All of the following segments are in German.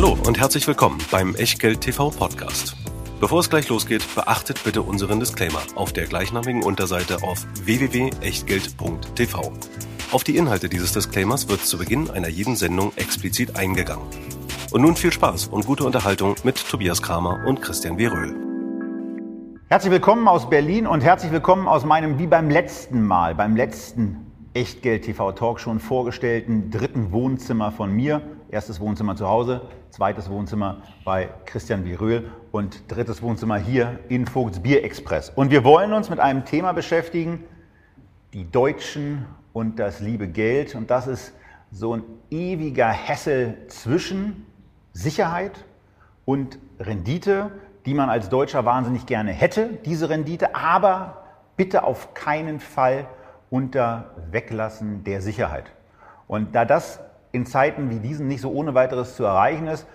Hallo und herzlich willkommen beim Echtgeld TV Podcast. Bevor es gleich losgeht, beachtet bitte unseren Disclaimer auf der gleichnamigen Unterseite auf www.echtgeld.tv. Auf die Inhalte dieses Disclaimers wird zu Beginn einer jeden Sendung explizit eingegangen. Und nun viel Spaß und gute Unterhaltung mit Tobias Kramer und Christian Weröhl. Herzlich willkommen aus Berlin und herzlich willkommen aus meinem wie beim letzten Mal, beim letzten Echtgeld TV Talk schon vorgestellten dritten Wohnzimmer von mir. Erstes Wohnzimmer zu Hause, zweites Wohnzimmer bei Christian Viröhl und drittes Wohnzimmer hier in Vogts Bier Express. Und wir wollen uns mit einem Thema beschäftigen, die Deutschen und das liebe Geld. Und das ist so ein ewiger Hessel zwischen Sicherheit und Rendite, die man als Deutscher wahnsinnig gerne hätte, diese Rendite, aber bitte auf keinen Fall unter Weglassen der Sicherheit. Und da das in Zeiten wie diesen nicht so ohne weiteres zu erreichen ist,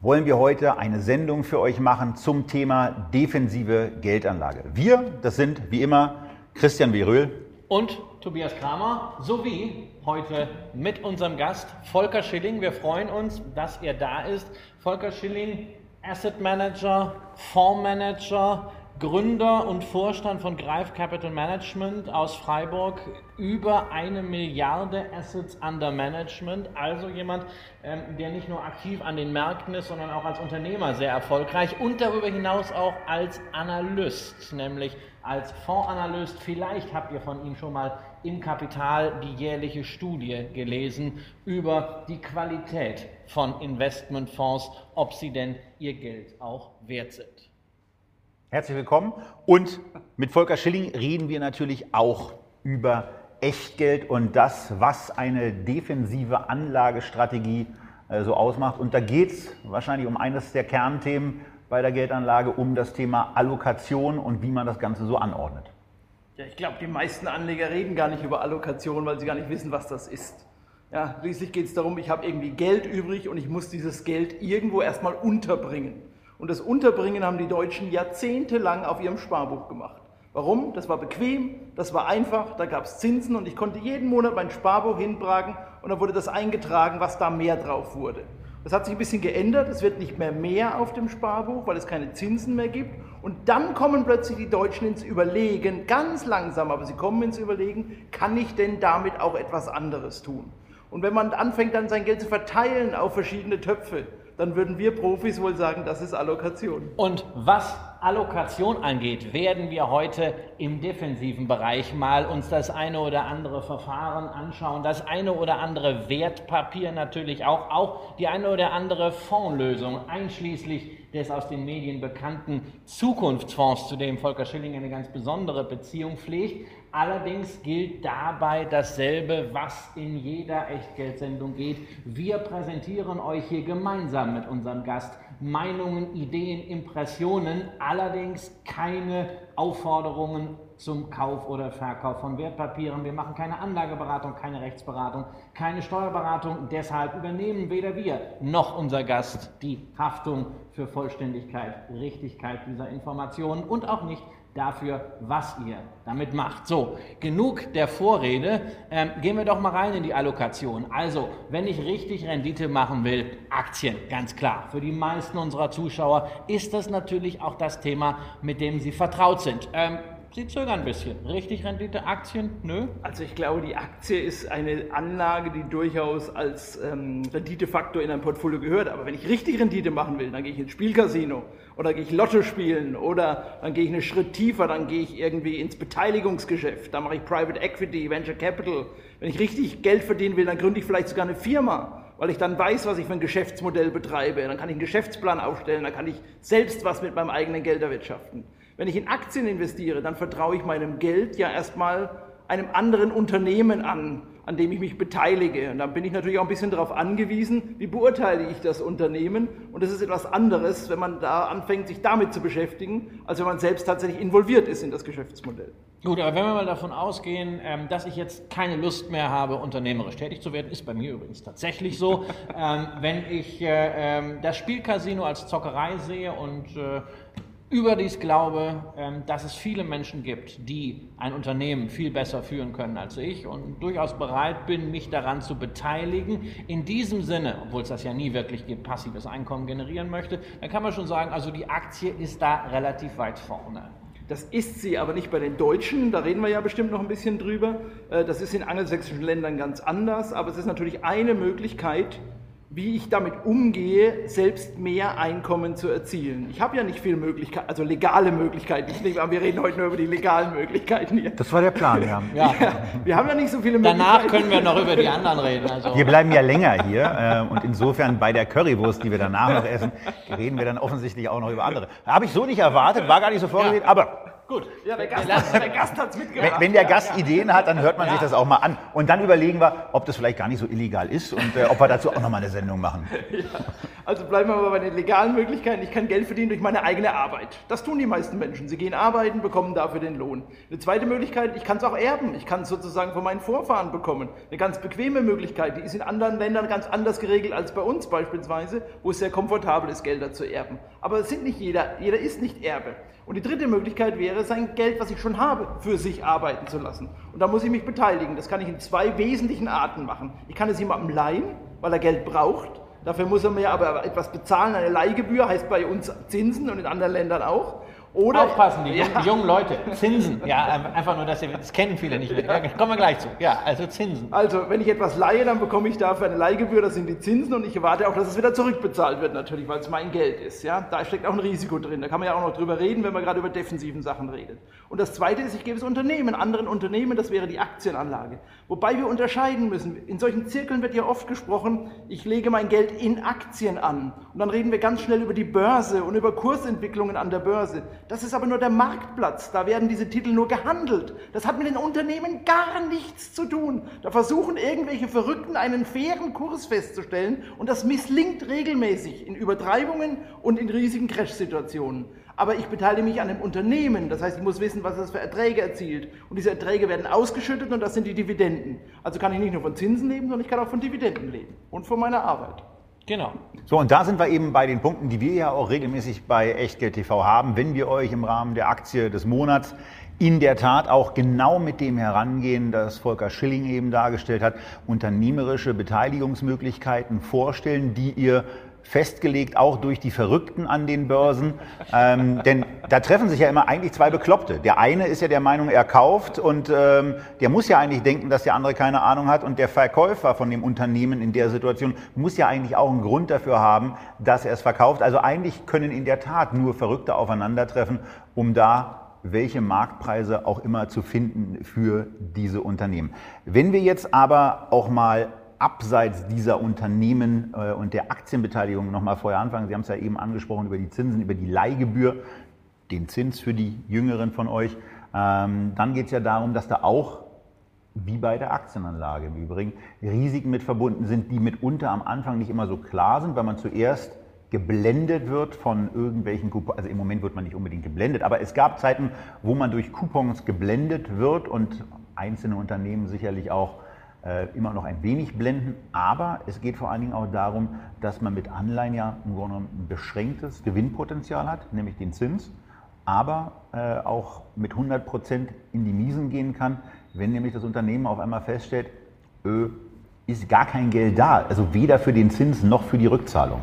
wollen wir heute eine Sendung für euch machen zum Thema defensive Geldanlage. Wir, das sind wie immer Christian Weröhl und Tobias Kramer sowie heute mit unserem Gast Volker Schilling. Wir freuen uns, dass er da ist. Volker Schilling, Asset Manager, Fondsmanager, Gründer und Vorstand von Greif Capital Management aus Freiburg, über eine Milliarde Assets under Management, also jemand, ähm, der nicht nur aktiv an den Märkten ist, sondern auch als Unternehmer sehr erfolgreich und darüber hinaus auch als Analyst, nämlich als Fondsanalyst. Vielleicht habt ihr von ihm schon mal im Kapital die jährliche Studie gelesen über die Qualität von Investmentfonds, ob sie denn ihr Geld auch wert sind. Herzlich willkommen. Und mit Volker Schilling reden wir natürlich auch über Echtgeld und das, was eine defensive Anlagestrategie äh, so ausmacht. Und da geht es wahrscheinlich um eines der Kernthemen bei der Geldanlage, um das Thema Allokation und wie man das Ganze so anordnet. Ja, ich glaube, die meisten Anleger reden gar nicht über Allokation, weil sie gar nicht wissen, was das ist. Ja, schließlich geht es darum, ich habe irgendwie Geld übrig und ich muss dieses Geld irgendwo erstmal unterbringen. Und das Unterbringen haben die Deutschen jahrzehntelang auf ihrem Sparbuch gemacht. Warum? Das war bequem, das war einfach, da gab es Zinsen und ich konnte jeden Monat mein Sparbuch hintragen und dann wurde das eingetragen, was da mehr drauf wurde. Das hat sich ein bisschen geändert, es wird nicht mehr mehr auf dem Sparbuch, weil es keine Zinsen mehr gibt. Und dann kommen plötzlich die Deutschen ins Überlegen, ganz langsam, aber sie kommen ins Überlegen, kann ich denn damit auch etwas anderes tun? Und wenn man anfängt dann sein Geld zu verteilen auf verschiedene Töpfe, dann würden wir Profis wohl sagen, das ist Allokation. Und was Allokation angeht, werden wir heute im defensiven Bereich mal uns das eine oder andere Verfahren anschauen, das eine oder andere Wertpapier natürlich auch, auch die eine oder andere Fondslösung, einschließlich des aus den Medien bekannten Zukunftsfonds, zu dem Volker Schilling eine ganz besondere Beziehung pflegt. Allerdings gilt dabei dasselbe, was in jeder Echtgeldsendung geht. Wir präsentieren euch hier gemeinsam mit unserem Gast Meinungen, Ideen, Impressionen, allerdings keine Aufforderungen zum Kauf oder Verkauf von Wertpapieren. Wir machen keine Anlageberatung, keine Rechtsberatung, keine Steuerberatung. Deshalb übernehmen weder wir noch unser Gast die Haftung für Vollständigkeit, Richtigkeit dieser Informationen und auch nicht dafür, was ihr damit macht. So, genug der Vorrede. Ähm, gehen wir doch mal rein in die Allokation. Also, wenn ich richtig Rendite machen will, Aktien, ganz klar. Für die meisten unserer Zuschauer ist das natürlich auch das Thema, mit dem sie vertraut sind. Ähm, Sie zögern ein bisschen. Richtig Rendite, Aktien? Nö? Also ich glaube, die Aktie ist eine Anlage, die durchaus als ähm, Renditefaktor in ein Portfolio gehört. Aber wenn ich richtig Rendite machen will, dann gehe ich ins Spielcasino oder gehe ich Lotto spielen oder dann gehe ich einen Schritt tiefer, dann gehe ich irgendwie ins Beteiligungsgeschäft, dann mache ich Private Equity, Venture Capital. Wenn ich richtig Geld verdienen will, dann gründe ich vielleicht sogar eine Firma weil ich dann weiß, was ich für ein Geschäftsmodell betreibe. Dann kann ich einen Geschäftsplan aufstellen, dann kann ich selbst was mit meinem eigenen Geld erwirtschaften. Wenn ich in Aktien investiere, dann vertraue ich meinem Geld ja erstmal einem anderen Unternehmen an, an dem ich mich beteilige. Und dann bin ich natürlich auch ein bisschen darauf angewiesen, wie beurteile ich das Unternehmen. Und das ist etwas anderes, wenn man da anfängt, sich damit zu beschäftigen, als wenn man selbst tatsächlich involviert ist in das Geschäftsmodell. Gut, aber wenn wir mal davon ausgehen, ähm, dass ich jetzt keine Lust mehr habe, unternehmerisch tätig zu werden, ist bei mir übrigens tatsächlich so. ähm, wenn ich äh, ähm, das Spielcasino als Zockerei sehe und äh, Überdies glaube, ähm, dass es viele Menschen gibt, die ein Unternehmen viel besser führen können als ich und durchaus bereit bin, mich daran zu beteiligen. In diesem Sinne, obwohl es das ja nie wirklich gibt, passives Einkommen generieren möchte, dann kann man schon sagen, also die Aktie ist da relativ weit vorne. Das ist sie aber nicht bei den Deutschen, da reden wir ja bestimmt noch ein bisschen drüber. Äh, das ist in angelsächsischen Ländern ganz anders, aber es ist natürlich eine Möglichkeit, wie ich damit umgehe, selbst mehr Einkommen zu erzielen. Ich habe ja nicht viele Möglichkeiten, also legale Möglichkeiten. Ich nehme an, wir reden heute nur über die legalen Möglichkeiten hier. Das war der Plan, ja. ja. ja wir haben ja nicht so viele Möglichkeiten. Danach können wir noch über die anderen reden. Also. Wir bleiben ja länger hier äh, und insofern bei der Currywurst, die wir danach noch essen, reden wir dann offensichtlich auch noch über andere. Habe ich so nicht erwartet, war gar nicht so vorgesehen, ja. aber Gut. Ja, der Gast, der Gast hat es mitgebracht. Wenn, wenn, der Gast Ideen hat, dann hört man ja. sich das auch mal an. Und dann überlegen wir, ob das vielleicht gar nicht so illegal ist und äh, ob wir dazu auch nochmal eine Sendung machen. Ja. Also bleiben wir mal bei den legalen Möglichkeiten. Ich kann Geld verdienen durch meine eigene Arbeit. Das tun die meisten Menschen. Sie gehen arbeiten, bekommen dafür den Lohn. Eine zweite Möglichkeit, ich kann es auch erben. Ich kann es sozusagen von meinen Vorfahren bekommen. Eine ganz bequeme Möglichkeit. Die ist in anderen Ländern ganz anders geregelt als bei uns beispielsweise, wo es sehr komfortabel ist, Gelder zu erben. Aber es sind nicht jeder. Jeder ist nicht Erbe. Und die dritte Möglichkeit wäre, sein Geld, was ich schon habe, für sich arbeiten zu lassen. Und da muss ich mich beteiligen. Das kann ich in zwei wesentlichen Arten machen. Ich kann es jemandem leihen, weil er Geld braucht. Dafür muss er mir aber etwas bezahlen. Eine Leihgebühr heißt bei uns Zinsen und in anderen Ländern auch. Oder Aufpassen, die, ja. jungen, die, jungen, Leute. Zinsen. Ja, einfach nur, dass sie, das kennen viele nicht mehr. Ja, kommen wir gleich zu. Ja, also Zinsen. Also, wenn ich etwas leihe, dann bekomme ich dafür eine Leihgebühr, das sind die Zinsen und ich erwarte auch, dass es wieder zurückbezahlt wird, natürlich, weil es mein Geld ist. Ja, da steckt auch ein Risiko drin. Da kann man ja auch noch drüber reden, wenn man gerade über defensiven Sachen redet. Und das zweite ist, ich gebe es Unternehmen, anderen Unternehmen, das wäre die Aktienanlage. Wobei wir unterscheiden müssen. In solchen Zirkeln wird ja oft gesprochen, ich lege mein Geld in Aktien an. Und dann reden wir ganz schnell über die Börse und über Kursentwicklungen an der Börse. Das ist aber nur der Marktplatz. Da werden diese Titel nur gehandelt. Das hat mit den Unternehmen gar nichts zu tun. Da versuchen irgendwelche Verrückten einen fairen Kurs festzustellen und das misslingt regelmäßig in Übertreibungen und in riesigen Crash-Situationen aber ich beteilige mich an dem Unternehmen. Das heißt, ich muss wissen, was das für Erträge erzielt. Und diese Erträge werden ausgeschüttet und das sind die Dividenden. Also kann ich nicht nur von Zinsen leben, sondern ich kann auch von Dividenden leben und von meiner Arbeit. Genau. So, und da sind wir eben bei den Punkten, die wir ja auch regelmäßig bei Echtgeld TV haben, wenn wir euch im Rahmen der Aktie des Monats in der Tat auch genau mit dem herangehen, das Volker Schilling eben dargestellt hat, unternehmerische Beteiligungsmöglichkeiten vorstellen, die ihr festgelegt, auch durch die Verrückten an den Börsen. Ähm, denn da treffen sich ja immer eigentlich zwei Bekloppte. Der eine ist ja der Meinung, er kauft und ähm, der muss ja eigentlich denken, dass der andere keine Ahnung hat. Und der Verkäufer von dem Unternehmen in der Situation muss ja eigentlich auch einen Grund dafür haben, dass er es verkauft. Also eigentlich können in der Tat nur Verrückte aufeinandertreffen, um da welche Marktpreise auch immer zu finden für diese Unternehmen. Wenn wir jetzt aber auch mal abseits dieser Unternehmen äh, und der Aktienbeteiligung nochmal vorher anfangen. Sie haben es ja eben angesprochen über die Zinsen, über die Leihgebühr, den Zins für die Jüngeren von euch. Ähm, dann geht es ja darum, dass da auch, wie bei der Aktienanlage im Übrigen, Risiken mit verbunden sind, die mitunter am Anfang nicht immer so klar sind, weil man zuerst geblendet wird von irgendwelchen Coupons. Also im Moment wird man nicht unbedingt geblendet, aber es gab Zeiten, wo man durch Coupons geblendet wird und einzelne Unternehmen sicherlich auch immer noch ein wenig blenden, aber es geht vor allen Dingen auch darum, dass man mit Anleihen ja im Grunde ein beschränktes Gewinnpotenzial hat, nämlich den Zins, aber äh, auch mit 100 Prozent in die Miesen gehen kann, wenn nämlich das Unternehmen auf einmal feststellt, öh, ist gar kein Geld da, also weder für den Zins noch für die Rückzahlung.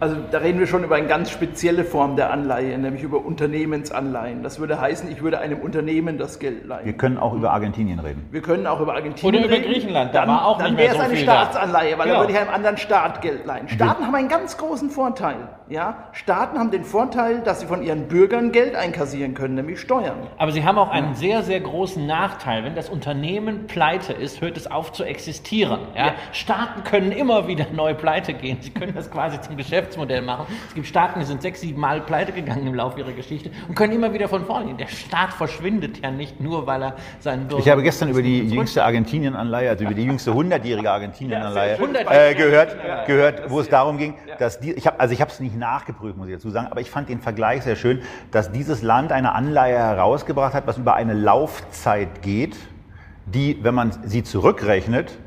Also da reden wir schon über eine ganz spezielle Form der Anleihe, nämlich über Unternehmensanleihen. Das würde heißen, ich würde einem Unternehmen das Geld leihen. Wir können auch über Argentinien reden. Wir können auch über Argentinien Oder über Griechenland, da dann, war auch Dann wäre es eine Staatsanleihe, weil genau. dann würde ich einem anderen Staat Geld leihen. Staaten haben einen ganz großen Vorteil. Ja? Staaten haben den Vorteil, dass sie von ihren Bürgern Geld einkassieren können, nämlich Steuern. Aber sie haben auch einen sehr, sehr großen Nachteil. Wenn das Unternehmen pleite ist, hört es auf zu existieren. Ja? Ja. Staaten können immer wieder neu pleite gehen. Sie können das quasi zum Geschäft Geschäftsmodell machen. Es gibt Staaten, die sind sechs, sieben Mal pleite gegangen im Laufe ihrer Geschichte und können immer wieder von vorne gehen. Der Staat verschwindet ja nicht nur, weil er seinen Durst Ich habe gestern über die jüngste Argentinien-Anleihe, also über die jüngste hundertjährige Argentinien-Anleihe äh, gehört, gehört, wo es darum ging, dass die, ich habe, also ich habe es nicht nachgeprüft, muss ich dazu sagen, aber ich fand den Vergleich sehr schön, dass dieses Land eine Anleihe herausgebracht hat, was über eine Laufzeit geht, die, wenn man sie zurückrechnet,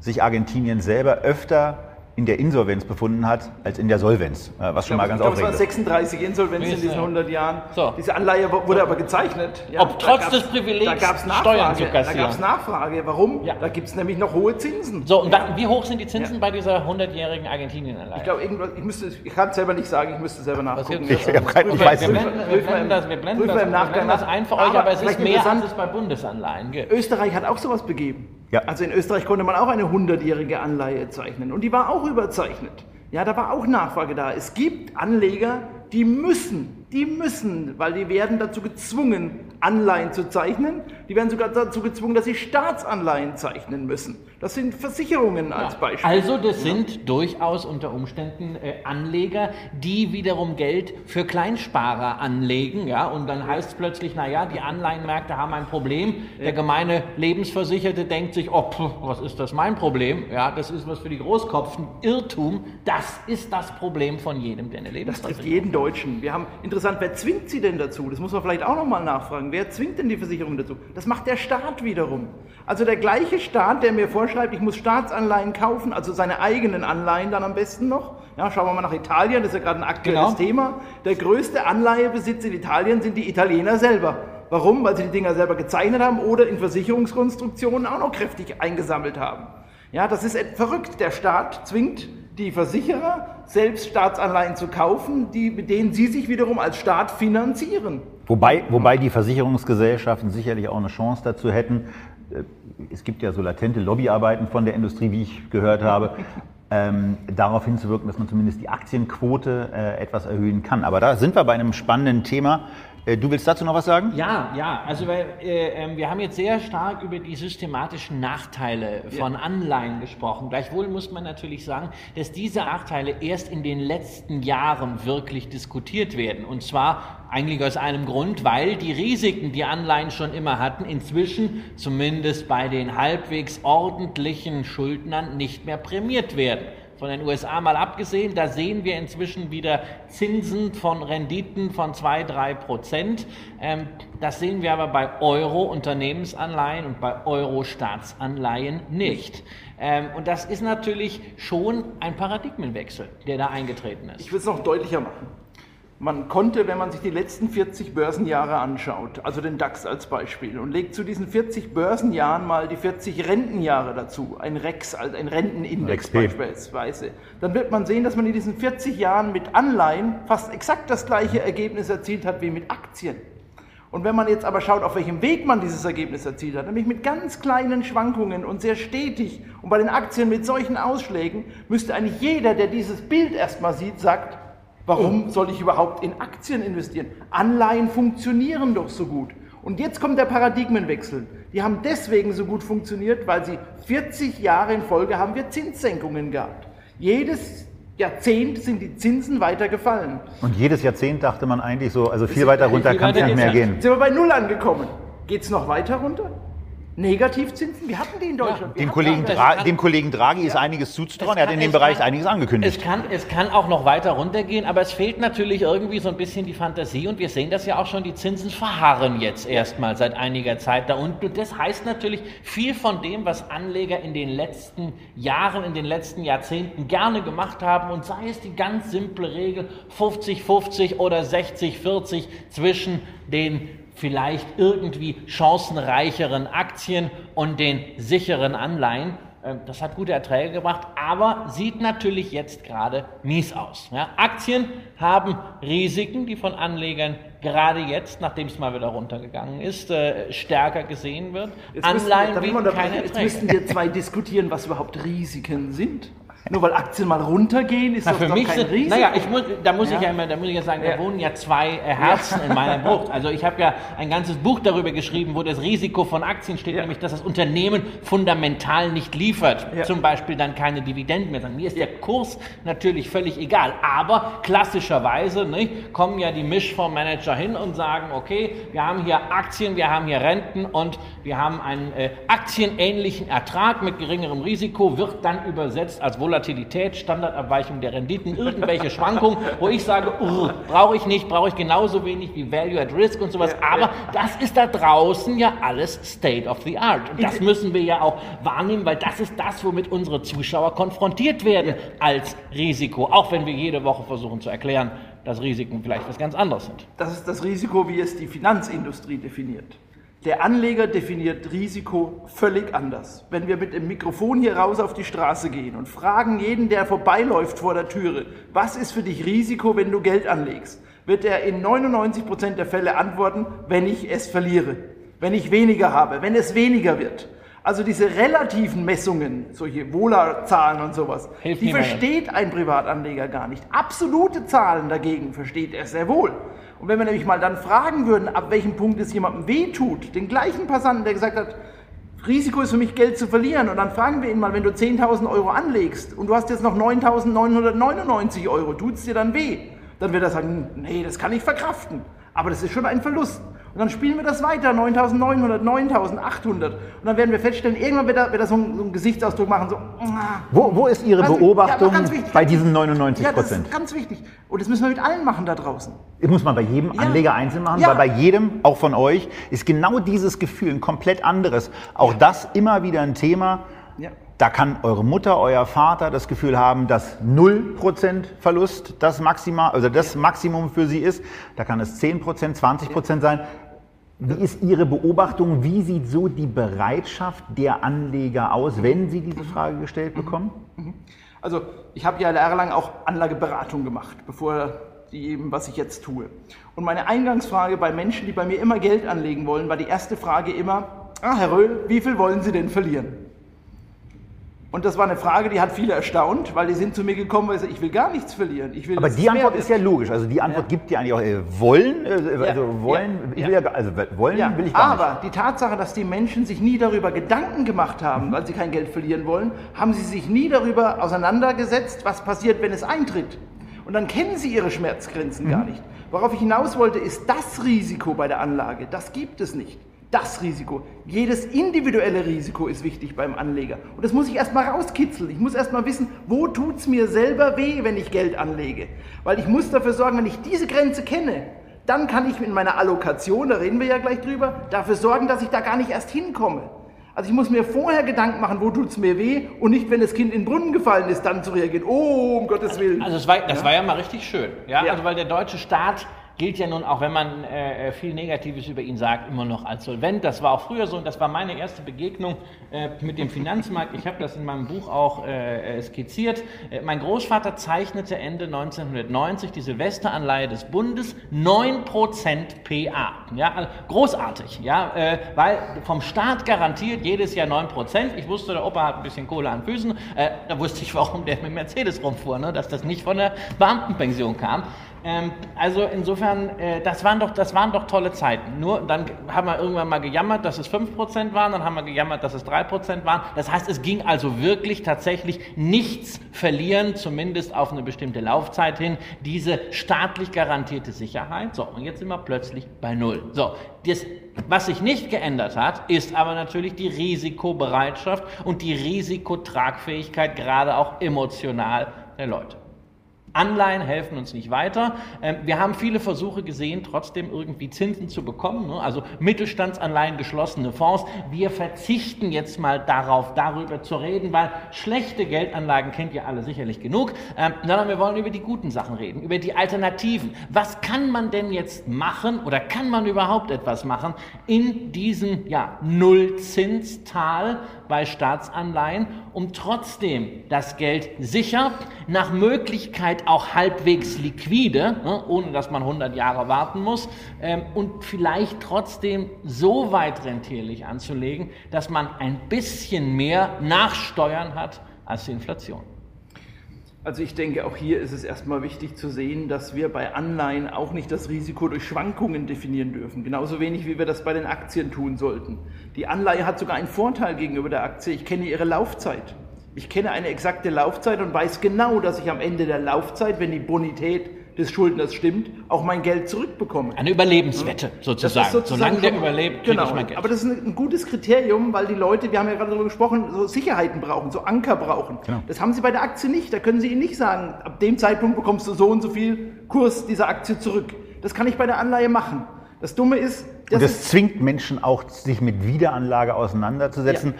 sich Argentinien selber öfter in der Insolvenz befunden hat als in der Solvenz, äh, was schon mal ganz ich glaube, es aufregend waren ist. 36 Insolvenzen in diesen 100 Jahren. So. Diese Anleihe wurde aber gezeichnet. Ja, Ob trotz da des Privilegs da gab's Steuern zu Da kassieren. gab es Nachfrage. Warum? Ja. Da gibt es nämlich noch hohe Zinsen. So, und dann, wie hoch sind die Zinsen bei dieser 100-jährigen Argentinien-Anleihe? Ich glaube, irgendwas, ich müsste, ich kann es selber nicht sagen, ich müsste selber nachgucken. Ich hab kein- ich wir, weiß wir, nicht. blenden, wir blenden das, wir blenden das, wir blenden das nach. ein für euch, Aber aber es ist mehr, als es bei Bundesanleihen gibt. Österreich hat auch sowas begeben. Ja. Also in Österreich konnte man auch eine 100-jährige Anleihe zeichnen und die war auch überzeichnet. Ja, da war auch Nachfrage da. Es gibt Anleger, die müssen, die müssen, weil die werden dazu gezwungen, Anleihen zu zeichnen. Die werden sogar dazu gezwungen, dass sie Staatsanleihen zeichnen müssen. Das sind Versicherungen als Beispiel. Also das sind durchaus unter Umständen äh, Anleger, die wiederum Geld für Kleinsparer anlegen, ja, und dann heißt es plötzlich, naja, die Anleihenmärkte haben ein Problem. Der gemeine Lebensversicherte denkt sich, oh, pf, was ist das mein Problem? Ja, das ist was für die Großkopfen. Irrtum, das ist das Problem von jedem, der eine Das trifft Lebensversicherung jeden Deutschen. Wir haben interessant, wer zwingt sie denn dazu? Das muss man vielleicht auch nochmal nachfragen. Wer zwingt denn die Versicherung dazu? Das macht der Staat wiederum. Also der gleiche Staat, der mir vorschreibt, ich muss Staatsanleihen kaufen, also seine eigenen Anleihen dann am besten noch. Ja, schauen wir mal nach Italien, das ist ja gerade ein aktuelles Genau. Thema. Der größte Anleihebesitz in Italien sind die Italiener selber. Warum? Weil sie die Dinger selber gezeichnet haben oder in Versicherungskonstruktionen auch noch kräftig eingesammelt haben. Ja, das ist verrückt. Der Staat zwingt die Versicherer, selbst Staatsanleihen zu kaufen, die, mit denen sie sich wiederum als Staat finanzieren. Wobei, wobei die Versicherungsgesellschaften sicherlich auch eine Chance dazu hätten. äh, Es gibt ja so latente Lobbyarbeiten von der Industrie, wie ich gehört habe, ähm, darauf hinzuwirken, dass man zumindest die Aktienquote äh, etwas erhöhen kann. Aber da sind wir bei einem spannenden Thema. Äh, du willst dazu noch was sagen? Ja, ja, also weil, äh, ähm, wir haben jetzt sehr stark über die systematischen Nachteile von Anleihen gesprochen. Gleichwohl muss man natürlich sagen, dass diese Nachteile erst in den letzten Jahren wirklich diskutiert werden. Und zwar eigentlich aus einem Grund, weil die Risiken, die Anleihen schon immer hatten, inzwischen zumindest bei den halbwegs ordentlichen Schuldnern nicht mehr prämiert werden von den USA mal abgesehen, da sehen wir inzwischen wieder Zinsen von Renditen von 2, 3 Prozent. Ähm, das sehen wir aber bei Euro-Unternehmensanleihen und bei Euro-Staatsanleihen nicht. Ähm, und das ist natürlich schon ein Paradigmenwechsel, der da eingetreten ist. Ich will es noch deutlicher machen. Man konnte, wenn man sich die letzten 40 Börsenjahre anschaut, also den DAX als Beispiel, und legt zu diesen 40 Börsenjahren mal die 40 Rentenjahre dazu, ein REX, also ein Rentenindex REXP. beispielsweise, dann wird man sehen, dass man in diesen 40 Jahren mit Anleihen fast exakt das gleiche Ergebnis erzielt hat wie mit Aktien. Und wenn man jetzt aber schaut, auf welchem Weg man dieses Ergebnis erzielt hat, nämlich mit ganz kleinen Schwankungen und sehr stetig und bei den Aktien mit solchen Ausschlägen, müsste eigentlich jeder, der dieses Bild erstmal sieht, sagt, warum soll ich überhaupt in Aktien investieren? Anleihen funktionieren doch so gut. Und jetzt kommt der Paradigmenwechsel. Die haben deswegen so gut funktioniert, weil sie 40 Jahre in Folge haben wir Zinssenkungen gehabt. Jedes Jahrzehnt sind die Zinsen weiter gefallen. Und jedes Jahrzehnt dachte man eigentlich so, also viel weiter runter kann es nicht mehr gehen. Sind wir bei Null angekommen? Geht es noch weiter runter? Negativzinsen? Wir hatten die in Deutschland. Wir Dem Kollegen, kann- dem Kollegen Draghi ist einiges zuzutrauen. Er hat in dem Bereich kann- einiges angekündigt. Es kann, es kann auch noch weiter runtergehen, aber es fehlt natürlich irgendwie so ein bisschen die Fantasie und wir sehen das ja auch schon, die Zinsen verharren jetzt erstmal seit einiger Zeit da unten. Und das heißt natürlich, viel von dem, was Anleger in den letzten Jahren, in den letzten Jahrzehnten gerne gemacht haben und sei es die ganz simple Regel 50-50 oder 60-40 zwischen den vielleicht irgendwie chancenreicheren Aktien und den sicheren Anleihen. Ähm, Das hat gute Erträge gebracht, aber sieht natürlich jetzt gerade mies aus. Ja, Aktien haben Risiken, die von Anlegern gerade jetzt, nachdem es mal wieder runtergegangen ist, äh, stärker gesehen wird. Jetzt müssen, Anleihen bieten unterbrechen? keine jetzt Erträge. müssten wir zwei diskutieren, was überhaupt Risiken sind. Nur weil Aktien mal runtergehen, ist Na, das für doch mich kein sind, Risiko. naja, ich muss, da muss ich Ja. ja immer, da muss ich ja sagen, da Ja. wohnen ja zwei äh, Herzen in meiner Brust. Also ich habe ja ein ganzes Buch darüber geschrieben, wo das Risiko von Aktien steht, Ja. nämlich, dass das Unternehmen fundamental nicht liefert. Ja. Zum Beispiel dann keine Dividenden mehr. Mir ist der Kurs natürlich völlig egal. Aber klassischerweise nicht, kommen ja die Mischfondsmanager hin und sagen, okay, wir haben hier Aktien, wir haben hier Renten und wir haben einen äh, aktienähnlichen Ertrag mit geringerem Risiko, wird dann übersetzt als Volatilität, Standardabweichung der Renditen, irgendwelche Schwankungen, wo ich sage, brauche ich nicht, brauche ich genauso wenig wie Value at Risk und sowas. Aber das ist da draußen ja alles State of the Art. Und das müssen wir ja auch wahrnehmen, weil das ist das, womit unsere Zuschauer konfrontiert werden als Risiko. Auch wenn wir jede Woche versuchen zu erklären, dass Risiken vielleicht was ganz anderes sind. Das ist das Risiko, wie es die Finanzindustrie definiert. Der Anleger definiert Risiko völlig anders. Wenn wir mit dem Mikrofon hier raus auf die Straße gehen und fragen jeden, der vorbeiläuft vor der Türe, was ist für dich Risiko, wenn du Geld anlegst, wird er in 99 Prozent der Fälle antworten, wenn ich es verliere, wenn ich weniger habe, wenn es weniger wird. Also diese relativen Messungen, solche Wohlerzahlen und sowas, Hilft die versteht ein Privatanleger gar nicht. Absolute Zahlen dagegen versteht er sehr wohl. Und wenn wir nämlich mal dann fragen würden, ab welchem Punkt es jemandem wehtut, den gleichen Passanten, der gesagt hat, Risiko ist für mich Geld zu verlieren, und dann fragen wir ihn mal, wenn du 10.000 Euro anlegst und du hast jetzt noch 9.999 Euro, tut es dir dann weh? Dann wird er sagen, nee, das kann ich verkraften. Aber das ist schon ein Verlust. Und dann spielen wir das weiter, 9.900, 9.800. Und dann werden wir feststellen, irgendwann wird er, wird er so, einen, so einen Gesichtsausdruck machen, so, "Ah." Wo, wo ist Ihre ja, Beobachtung ganz wichtig. bei diesen 99 Ja, das Prozent? ist ganz wichtig. Und das müssen wir mit allen machen da draußen. Das muss man bei jedem Ja. Anleger einzeln machen, Ja. weil bei jedem, auch von euch, ist genau dieses Gefühl ein komplett anderes. Auch das immer wieder ein Thema. Ja. Da kann eure Mutter, euer Vater das Gefühl haben, dass 0% Verlust das Maxima, also das Maximum für sie ist. Da kann es 10%, 20% sein. Wie ist Ihre Beobachtung? Wie sieht so die Bereitschaft der Anleger aus, wenn sie diese Frage gestellt bekommen? Also ich habe ja jahrelang auch Anlageberatung gemacht, bevor die eben, was ich jetzt tue. Und meine Eingangsfrage bei Menschen, die bei mir immer Geld anlegen wollen, war die erste Frage immer, ah, Herr Röhl, wie viel wollen Sie denn verlieren? Und das war eine Frage, die hat viele erstaunt, weil die sind zu mir gekommen, weil sie, ich will gar nichts verlieren. Will, Aber die Antwort ist ja logisch. Also die Antwort gibt ja eigentlich auch äh, wollen. Äh, also Ja, wollen, ja, ich ja. will ja, also wollen Ja, will ich gar aber die Tatsache, dass die Menschen sich nie darüber Gedanken gemacht haben, weil sie kein Geld verlieren wollen, haben sie sich nie darüber auseinandergesetzt, was passiert, wenn es eintritt. Und dann kennen sie ihre Schmerzgrenzen gar nicht. Worauf ich hinaus wollte, ist das Risiko bei der Anlage. Das gibt es nicht. Das Risiko. Jedes individuelle Risiko ist wichtig beim Anleger. Und das muss ich erstmal rauskitzeln. Ich muss erstmal wissen, wo tut es mir selber weh, wenn ich Geld anlege. Weil ich muss dafür sorgen, wenn ich diese Grenze kenne, dann kann ich mit meiner Allokation, da reden wir ja gleich drüber, dafür sorgen, dass ich da gar nicht erst hinkomme. Also ich muss mir vorher Gedanken machen, wo tut es mir weh und nicht, wenn das Kind in den Brunnen gefallen ist, dann zu reagieren. Oh, um Gottes Willen. Also das war, das war ja mal richtig schön. Ja? Ja. Also weil der deutsche Staat gilt ja nun, auch wenn man äh, viel Negatives über ihn sagt, immer noch als solvent. Das war auch früher so und das war meine erste Begegnung äh, mit dem Finanzmarkt. Ich habe das in meinem Buch auch äh, skizziert. Äh, mein Großvater zeichnete Ende 1990 die Silvesteranleihe des Bundes 9% PA. Ja, also großartig, ja, äh, weil vom Staat garantiert jedes Jahr 9%. Ich wusste, der Opa hat ein bisschen Kohle an Füßen. Äh, da wusste ich, warum der mit Mercedes rumfuhr, ne? dass das nicht von der Beamtenpension kam. Ähm, also insofern, äh, das, waren doch, das waren doch tolle Zeiten. Nur dann haben wir irgendwann mal gejammert, dass es 5% waren, dann haben wir gejammert, dass es 3% waren. Das heißt, es ging also wirklich tatsächlich nichts verlieren, zumindest auf eine bestimmte Laufzeit hin, diese staatlich garantierte Sicherheit. So, und jetzt sind wir plötzlich bei Null. So, das, was sich nicht geändert hat, ist aber natürlich die Risikobereitschaft und die Risikotragfähigkeit, gerade auch emotional der Leute. Anleihen helfen uns nicht weiter. Ähm, Wir haben viele Versuche gesehen, trotzdem irgendwie Zinsen zu bekommen. ne? Also Mittelstandsanleihen, geschlossene Fonds. Wir verzichten jetzt mal darauf, darüber zu reden, weil schlechte Geldanlagen kennt ihr alle sicherlich genug. Ähm, Sondern wir wollen über die guten Sachen reden, über die Alternativen. Was kann man denn jetzt machen oder kann man überhaupt etwas machen in diesem ja, Nullzinstal bei Staatsanleihen, um trotzdem das Geld sicher, nach Möglichkeit auch halbwegs liquide, ne, ohne dass man 100 Jahre warten muss, ähm, und vielleicht trotzdem so weit rentierlich anzulegen, dass man ein bisschen mehr Nachsteuern hat als die Inflation. Also ich denke, auch hier ist es erstmal wichtig zu sehen, dass wir bei Anleihen auch nicht das Risiko durch Schwankungen definieren dürfen. Genauso wenig, wie wir das bei den Aktien tun sollten. Die Anleihe hat sogar einen Vorteil gegenüber der Aktie. Ich kenne ihre Laufzeit. Ich kenne eine exakte Laufzeit und weiß genau, dass ich am Ende der Laufzeit, wenn die Bonität des Schuldners stimmt, auch mein Geld zurückbekomme. Eine Überlebenswette sozusagen. sozusagen Solange der überlebt, kriege genau. ich mein Geld. Aber das ist ein, gutes Kriterium, weil die Leute, wir haben ja gerade darüber gesprochen, so Sicherheiten brauchen, so Anker brauchen. Genau. Das haben sie bei der Aktie nicht. Da können sie ihnen nicht sagen, ab dem Zeitpunkt bekommst du so und so viel Kurs dieser Aktie zurück. Das kann ich bei der Anleihe machen. Das Dumme ist, das Und das zwingt Menschen auch, sich mit Wiederanlage auseinanderzusetzen.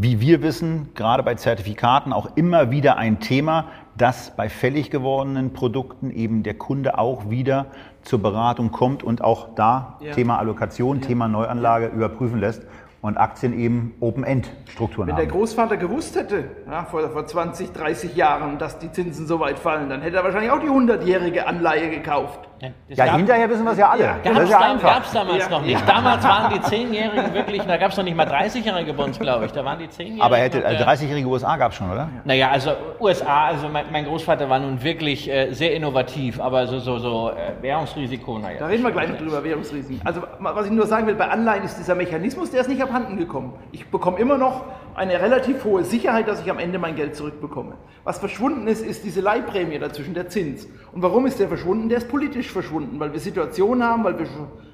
Wie wir wissen, gerade bei Zertifikaten auch immer wieder ein Thema, dass bei fällig gewordenen Produkten eben der Kunde auch wieder zur Beratung kommt und auch da Ja. Thema Allokation, Thema Neuanlage überprüfen lässt und Aktien eben Open-End-Strukturen Wenn der haben. Großvater gewusst hätte, ja, vor, vor 20, 30 Jahren, dass die Zinsen so weit fallen, dann hätte er wahrscheinlich auch die 100-jährige Anleihe gekauft. Ja, gab- hinterher wissen wir es ja alle. Ja, das Gab's ist ja gab's damals Ja. noch nicht. Damals waren die Zehnjährigen wirklich, da gab es noch nicht mal 30-Jährige bei uns, glaube ich. Da waren die Zehnjährigen. Aber hätte, also äh, 30-jährige USA gab es schon, oder? Naja, also USA, also mein, mein Großvater war nun wirklich äh, sehr innovativ, aber so, so, so äh, Währungsrisiko, naja. Da reden wir gleich noch drüber, Währungsrisiken. Also was ich nur sagen will, bei Anleihen ist dieser Mechanismus, der ist nicht abhanden gekommen. Ich bekomme immer noch eine relativ hohe Sicherheit, dass ich am Ende mein Geld zurückbekomme. Was verschwunden ist, ist diese Leihprämie dazwischen, der Zins. Und warum ist der verschwunden? Der ist politisch verschwunden, weil wir Situationen haben, weil wir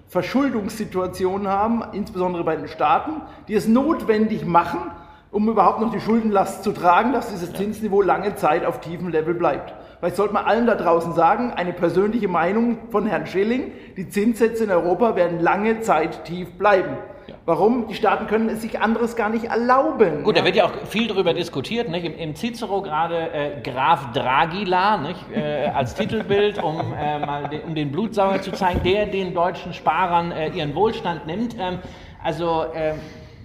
Verschuldungssituationen haben, insbesondere bei den Staaten, die es notwendig machen, um überhaupt noch die Schuldenlast zu tragen, dass dieses Zinsniveau lange Zeit auf tiefem Level bleibt. Vielleicht sollte man allen da draußen sagen, eine persönliche Meinung von Herrn Schilling, die Zinssätze in Europa werden lange Zeit tief bleiben. Warum? Die Staaten können es sich anderes gar nicht erlauben. Gut, da wird ja auch viel darüber diskutiert, nicht? Im, im Cicero gerade äh, Graf Dragila nicht? Äh, als Titelbild, um äh, mal den, um den Blutsauger zu zeigen, der den deutschen Sparern äh, ihren Wohlstand nimmt. Ähm, also ähm,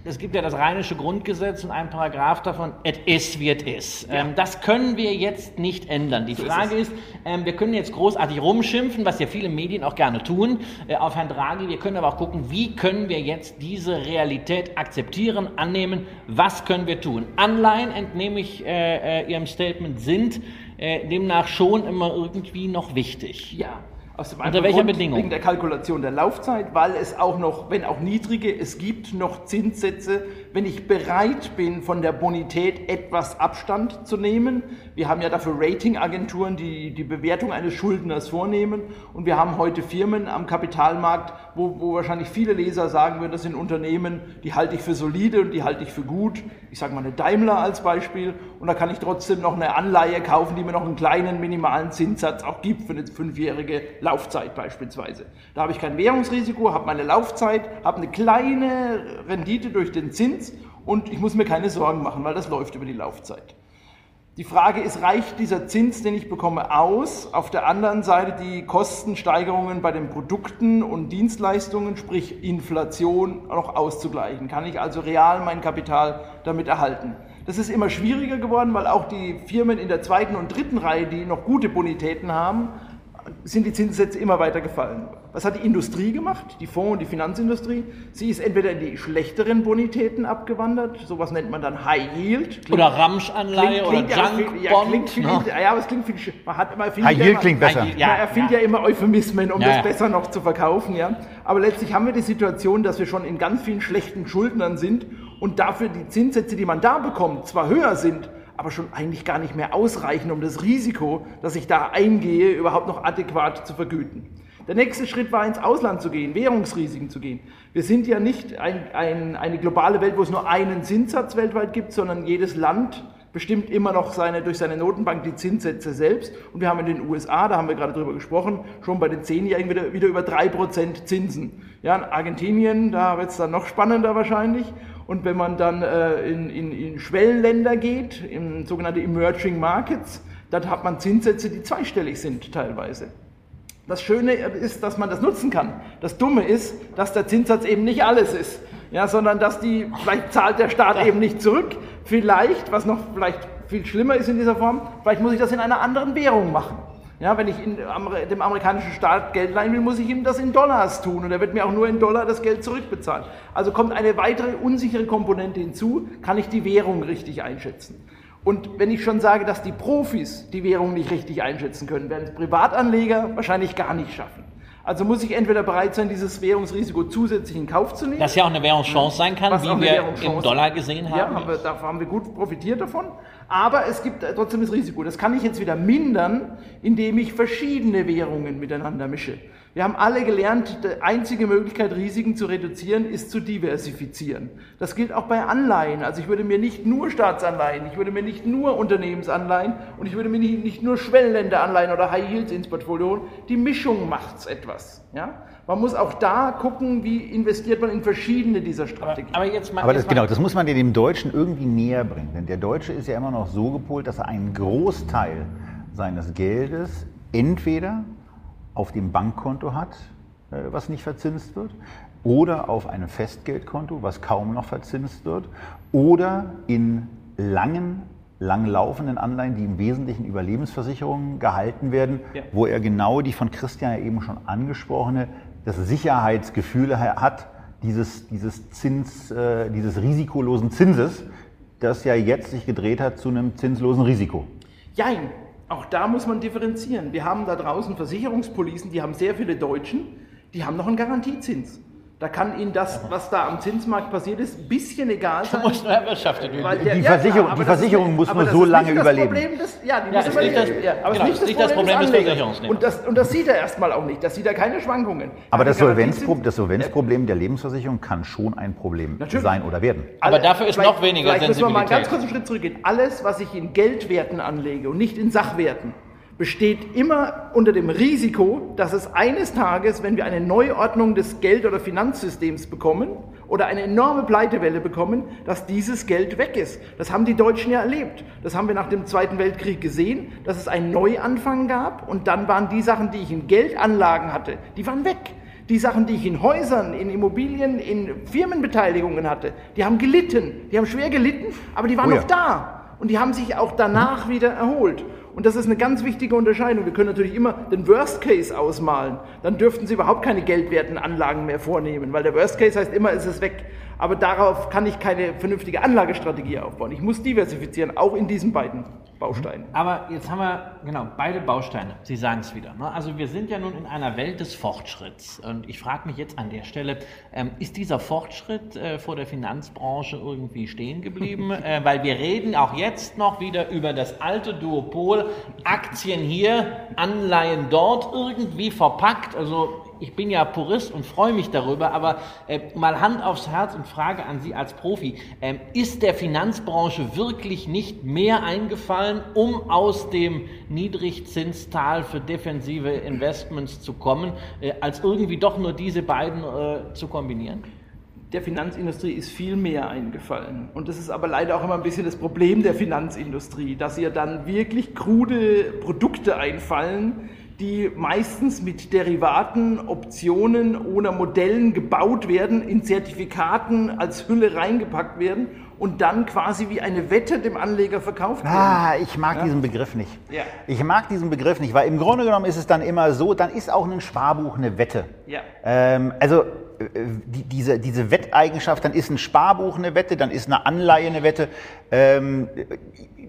es gibt ja das rheinische Grundgesetz und ein Paragraph davon, et is wird is. Ähm, das können wir jetzt nicht ändern. Die Frage ist, ähm, wir können jetzt großartig rumschimpfen, was ja viele Medien auch gerne tun, äh, auf Herrn Draghi. Wir können aber auch gucken, wie können wir jetzt diese Realität akzeptieren, annehmen, was können wir tun. Anleihen, entnehme ich äh, äh, Ihrem Statement, sind äh, demnach schon immer irgendwie noch wichtig. Ja. Aus dem Unter welcher Grund, Bedingung? Wegen der Kalkulation der Laufzeit, weil es auch noch, wenn auch niedrige, es gibt noch Zinssätze, wenn ich bereit bin, von der Bonität etwas Abstand zu nehmen. Wir haben ja dafür Ratingagenturen, die die Bewertung eines Schuldners vornehmen. Und wir haben heute Firmen am Kapitalmarkt, wo, wo wahrscheinlich viele Leser sagen würden, das sind Unternehmen, die halte ich für solide und die halte ich für gut. Ich sage mal eine Daimler als Beispiel. Und da kann ich trotzdem noch eine Anleihe kaufen, die mir noch einen kleinen minimalen Zinssatz auch gibt für eine fünfjährige Laufzeit beispielsweise. Da habe ich kein Währungsrisiko, habe meine Laufzeit, habe eine kleine Rendite durch den Zins und ich muss mir keine Sorgen machen, weil das läuft über die Laufzeit. Die Frage ist, reicht dieser Zins, den ich bekomme, aus? Auf der anderen Seite die Kostensteigerungen bei den Produkten und Dienstleistungen, sprich Inflation, noch auszugleichen. Kann ich also real mein Kapital damit erhalten? Das ist immer schwieriger geworden, weil auch die Firmen in der zweiten und dritten Reihe, die noch gute Bonitäten haben, sind die Zinssätze immer weiter gefallen. Was hat die Industrie gemacht, die Fonds- und die Finanzindustrie? Sie ist entweder in die schlechteren Bonitäten abgewandert, sowas nennt man dann High Yield. Klingt- Oder Ramsch-Anleihe oder ja, Junk viel- ja, Bond. klingt viel, ne? ja, aber es klingt viel, man hat immer, findet High ja Yield immer- klingt besser. Yield, ja, Ja, er findet ja. ja. immer Euphemismen, um Ja, das besser noch zu verkaufen, ja. Aber letztlich haben wir die Situation, dass wir schon in ganz vielen schlechten Schuldnern sind und dafür die Zinssätze, die man da bekommt, zwar höher sind, aber schon eigentlich gar nicht mehr ausreichen, um das Risiko, das ich da eingehe, überhaupt noch adäquat zu vergüten. Der nächste Schritt war, ins Ausland zu gehen, Währungsrisiken zu gehen. Wir sind ja nicht ein, ein, eine globale Welt, wo es nur einen Zinssatz weltweit gibt, sondern jedes Land bestimmt immer noch seine, durch seine Notenbank die Zinssätze selbst. Und wir haben in den USA, da haben wir gerade drüber gesprochen, schon bei den Zehnjährigen wieder, wieder über 3% Zinsen. Ja, in Argentinien, da wird es dann noch spannender wahrscheinlich. Und wenn man dann äh, in, in, in Schwellenländer geht, in sogenannte Emerging Markets, dann hat man Zinssätze, die zweistellig sind teilweise. Das Schöne ist, dass man das nutzen kann. Das Dumme ist, dass der Zinssatz eben nicht alles ist, ja, sondern dass die, vielleicht zahlt der Staat eben nicht zurück. Vielleicht, was noch vielleicht viel schlimmer ist in dieser Form, vielleicht muss ich das in einer anderen Währung machen. Ja, wenn ich in dem amerikanischen Staat Geld leihen will, muss ich ihm das in Dollars tun und er wird mir auch nur in Dollar das Geld zurückbezahlen. Also kommt eine weitere unsichere Komponente hinzu, kann ich die Währung richtig einschätzen. Und wenn ich schon sage, dass die Profis die Währung nicht richtig einschätzen können, werden es Privatanleger wahrscheinlich gar nicht schaffen. Also muss ich entweder bereit sein, dieses Währungsrisiko zusätzlich in Kauf zu nehmen. Das ja auch eine Währungschance sein kann, wie wir im Dollar gesehen haben. Ja, haben wir, da haben wir gut profitiert davon. Aber es gibt trotzdem das Risiko. Das kann ich jetzt wieder mindern, indem ich verschiedene Währungen miteinander mische. Wir haben alle gelernt, die einzige Möglichkeit, Risiken zu reduzieren, ist zu diversifizieren. Das gilt auch bei Anleihen. Also ich würde mir nicht nur Staatsanleihen, ich würde mir nicht nur Unternehmensanleihen und ich würde mir nicht, nicht nur Schwellenländeranleihen oder High Yields ins Portfolio holen. Die Mischung macht's etwas. Ja? Man muss auch da gucken, wie investiert man in verschiedene dieser Strategien. Aber jetzt mal, Aber das, jetzt mal genau, das muss man dem Deutschen irgendwie näher bringen. Denn der Deutsche ist ja immer noch so gepolt, dass er einen Großteil seines Geldes entweder auf dem Bankkonto hat, äh, was nicht verzinst wird, oder auf einem Festgeldkonto, was kaum noch verzinst wird, oder in langen, langlaufenden Anleihen, die im Wesentlichen über Lebensversicherungen gehalten werden, Ja. wo er genau die von Christian ja eben schon angesprochene, das Sicherheitsgefühl hat, dieses, dieses, Zins, äh, dieses risikolosen Zinses, das ja jetzt sich gedreht hat zu einem zinslosen Risiko. Jein, auch da muss man differenzieren. Wir haben da draußen Versicherungspolicen, die haben sehr viele Deutschen, die haben noch einen Garantiezins. Da kann Ihnen das, was da am Zinsmarkt passiert ist, ein bisschen egal sein. musst nur erwirtschaftet werden. Die Versicherung- aber die das ist Versicherung nicht- muss nur das so ist lange nicht überleben. Das Problem des, ja, die Ja, muss ist nicht das- ja, aber genau, ist nicht das Problem des Anlegers. Versicherungsnehmers. Und das, und das sieht er erstmal auch nicht. Das sieht er keine Schwankungen. Aber das, Solvenzpro das Solvenzproblem der Lebensversicherung kann schon ein Problem Natürlich. sein oder werden. Aber dafür ist noch weniger Vielleicht müssen wir mal einen ganz Sensibilität. kurzen Schritt zurückgehen. Alles, was ich in Geldwerten anlege und nicht in Sachwerten, besteht immer unter dem Risiko, dass es eines Tages, wenn wir eine Neuordnung des Geld- oder Finanzsystems bekommen oder eine enorme Pleitewelle bekommen, dass dieses Geld weg ist. Das haben die Deutschen ja erlebt. Das haben wir nach dem Zweiten Weltkrieg gesehen, dass es einen Neuanfang gab und dann waren die Sachen, die ich in Geldanlagen hatte, die waren weg. Die Sachen, die ich in Häusern, in Immobilien, in Firmenbeteiligungen hatte, die haben gelitten. Die haben schwer gelitten, aber die waren Oh ja. noch da. Und die haben sich auch danach wieder erholt. Und das ist eine ganz wichtige Unterscheidung. Wir können natürlich immer den Worst Case ausmalen. Dann dürften Sie überhaupt keine geldwerten Anlagen mehr vornehmen, weil der Worst Case heißt immer, es ist weg. Aber darauf kann ich keine vernünftige Anlagestrategie aufbauen. Ich muss diversifizieren, auch in diesen beiden Bausteinen. Aber jetzt haben wir, genau, beide Bausteine. Sie sagen es wieder. Ne? Also wir sind ja nun in einer Welt des Fortschritts. Und ich frage mich jetzt an der Stelle, ähm, ist dieser Fortschritt äh, vor der Finanzbranche irgendwie stehen geblieben? äh, weil wir reden auch jetzt noch wieder über das alte Duopol, Aktien hier, Anleihen dort, irgendwie verpackt. Also ich bin ja Purist und freue mich darüber, aber äh, mal Hand aufs Herz und Frage an Sie als Profi. Ähm, ist der Finanzbranche wirklich nicht mehr eingefallen, um aus dem Niedrigzinstal für defensive Investments zu kommen, äh, als irgendwie doch nur diese beiden äh, zu kombinieren? Der Finanzindustrie ist viel mehr eingefallen. Und das ist aber leider auch immer ein bisschen das Problem der Finanzindustrie, dass ihr dann wirklich krude Produkte einfallen, die meistens mit Derivaten, Optionen oder Modellen gebaut werden, in Zertifikaten als Hülle reingepackt werden und dann quasi wie eine Wette dem Anleger verkauft werden. Ah, ich mag diesen Begriff nicht. Ja. Ich mag diesen Begriff nicht, weil im Grunde genommen ist es dann immer so, dann ist auch ein Sparbuch eine Wette. Ja. Ähm, also äh, die, diese, diese Wetteigenschaft, dann ist ein Sparbuch eine Wette, dann ist eine Anleihe eine Wette. Ähm,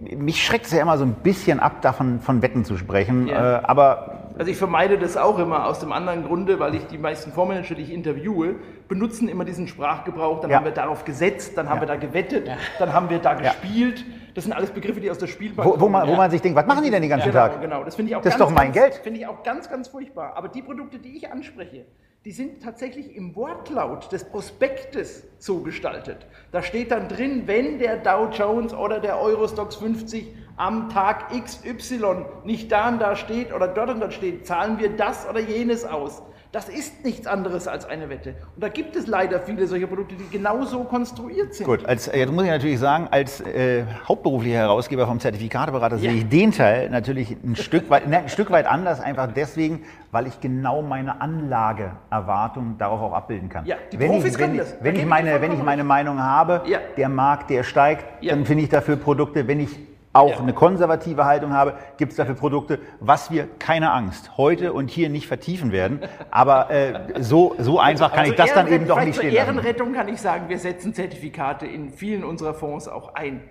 mich schreckt es ja immer so ein bisschen ab, davon von Wetten zu sprechen. Ja. Äh, aber Also ich vermeide das auch immer aus dem anderen Grunde, weil ich die meisten Fondsmanager, die ich interviewe, benutzen immer diesen Sprachgebrauch. Dann Ja. haben wir darauf gesetzt, dann haben Ja. wir da gewettet, dann haben wir da gespielt. Das sind alles Begriffe, die aus der Spielbank wo, wo, man, wo man sich denkt, was machen die denn den ganzen Genau, Tag? genau. Das finde ich auch Das ist ganz, doch mein ganz, Geld. Finde ich auch ganz, ganz furchtbar. Aber die Produkte, die ich anspreche, die sind tatsächlich im Wortlaut des Prospektes so gestaltet. Da steht dann drin, wenn der Dow Jones oder der Eurostox 50 am Tag XY nicht da und da steht oder dort und dort steht, zahlen wir das oder jenes aus. Das ist nichts anderes als eine Wette. Und da gibt es leider viele solcher Produkte, die genauso konstruiert sind. Gut, als, jetzt muss ich natürlich sagen, als äh, hauptberuflicher Herausgeber vom Zertifikateberater Ja. sehe ich den Teil natürlich ein Stück, weit, ne, ein Stück weit anders, einfach deswegen, weil ich genau meine Anlageerwartung darauf auch abbilden kann. Ja, die wenn Profis ich, wenn können das. Da Wenn ich, meine, wenn ich meine Meinung habe, Ja. der Markt, der steigt, Ja. dann finde ich dafür Produkte, wenn ich auch Ja. eine konservative Haltung habe, gibt es dafür Produkte, was wir, keine Angst, heute und hier nicht vertiefen werden. Aber äh, so, so einfach kann Also ich das dann eben doch nicht stehen lassen. Ehrenrettung kann ich sagen, wir setzen Zertifikate in vielen unserer Fonds auch ein.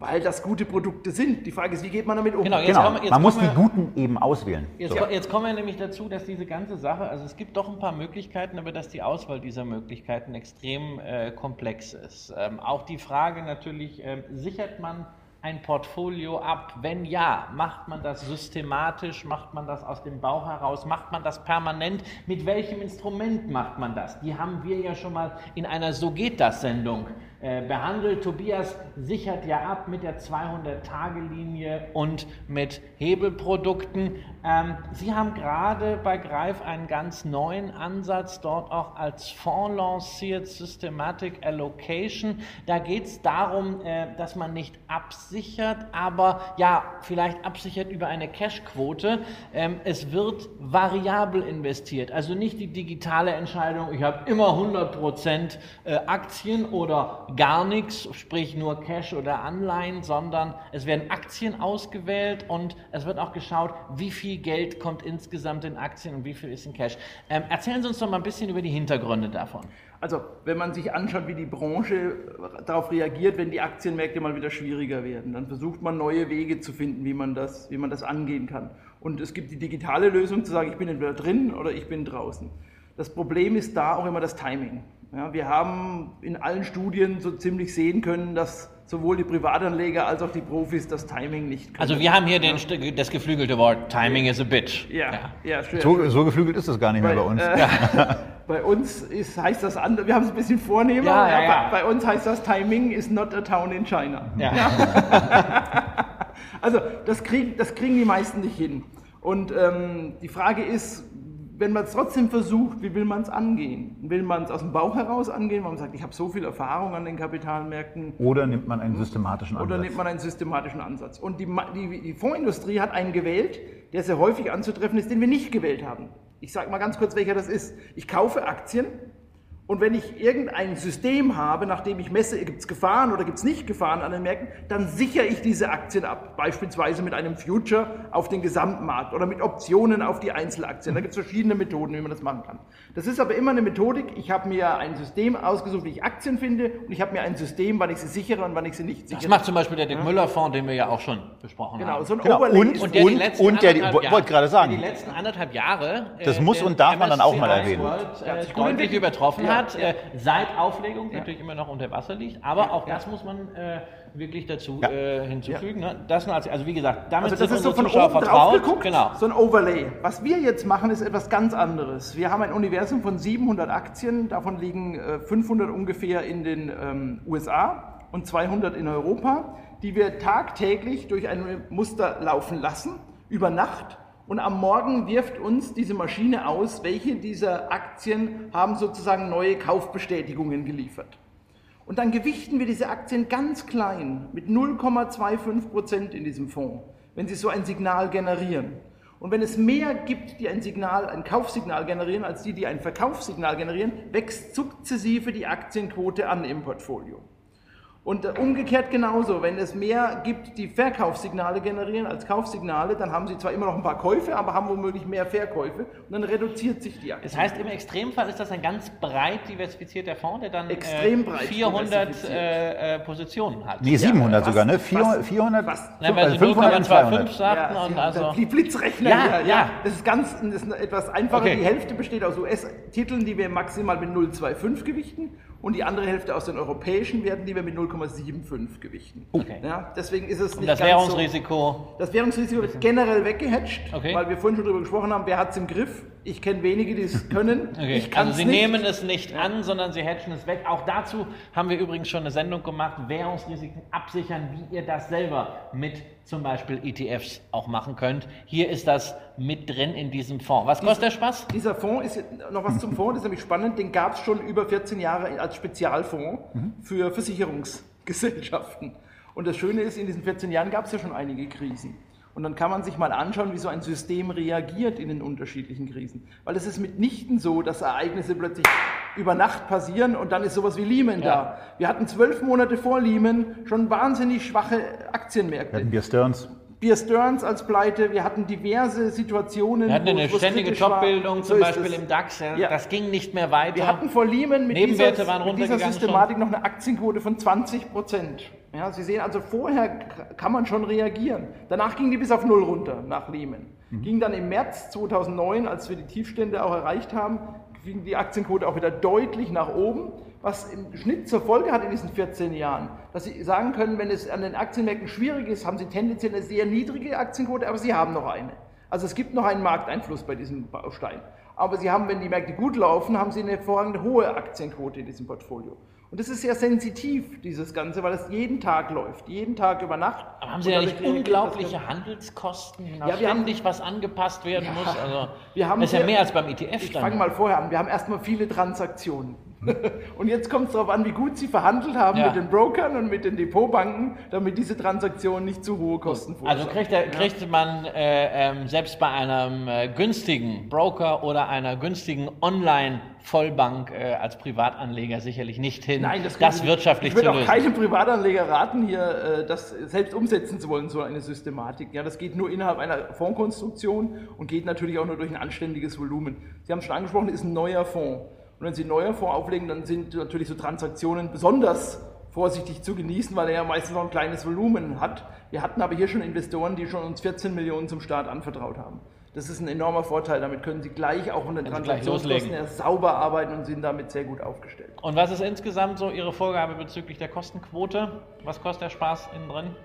weil das gute Produkte sind. Die Frage ist, wie geht man damit um? Genau, jetzt Genau, kommen- jetzt man muss die wir- guten eben auswählen. Jetzt, So. jetzt kommen wir nämlich dazu, dass diese ganze Sache, also es gibt doch ein paar Möglichkeiten, aber dass die Auswahl dieser Möglichkeiten extrem äh, komplex ist. Ähm, auch die Frage natürlich, ähm, sichert man ein Portfolio ab? Wenn ja, macht man das systematisch, macht man das aus dem Bauch heraus, macht man das permanent? Mit welchem Instrument macht man das? Die haben wir ja schon mal in einer So geht das Sendung behandelt. Tobias sichert ja ab mit der 200-Tage-Linie und mit Hebelprodukten. Ähm, Sie haben gerade bei Greif einen ganz neuen Ansatz dort auch als Fonds lanciert, Systematic Allocation. Da geht es darum, äh, dass man nicht absichert, aber ja, vielleicht absichert über eine Cashquote. Ähm, es wird variabel investiert, also nicht die digitale Entscheidung, ich habe immer 100% äh, Aktien oder gar nichts, sprich nur Cash oder Anleihen, sondern es werden Aktien ausgewählt und es wird auch geschaut, wie viel Geld kommt insgesamt in Aktien und wie viel ist in Cash. Ähm, erzählen Sie uns doch mal ein bisschen über die Hintergründe davon. Also, wenn man sich anschaut, wie die Branche darauf reagiert, wenn die Aktienmärkte mal wieder schwieriger werden, dann versucht man neue Wege zu finden, wie man das, wie man das angehen kann. Und es gibt die digitale Lösung zu sagen, ich bin entweder drin oder ich bin draußen. Das Problem ist da auch immer das Timing. Ja, wir haben in allen Studien so ziemlich sehen können, dass sowohl die Privatanleger als auch die Profis das Timing nicht können. Also wir haben hier den, das geflügelte Wort, Timing is a bitch. ja, ja, schön. So, so geflügelt ist das gar nicht mehr bei uns. Äh, bei uns ist, heißt das andere, wir haben es ein bisschen vornehmer. Ja, ja, ja. Bei, bei uns heißt das Timing is not a town in China. Ja. Also das, krieg, das kriegen die meisten nicht hin. Und ähm, die Frage ist, wenn man es trotzdem versucht, wie will man es angehen? Will man es aus dem Bauch heraus angehen, weil man sagt, ich habe so viel Erfahrung an den Kapitalmärkten, Oder nimmt man einen systematischen Ansatz? oder nimmt man einen systematischen Ansatz? Und die, die, die Fondsindustrie hat einen gewählt, der sehr häufig anzutreffen ist, den wir nicht gewählt haben. Ich sage mal ganz kurz, welcher das ist. Ich kaufe Aktien und wenn ich irgendein System habe, nachdem ich messe, gibt es Gefahren oder gibt es nicht Gefahren an den Märkten, dann sichere ich diese Aktien ab. Beispielsweise mit einem Future auf den Gesamtmarkt oder mit Optionen auf die Einzelaktien. Da gibt es verschiedene Methoden, wie man das machen kann. Das ist aber immer eine Methodik. Ich habe mir ein System ausgesucht, wie ich Aktien finde und ich habe mir ein System, wann ich sie sichere und wann ich sie nicht sichere. Das macht zum Beispiel der Dick Müller Fonds, den wir ja auch schon besprochen Genau, haben. so ein Genau, Overlay. und- Und der Und- und der die- anderthalb wollte gerade sagen. der die letzten anderthalb Jahre. Das äh, muss und darf man dann auch mal erwähnen. World, äh, sich gut deutlich übertroffen Ja, hat, ja. äh, seit Auflegung natürlich immer noch unter Wasser liegt, aber auch das muss man äh, wirklich dazu Ja. äh, hinzufügen. Ne? Das, also, wie gesagt, damit Also das ist so von Zuschauer oben drauf geguckt, Genau. so ein Overlay. Was wir jetzt machen, ist etwas ganz anderes. Wir haben ein Universum von 700 Aktien, davon liegen äh, 500 ungefähr in den ähm, USA und 200 in Europa, die wir tagtäglich durch ein Muster laufen lassen, über Nacht. Und am Morgen wirft uns diese Maschine aus, welche dieser Aktien haben sozusagen neue Kaufbestätigungen geliefert. Und dann gewichten wir diese Aktien ganz klein mit 0,25 Prozent in diesem Fonds, wenn sie so ein Signal generieren. Und wenn es mehr gibt, die ein Signal, ein Kaufsignal generieren, als die, die ein Verkaufssignal generieren, wächst sukzessive die Aktienquote an im Portfolio. Und umgekehrt genauso, wenn es mehr gibt, die Verkaufssignale generieren als Kaufsignale, dann haben sie zwar immer noch ein paar Käufe, aber haben womöglich mehr Verkäufe und dann reduziert sich die Aktie. Das heißt, im Extremfall ist das ein ganz breit diversifizierter Fonds, der dann Extrem äh, breit 400 diversifiziert. äh, äh, Positionen hat. Nee, 700 fast- sogar, ne? fast- 400, 400 fast. Nein, weil also Sie 500 und 0,25 200. sagten Ja, und also. die Blitzrechner Ja, hier. ja. Das ist ganz das ist etwas einfacher. Okay. Die Hälfte besteht aus US-Titeln, die wir maximal mit 0,25 gewichten und die andere Hälfte aus den europäischen Werten, die wir mit 0,75 gewichten. Okay. Ja, deswegen ist es Und nicht das ganz Währungsrisiko. so. Das Währungsrisiko wird generell weggehatcht, Okay. weil wir vorhin schon darüber gesprochen haben, wer hat es im Griff. Ich kenne wenige, die es können. Okay. Also Sie nicht. nehmen es nicht an, sondern Sie hatchen es weg. Auch dazu haben wir übrigens schon eine Sendung gemacht, Währungsrisiken absichern, wie ihr das selber mit zum Beispiel ETFs auch machen könnt. Hier ist das mit drin in diesem Fonds. Was kostet der Spaß? Dieser Fonds ist noch was zum Fonds, das ist nämlich spannend. Den gab es schon über 14 Jahre als Spezialfonds für Versicherungsgesellschaften. Und das Schöne ist, in diesen 14 Jahren gab es ja schon einige Krisen. Und dann kann man sich mal anschauen, wie so ein System reagiert in den unterschiedlichen Krisen. Weil es ist mitnichten so, dass Ereignisse plötzlich über Nacht passieren und dann ist sowas wie Lehman Ja. da. Wir hatten zwölf Monate vor Lehman schon wahnsinnig schwache Aktienmärkte. Hatten wir Stearns. Beer Stearns als Pleite, wir hatten diverse Situationen. Wir hatten eine ständige. Jobbildung, So zum ist Beispiel im DAX. Ja, Ja. Das ging nicht mehr weiter. Wir hatten vor Lehman mit dieser, mit dieser Systematik noch eine Aktienquote von 20 Prozent. Ja, Sie sehen also, vorher kann man schon reagieren. Danach ging die bis auf Null runter, nach Lehman. Ging dann im März 2009, als wir die Tiefstände auch erreicht haben, ging die Aktienquote auch wieder deutlich nach oben, was im Schnitt zur Folge hat in diesen 14 Jahren, dass Sie sagen können, wenn es an den Aktienmärkten schwierig ist, haben Sie tendenziell eine sehr niedrige Aktienquote, aber Sie haben noch eine. Also es gibt noch einen Markteinfluss bei diesem Baustein. Aber Sie haben, wenn die Märkte gut laufen, haben Sie eine hervorragende hohe Aktienquote in diesem Portfolio. Und das ist sehr sensitiv, dieses Ganze, weil es jeden Tag läuft, jeden Tag über Nacht. Aber haben Sie ja nicht unglaubliche das- Handelskosten, Ja, ja, wir haben- ständig was angepasst werden muss? Also, wir haben das ist ja mehr als beim ETF Ich fange mal vorher an. Wir haben erstmal viele Transaktionen. Und jetzt kommt es darauf an, wie gut Sie verhandelt haben Ja. mit den Brokern und mit den Depotbanken, damit diese Transaktionen nicht zu hohe Kosten Also kriegt, er, kriegt man äh, ähm, selbst bei einem äh, günstigen Broker oder einer günstigen Online-Vollbank äh, als Privatanleger sicherlich nicht hin, Nein, das, das, können Sie nicht. wirtschaftlich Ich würde zu auch lösen. keinem Privatanleger raten, hier äh, das selbst umsetzen zu wollen, so eine Systematik. Ja, das geht nur innerhalb einer Fondskonstruktion und geht natürlich auch nur durch ein anständiges Volumen. Sie haben es schon angesprochen, es ist ein neuer Fonds. Und wenn Sie neuen Fonds auflegen, dann sind natürlich so Transaktionen besonders vorsichtig zu genießen, weil er ja meistens noch ein kleines Volumen hat. Wir hatten aber hier schon Investoren, die schon uns 14 Millionen zum Start anvertraut haben. Das ist ein enormer Vorteil. Damit können Sie gleich auch gleich Transaktionskosten her sauber arbeiten und sind damit sehr gut aufgestellt. Und was ist insgesamt so Ihre Vorgabe bezüglich der Kostenquote? Was kostet der Spaß innen drin?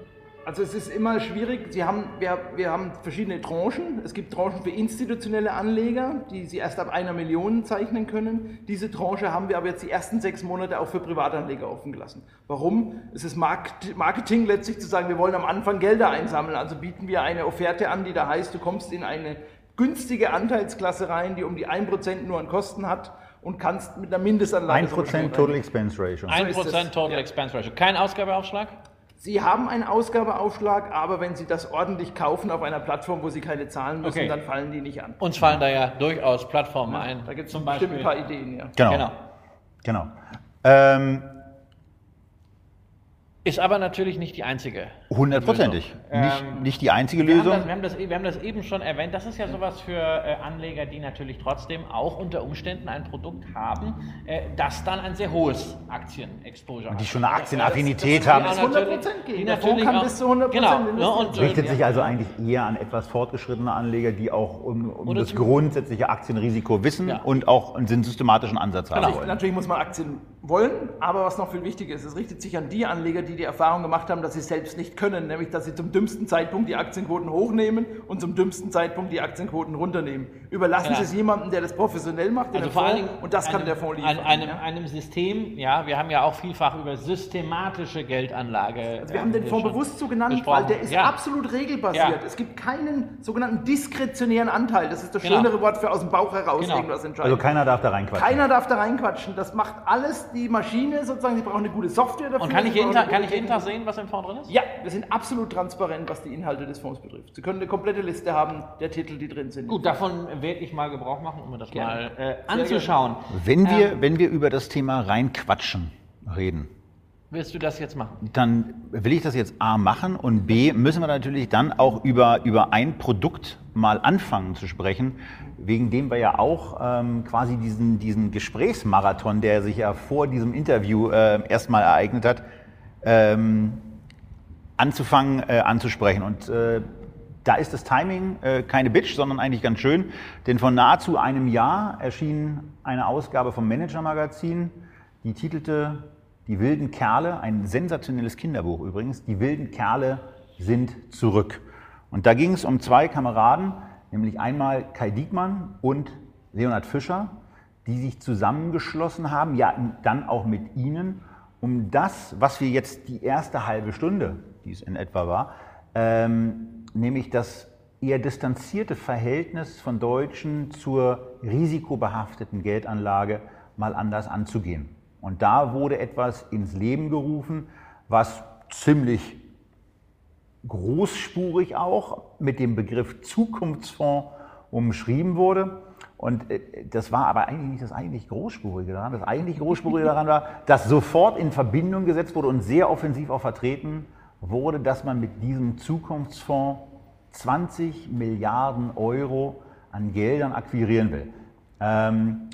Also es ist immer schwierig. Sie haben, wir, wir haben verschiedene Tranchen. Es gibt Tranchen für institutionelle Anleger, die Sie erst ab einer Million zeichnen können. Diese Tranche haben wir aber jetzt die ersten sechs Monate auch für Privatanleger offen gelassen. Warum? Es ist Markt- Marketing letztlich zu sagen, wir wollen am Anfang Gelder einsammeln. Also bieten wir eine Offerte an, die da heißt, du kommst in eine günstige Anteilsklasse rein, die um die 1% nur an Kosten hat und kannst mit einer Mindestanlage... 1% Total Expense Ratio. 1% ist es. Total Ja. Expense Ratio. Kein Ausgabeaufschlag? Sie haben einen Ausgabeaufschlag, aber wenn Sie das ordentlich kaufen auf einer Plattform, wo Sie keine zahlen müssen, Okay. dann fallen die nicht an. Uns fallen da ja durchaus Plattformen ein. Da gibt es zum bestimmt Beispiel. ein paar Ideen, ja. Genau. Genau. genau. Ähm, Ist aber natürlich nicht die einzige. Hundertprozentig. Lösung. Nicht, Ähm, nicht die einzige Wir haben, Lösung. das, wir, haben das, wir haben das eben schon erwähnt. Das ist ja sowas für äh, Anleger, die natürlich trotzdem auch unter Umständen ein Produkt haben, äh, das dann ein sehr hohes Aktien-Exposure hat. Die schon eine Aktienaffinität das- haben. das- Ja, natürlich- 100% gehen. Die Der natürlich kann auch, bis zu 100% genau, ne, und, richtet sich ja. also eigentlich eher an etwas fortgeschrittene Anleger, die auch um, um das grundsätzliche Aktienrisiko wissen Ja. und auch einen systematischen Ansatz haben Genau. wollen. Natürlich muss man Aktien wollen, aber was noch viel wichtiger ist, es richtet sich an die Anleger, die die Erfahrung gemacht haben, dass sie es selbst nicht können, nämlich dass sie zum dümmsten Zeitpunkt die Aktienquoten hochnehmen und zum dümmsten Zeitpunkt die Aktienquoten runternehmen. Überlassen Ja. Sie es jemandem, der das professionell macht, Also vor Fonds, und das kann einem, der Fonds liefern. An, einem, ja. einem System, ja, wir haben ja auch vielfach über systematische Geldanlage. Also wir haben den Fonds bewusst so genannt, gesprochen. weil der ist ja. absolut regelbasiert. Ja. Es gibt keinen sogenannten diskretionären Anteil. Das ist das Genau. schönere Wort für aus dem Bauch heraus Genau. irgendwas entscheiden. Also keiner darf da reinquatschen. Keiner darf da reinquatschen. Das macht alles die Maschine sozusagen. Sie brauchen eine gute Software dafür. Und kann ich, jeden Tag, kann ich jeden Tag sehen, was im Fonds drin ist? Ja, wir sind absolut transparent, was die Inhalte des Fonds betrifft. Sie können eine komplette Liste haben der Titel, die drin sind. Gut, davon werde ich mal Gebrauch machen, um mir das Gerne. mal äh, anzuschauen. Wenn wir, Ähm. wenn wir über das Thema reinquatschen reden, Willst du das jetzt machen? dann will ich das jetzt A machen und B müssen wir natürlich dann auch über, über ein Produkt mal anfangen zu sprechen, wegen dem wir ja auch ähm, quasi diesen, diesen Gesprächsmarathon, der sich ja vor diesem Interview äh, erstmal ereignet hat, ähm, anzufangen äh, anzusprechen. Und äh, da ist das Timing äh, keine Bitch, sondern eigentlich ganz schön, denn vor nahezu einem Jahr erschien eine Ausgabe vom Manager-Magazin, die titelte Die wilden Kerle, ein sensationelles Kinderbuch übrigens, Die wilden Kerle sind zurück. Und da ging es um zwei Kameraden, nämlich einmal Kai Diekmann und Leonhard Fischer, die sich zusammengeschlossen haben, ja dann auch mit Ihnen, um das, was wir jetzt die erste halbe Stunde, die es in etwa war, ähm, nämlich das eher distanzierte Verhältnis von Deutschen zur risikobehafteten Geldanlage mal anders anzugehen. Und da wurde etwas ins Leben gerufen, was ziemlich großspurig auch mit dem Begriff Zukunftsfonds umschrieben wurde. Und äh, das war aber eigentlich nicht das eigentlich Großspurige daran. Das eigentlich Großspurige daran war, dass sofort in Verbindung gesetzt wurde und sehr offensiv auch vertreten wurde, dass man mit diesem Zukunftsfonds 20 Milliarden Euro an Geldern akquirieren will. Ähm,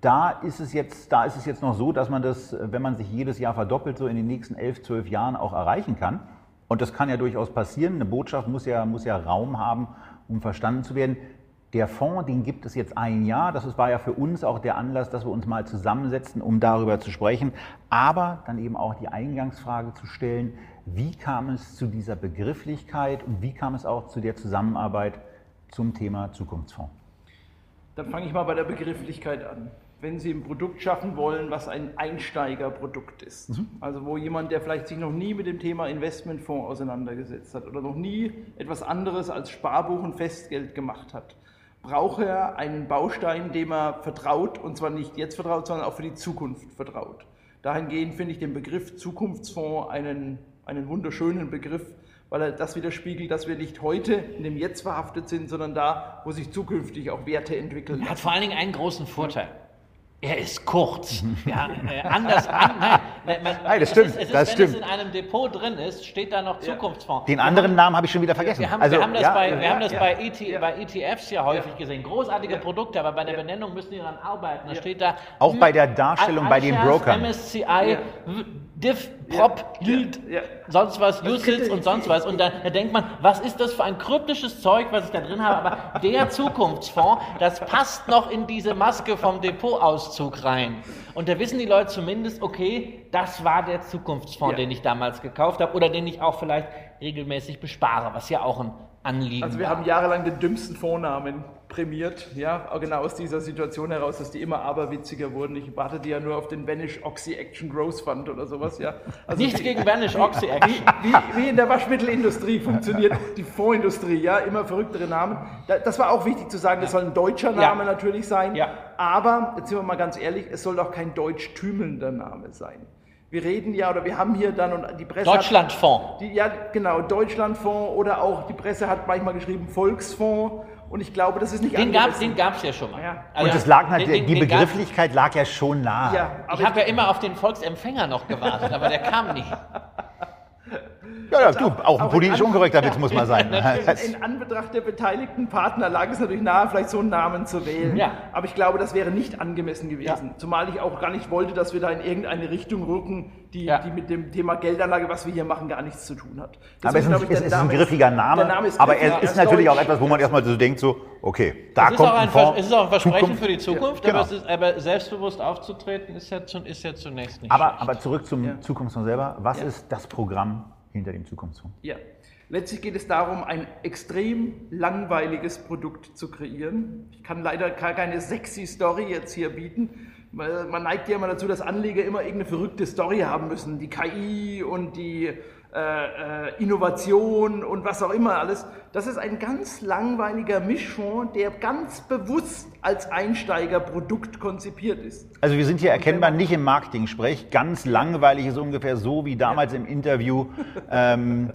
da ist, es jetzt, da ist es jetzt noch so, dass man das, wenn man sich jedes Jahr verdoppelt, so in den nächsten 11, 12 Jahren auch erreichen kann. Und das kann ja durchaus passieren. Eine Botschaft muss ja, muss ja Raum haben, um verstanden zu werden. Der Fonds, den gibt es jetzt ein Jahr. Das war ja für uns auch der Anlass, dass wir uns mal zusammensetzen, um darüber zu sprechen. Aber dann eben auch die Eingangsfrage zu stellen, wie kam es zu dieser Begrifflichkeit und wie kam es auch zu der Zusammenarbeit zum Thema Zukunftsfonds? Dann fange ich mal bei der Begrifflichkeit an wenn Sie ein Produkt schaffen wollen, was ein Einsteigerprodukt ist. Mhm. Also wo jemand, der vielleicht sich noch nie mit dem Thema Investmentfonds auseinandergesetzt hat oder noch nie etwas anderes als Sparbuch und Festgeld gemacht hat, braucht er einen Baustein, dem er vertraut und zwar nicht jetzt vertraut, sondern auch für die Zukunft vertraut. Dahingehend finde ich den Begriff Zukunftsfonds einen, einen wunderschönen Begriff, weil er das widerspiegelt, dass wir nicht heute in dem Jetzt verhaftet sind, sondern da, wo sich zukünftig auch Werte entwickeln. Er hat vor allen Dingen einen großen Vorteil. Er ist kurz. Ja, äh, anders. An, nein, man, nein, das stimmt. Es ist, es ist, das wenn stimmt. es in einem Depot drin ist, steht da noch Zukunftsfonds. Den anderen Namen habe ich schon wieder vergessen. Wir haben, also, wir haben das, ja, bei, wir ja, haben das bei, ET, bei, ETFs ja häufig gesehen. Großartige Produkte, aber bei der Benennung müssen die daran arbeiten. Da steht da. Auch bei der Darstellung bei den Brokern. MSCI, Diff, Prop, Yield, sonst was, USITs und sonst was. Und dann da denkt man, was ist das für ein kryptisches Zeug, was ich da drin habe? Aber der Zukunftsfonds, das passt noch in diese Maske vom Depotauszug rein. Und da wissen die Leute zumindest, okay, das war der Zukunftsfonds, ja. den ich damals gekauft habe oder den ich auch vielleicht regelmäßig bespare, was ja auch ein Anliegen Also wir war. haben jahrelang den dümmsten Vornamen prämiert, ja, genau aus dieser Situation heraus, dass die immer aberwitziger wurden. Ich wartete ja nur auf den Vanish Oxy Action Growth Fund oder sowas, ja. Also Nichts gegen Vanish Oxy Action. Wie, wie, wie, in der Waschmittelindustrie funktioniert die Fondsindustrie, ja, immer verrücktere Namen. Das war auch wichtig zu sagen, das soll ein deutscher Name ja. natürlich sein, ja. aber, jetzt sind wir mal ganz ehrlich, es soll doch kein deutsch-tümelnder Name sein. Wir reden ja, oder wir haben hier dann, und die Presse. Deutschlandfonds. Hat, die, ja, genau, Deutschlandfonds oder auch die Presse hat manchmal geschrieben Volksfonds. Und ich glaube, das ist nicht Den gab es ja schon mal. Ja. Also und es lag den, den, die Begrifflichkeit lag ja schon nahe. Ja, ich habe ja immer auf den Volksempfänger noch gewartet, aber der kam nicht. Ja, ja, du, auch, auch ein politisch unkorrekter Witz muss man sein. In, Anbetracht der beteiligten Partner lag es natürlich nahe, vielleicht so einen Namen zu wählen. Ja. Aber ich glaube, das wäre nicht angemessen gewesen. Ja. Zumal ich auch gar nicht wollte, dass wir da in irgendeine Richtung rücken, die, ja. die mit dem Thema Geldanlage, was wir hier machen, gar nichts zu tun hat. Deswegen aber es ist, ein, es ist ein griffiger Name, Name ist aber er ist natürlich auch etwas, wo man erstmal so denkt, so, okay, da kommt ein, ein Fonds. Es ist auch ein Versprechen Zukunft. für die Zukunft, genau. aber, ist, aber, selbstbewusst aufzutreten ist ja, ist ja zunächst nicht aber. Aber zurück zum Zukunftsfonds selber. Was ist das Programm hinter dem Zukunftsfonds? Ja, letztlich geht es darum, ein extrem langweiliges Produkt zu kreieren. Ich kann leider gar keine sexy Story jetzt hier bieten. Man neigt ja immer dazu, dass Anleger immer irgendeine verrückte Story haben müssen. Die KI und die Innovation und was auch immer alles. Das ist ein ganz langweiliger Mischfonds, der ganz bewusst als Einsteigerprodukt konzipiert ist. Also wir sind hier erkennbar nicht im Marketing-Sprech. Ganz langweilig ist ungefähr so wie damals im Interview ähm,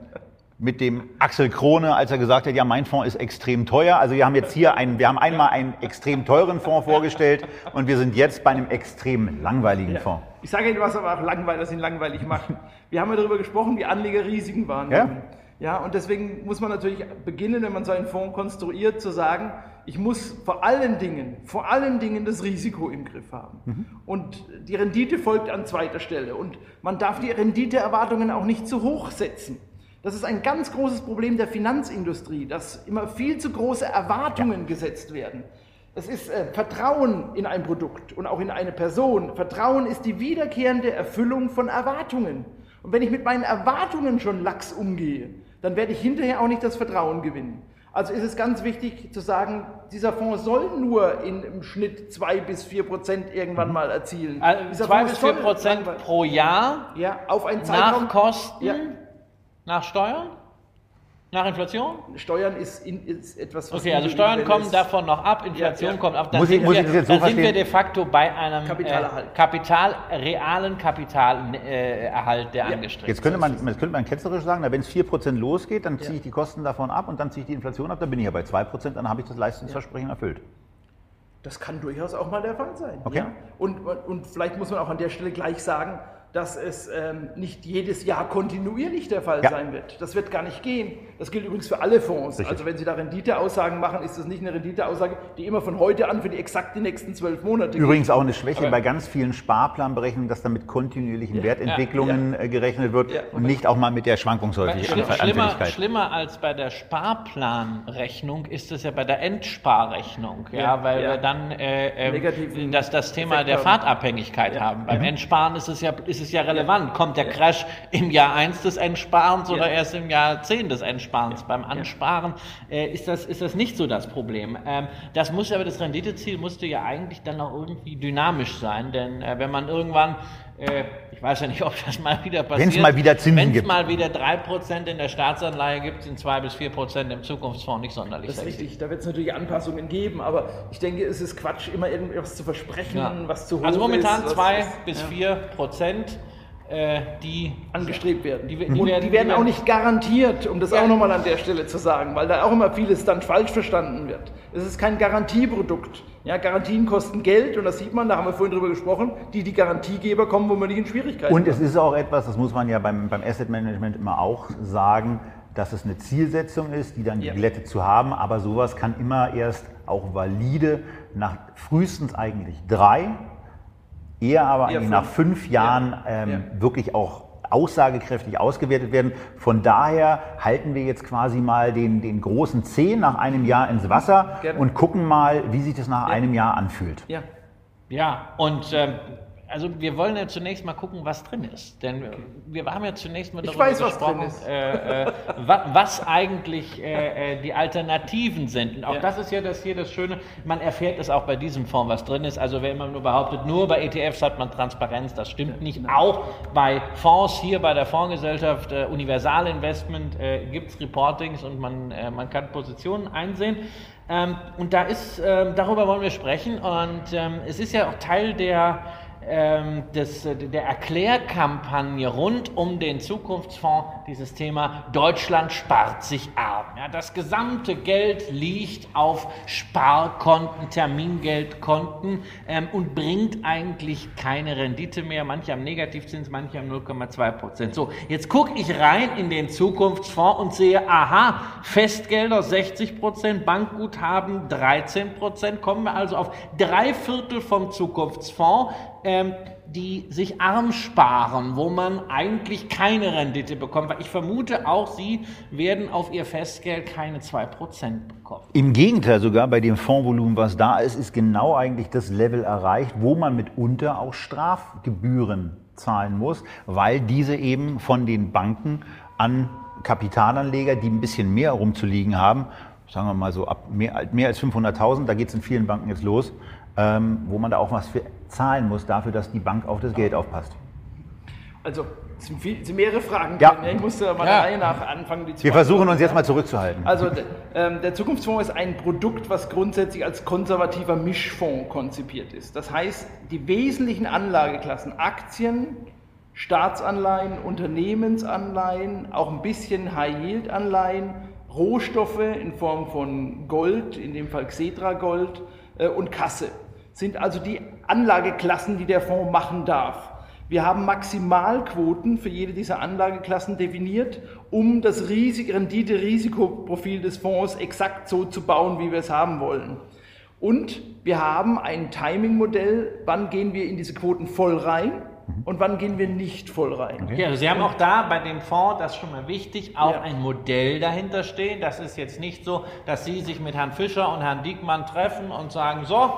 mit dem Axel Krone, als er gesagt hat, ja, mein Fonds ist extrem teuer. Also wir haben jetzt hier einen, wir haben einmal einen extrem teuren Fonds vorgestellt und wir sind jetzt bei einem extrem langweiligen ja. Fonds. Ich sage Ihnen, was aber auch langweilig, das ihn langweilig macht. Wir haben ja darüber gesprochen, wie Anleger Risiken wahrnehmen. Ja? ja, und deswegen muss man natürlich beginnen, wenn man so einen Fonds konstruiert, zu sagen, ich muss vor allen Dingen, vor allen Dingen das Risiko im Griff haben. Mhm. Und die Rendite folgt an zweiter Stelle. Und man darf die Renditeerwartungen auch nicht zu hoch setzen. Das ist ein ganz großes Problem der Finanzindustrie, dass immer viel zu große Erwartungen ja. gesetzt werden. Es ist äh, Vertrauen in ein Produkt und auch in eine Person. Vertrauen ist die wiederkehrende Erfüllung von Erwartungen. Und wenn ich mit meinen Erwartungen schon lax umgehe, dann werde ich hinterher auch nicht das Vertrauen gewinnen. Also ist es ganz wichtig zu sagen, dieser Fonds soll nur in, im Schnitt zwei bis vier Prozent irgendwann mhm. mal erzielen. Also zwei bis vier Prozent pro Jahr ja, auf einen Zeitraum. Nach Kosten. Ja. Nach Steuern? Nach Inflation? Steuern ist, in, ist etwas, was. Okay, also Steuern kommen davon noch ab, Inflation ja, ja. kommt ab. Dann, muss sind, ich, wir, dann so sind wir de facto bei einem Kapitalerhalt. Äh, Kapital, realen Kapitalerhalt, äh, der ja. angestrebt Jetzt könnte man, jetzt könnte man ketzerisch sagen, wenn es 4% losgeht, dann ziehe ich die Kosten davon ab und dann ziehe ich die Inflation ab, dann bin ich ja bei 2%, dann habe ich das Leistungsversprechen erfüllt. Das kann durchaus auch mal der Fall sein. Okay. Und, und vielleicht muss man auch an der Stelle gleich sagen, dass es ähm, nicht jedes Jahr kontinuierlich der Fall Ja. sein wird. Das wird gar nicht gehen. Das gilt übrigens für alle Fonds. Richtig. Also wenn Sie da Renditeaussagen machen, ist das nicht eine Renditeaussage, die immer von heute an für die exakt die nächsten zwölf Monate Übrigens auch eine Schwäche Aber- bei ganz vielen Sparplanberechnungen, dass da mit kontinuierlichen Wertentwicklungen äh, gerechnet wird Ja. und nicht auch mal mit der Schwankungshäufigkeit. Schlimm, schlimmer, schlimmer als bei der Sparplanrechnung ist es ja bei der Endsparrechnung, ja, Ja, weil ja. wir dann äh, Negativen das, das Thema Effekt der haben. Fahrtabhängigkeit Ja. haben. Beim Entsparen ist es ja, ist es ja relevant. Kommt der Crash im Jahr 1 des Entsparens oder erst im Jahr 10 des Entsparens? Beim Ansparen äh, ist, das, ist das nicht so das Problem. Ähm, das muss aber, das Renditeziel musste ja eigentlich dann auch irgendwie dynamisch sein, denn äh, wenn man irgendwann ich weiß ja nicht, ob das mal wieder passiert. Wenn's mal wieder Zinsen Wenn's gibt. mal wieder 3% in der Staatsanleihe gibt, sind 2 bis 4% im Zukunftsfonds nicht sonderlich Das ist sexy. richtig, da wird es natürlich Anpassungen geben, aber ich denke, es ist Quatsch, immer irgendwas zu versprechen, Ja. was zu hoch Also momentan ist. was 2 ist- bis ja, 4 Prozent, äh, die angestrebt werden. Die- die und werden- die werden auch nicht garantiert, um das Ja. auch nochmal an der Stelle zu sagen, weil da auch immer vieles dann falsch verstanden wird. Es ist kein Garantieprodukt. Ja, Garantien kosten Geld und das sieht man, da haben wir vorhin drüber gesprochen, die die Garantiegeber kommen, wo man nicht in Schwierigkeiten Und es ist auch etwas, das muss man ja beim, beim Asset Management immer auch sagen, dass es eine Zielsetzung ist, die dann Ja. geglättet zu haben. Aber sowas kann immer erst auch valide nach frühestens eigentlich drei, eher aber Eher eigentlich nach fünf. fünf Jahren Ja. ähm, Ja. wirklich auch aussagekräftig ausgewertet werden. Von daher halten wir jetzt quasi mal den, den großen Zeh nach einem Jahr ins Wasser Gerne. und gucken mal, wie sich das nach Ja. einem Jahr anfühlt. Ja, Ja, und ähm, also wir wollen ja zunächst mal gucken, was drin ist. Denn wir haben ja zunächst mal darüber weiß, was gesprochen, ist. Äh, äh, wa, was eigentlich äh, äh, die Alternativen sind. Und auch Ja. das ist ja das hier das Schöne, man erfährt es auch bei diesem Fonds, was drin ist. Also wenn man nur behauptet, nur bei ETFs hat man Transparenz, das stimmt nicht. Auch bei Fonds hier bei der Fondsgesellschaft äh, Universal Investment äh, gibt es Reportings und man, äh, man kann Positionen einsehen. Ähm, und da ist, ähm, darüber wollen wir sprechen. Und ähm, es ist ja auch Teil der, des, äh, der Erklärkampagne rund um den Zukunftsfonds, dieses Thema Deutschland spart sich arm. Ja, das gesamte Geld liegt auf Sparkonten, Termingeldkonten ähm, und bringt eigentlich keine Rendite mehr. Manche haben Negativzins, manche haben 0,2 Prozent. So, jetzt gucke ich rein in den Zukunftsfonds und sehe, aha, Festgelder 60 Prozent, Bankguthaben 13 Prozent, kommen wir also auf drei Viertel vom Zukunftsfonds, ähm, die sich arm sparen, wo man eigentlich keine Rendite bekommt. Weil ich vermute, auch Sie werden auf Ihr Festgeld keine 2 Prozent bekommen. Im Gegenteil sogar, bei dem Fondsvolumen, was da ist, ist genau eigentlich das Level erreicht, wo man mitunter auch Strafgebühren zahlen muss, weil diese eben von den Banken an Kapitalanleger, die ein bisschen mehr rumzuliegen haben, sagen wir mal so ab mehr, mehr als 500.000, da geht es in vielen Banken jetzt los, ähm, wo man da auch was für zahlen muss dafür, dass die Bank auf das Geld aufpasst. also es sind, viel, es sind mehrere Fragen Ja. Ich musste mal Ja. der Reihe nach anfangen. Die zu Wir versuchen uns jetzt mal zurückzuhalten. Also ähm, der Zukunftsfonds ist ein Produkt, was grundsätzlich als konservativer Mischfonds konzipiert ist. Das heißt, die wesentlichen Anlageklassen Aktien, Staatsanleihen, Unternehmensanleihen, auch ein bisschen High-Yield-Anleihen, Rohstoffe in Form von Gold, in dem Fall Xetra Gold äh, und Kasse sind also die Anlageklassen, die der Fonds machen darf. Wir haben Maximalquoten für jede dieser Anlageklassen definiert, um das Risik Rendite-Risikoprofil des Fonds exakt so zu bauen, wie wir es haben wollen. Und wir haben ein Timing-Modell, wann gehen wir in diese Quoten voll rein und wann gehen wir nicht voll rein. Ja, also Sie haben auch da bei dem Fonds, das ist schon mal wichtig, auch Ja. ein Modell dahinter stehen. Das ist jetzt nicht so, dass Sie sich mit Herrn Fischer und Herrn Diekmann treffen und sagen, so,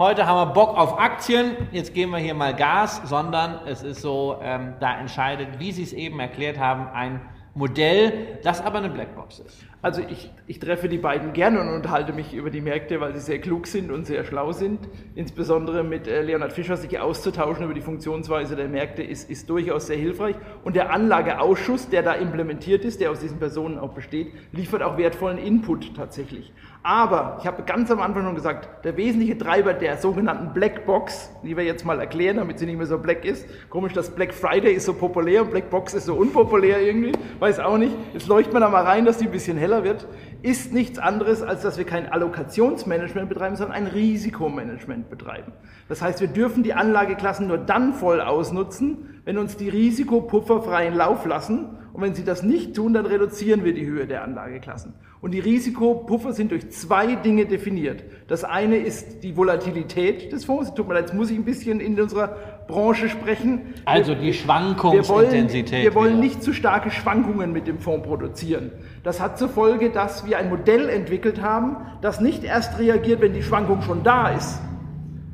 heute haben wir Bock auf Aktien, jetzt geben wir hier mal Gas, sondern es ist so, ähm, da entscheidet, wie Sie es eben erklärt haben, ein Modell, das aber eine Blackbox ist. Also ich, ich treffe die beiden gerne und unterhalte mich über die Märkte, weil sie sehr klug sind und sehr schlau sind. Insbesondere mit äh, Leonhard Fischer sich auszutauschen über die Funktionsweise der Märkte ist, ist durchaus sehr hilfreich. Und der Anlageausschuss, der da implementiert ist, der aus diesen Personen auch besteht, liefert auch wertvollen Input tatsächlich. Aber ich habe ganz am Anfang schon gesagt, der wesentliche Treiber der sogenannten Blackbox, die wir jetzt mal erklären, damit sie nicht mehr so black ist. Komisch, dass Black Friday ist so populär und Black Box ist so unpopulär irgendwie. Weiß auch nicht. Jetzt leuchten wir da mal rein, dass die ein bisschen heller wird. Ist nichts anderes, als dass wir kein Allokationsmanagement betreiben, sondern ein Risikomanagement betreiben. Das heißt, wir dürfen die Anlageklassen nur dann voll ausnutzen, wenn uns die Risikopuffer freien Lauf lassen und wenn sie das nicht tun, dann reduzieren wir die Höhe der Anlageklassen. Und die Risikopuffer sind durch zwei Dinge definiert. Das eine ist die Volatilität des Fonds. Tut mir leid, jetzt muss ich ein bisschen in unserer Branche sprechen. Also die Schwankungsintensität. Wir wollen, wir wollen nicht zu starke Schwankungen mit dem Fonds produzieren. Das hat zur Folge, dass wir ein Modell entwickelt haben, das nicht erst reagiert, wenn die Schwankung schon da ist,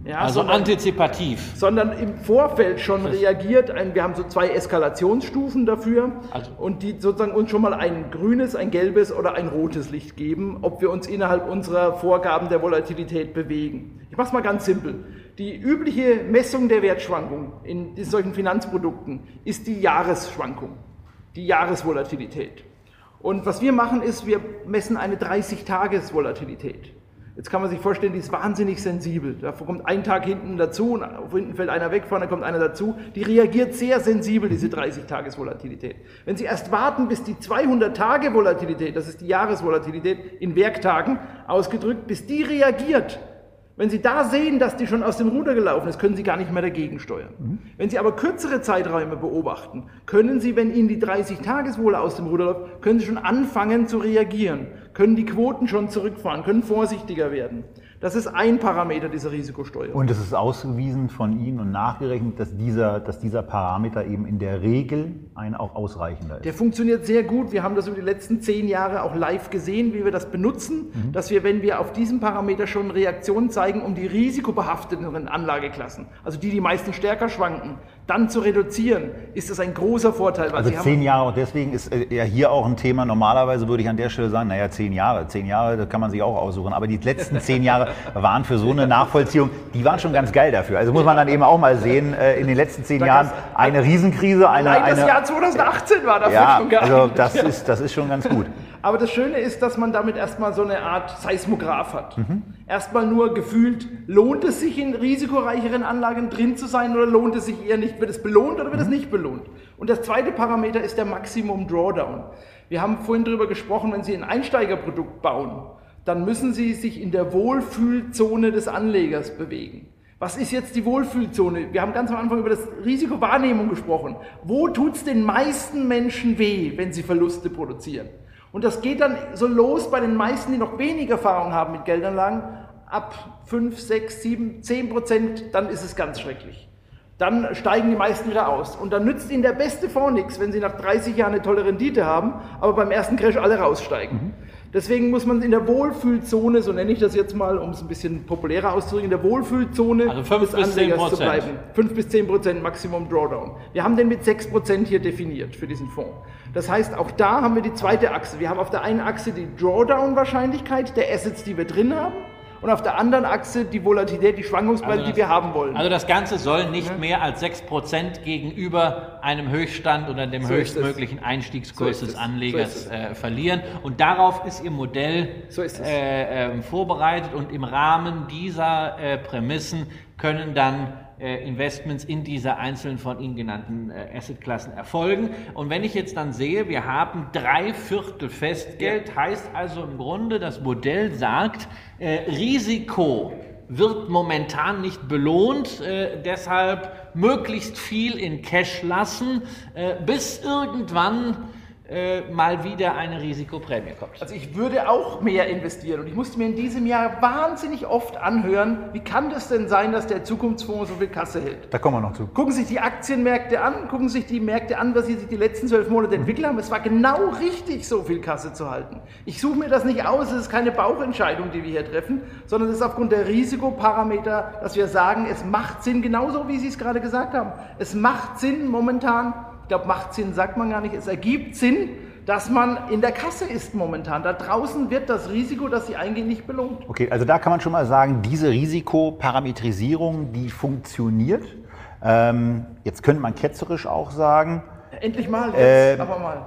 ja, also sondern, antizipativ. Sondern im Vorfeld schon reagiert. Ein, wir haben so zwei Eskalationsstufen dafür also. und die sozusagen uns schon mal ein grünes, ein gelbes oder ein rotes Licht geben, ob wir uns innerhalb unserer Vorgaben der Volatilität bewegen. Ich mache es mal ganz simpel. Die übliche Messung der Wertschwankung in solchen Finanzprodukten ist die Jahresschwankung, die Jahresvolatilität. Und was wir machen ist, wir messen eine 30-Tages-Volatilität. Jetzt kann man sich vorstellen, die ist wahnsinnig sensibel. Da kommt ein Tag hinten dazu und hinten fällt einer weg, vorne kommt einer dazu. Die reagiert sehr sensibel, diese 30-Tages-Volatilität. Wenn Sie erst warten, bis die 200-Tage-Volatilität, das ist die Jahresvolatilität in Werktagen ausgedrückt, bis die reagiert, wenn Sie da sehen, dass die schon aus dem Ruder gelaufen ist, können Sie gar nicht mehr dagegen steuern. Mhm. Wenn Sie aber kürzere Zeiträume beobachten, können Sie, wenn Ihnen die 30 Tageswohle aus dem Ruder läuft, können Sie schon anfangen zu reagieren, können die Quoten schon zurückfahren, können vorsichtiger werden. Das ist ein Parameter dieser Risikosteuerung. Und es ist ausgewiesen von Ihnen und nachgerechnet, dass dieser, dass dieser Parameter eben in der Regel ein auch ausreichender ist. Der funktioniert sehr gut. Wir haben das über die letzten zehn Jahre auch live gesehen, wie wir das benutzen, mhm. dass wir, wenn wir auf diesem Parameter schon Reaktionen zeigen, um die risikobehafteten Anlageklassen, also die, die meistens stärker schwanken, dann zu reduzieren, ist das ein großer Vorteil. also zehn Jahre, deswegen ist äh, ja hier auch ein Thema. Normalerweise würde ich an der Stelle sagen, naja, zehn Jahre, zehn Jahre, das kann man sich auch aussuchen. Aber die letzten zehn Jahre waren für so eine Nachvollziehung, die waren schon ganz geil dafür. Also muss man dann eben auch mal sehen, äh, in den letzten zehn Jahren eine Riesenkrise. Eine, Nein, das eine, Jahr 2018 war dafür ja, schon geil. Also das, ist, das ist schon ganz gut. Aber das Schöne ist, dass man damit erstmal so eine Art Seismograph hat. Mhm. Erstmal nur gefühlt, lohnt es sich in risikoreicheren Anlagen drin zu sein oder lohnt es sich eher nicht? Wird es belohnt oder wird es mhm. nicht belohnt? Und das zweite Parameter ist der Maximum Drawdown. Wir haben vorhin darüber gesprochen, wenn Sie ein Einsteigerprodukt bauen, dann müssen Sie sich in der Wohlfühlzone des Anlegers bewegen. Was ist jetzt die Wohlfühlzone? Wir haben ganz am Anfang über das Risikowahrnehmung gesprochen. Wo tut es den meisten Menschen weh, wenn sie Verluste produzieren? Und das geht dann so los bei den meisten, die noch wenig Erfahrung haben mit Geldanlagen. Ab 5, 6, 7, 10 Prozent, dann ist es ganz schrecklich. Dann steigen die meisten wieder aus. Und dann nützt ihnen der beste Fonds nichts, wenn sie nach 30 Jahren eine tolle Rendite haben, aber beim ersten Crash alle raussteigen. Mhm. Deswegen muss man in der Wohlfühlzone, so nenne ich das jetzt mal, um es ein bisschen populärer auszudrücken, in der Wohlfühlzone also 5 des Anlegers zu bleiben. 5 bis 10 Prozent Maximum Drawdown. Wir haben den mit 6 Prozent hier definiert für diesen Fonds. Das heißt, auch da haben wir die zweite Achse. Wir haben auf der einen Achse die Drawdown-Wahrscheinlichkeit der Assets, die wir drin haben und auf der anderen Achse die Volatilität, die Schwankungsbreite, also die wir haben wollen. Also das Ganze soll nicht ja. mehr als 6% gegenüber einem Höchststand oder dem so höchstmöglichen Einstiegskurs so des Anlegers so äh, verlieren. Und darauf ist Ihr Modell äh, äh, vorbereitet und im Rahmen dieser äh, Prämissen können dann Investments in diese einzelnen von Ihnen genannten äh, Assetklassen erfolgen. Und wenn ich jetzt dann sehe, wir haben drei Viertel Festgeld, heißt also im Grunde, das Modell sagt, äh, Risiko wird momentan nicht belohnt, äh, deshalb möglichst viel in Cash lassen, äh, bis irgendwann äh, mal wieder eine Risikoprämie kommt. Also ich würde auch mehr investieren und ich musste mir in diesem Jahr wahnsinnig oft anhören, wie kann das denn sein, dass der Zukunftsfonds so viel Kasse hält? Da kommen wir noch zu. Gucken Sie sich die Aktienmärkte an, gucken Sie sich die Märkte an, was sie sich die letzten zwölf Monate entwickelt haben. Es war genau richtig, so viel Kasse zu halten. Ich suche mir das nicht aus, es ist keine Bauchentscheidung, die wir hier treffen, sondern es ist aufgrund der Risikoparameter, dass wir sagen, es macht Sinn, genauso wie Sie es gerade gesagt haben. Es macht Sinn momentan ich glaube, macht Sinn, sagt man gar nicht. Es ergibt Sinn, dass man in der Kasse ist momentan. Da draußen wird das Risiko, das sie eingehen, nicht belohnt. Okay, also da kann man schon mal sagen, diese Risikoparametrisierung, die funktioniert. Ähm, jetzt könnte man ketzerisch auch sagen. Endlich mal, jetzt, äh, aber mal.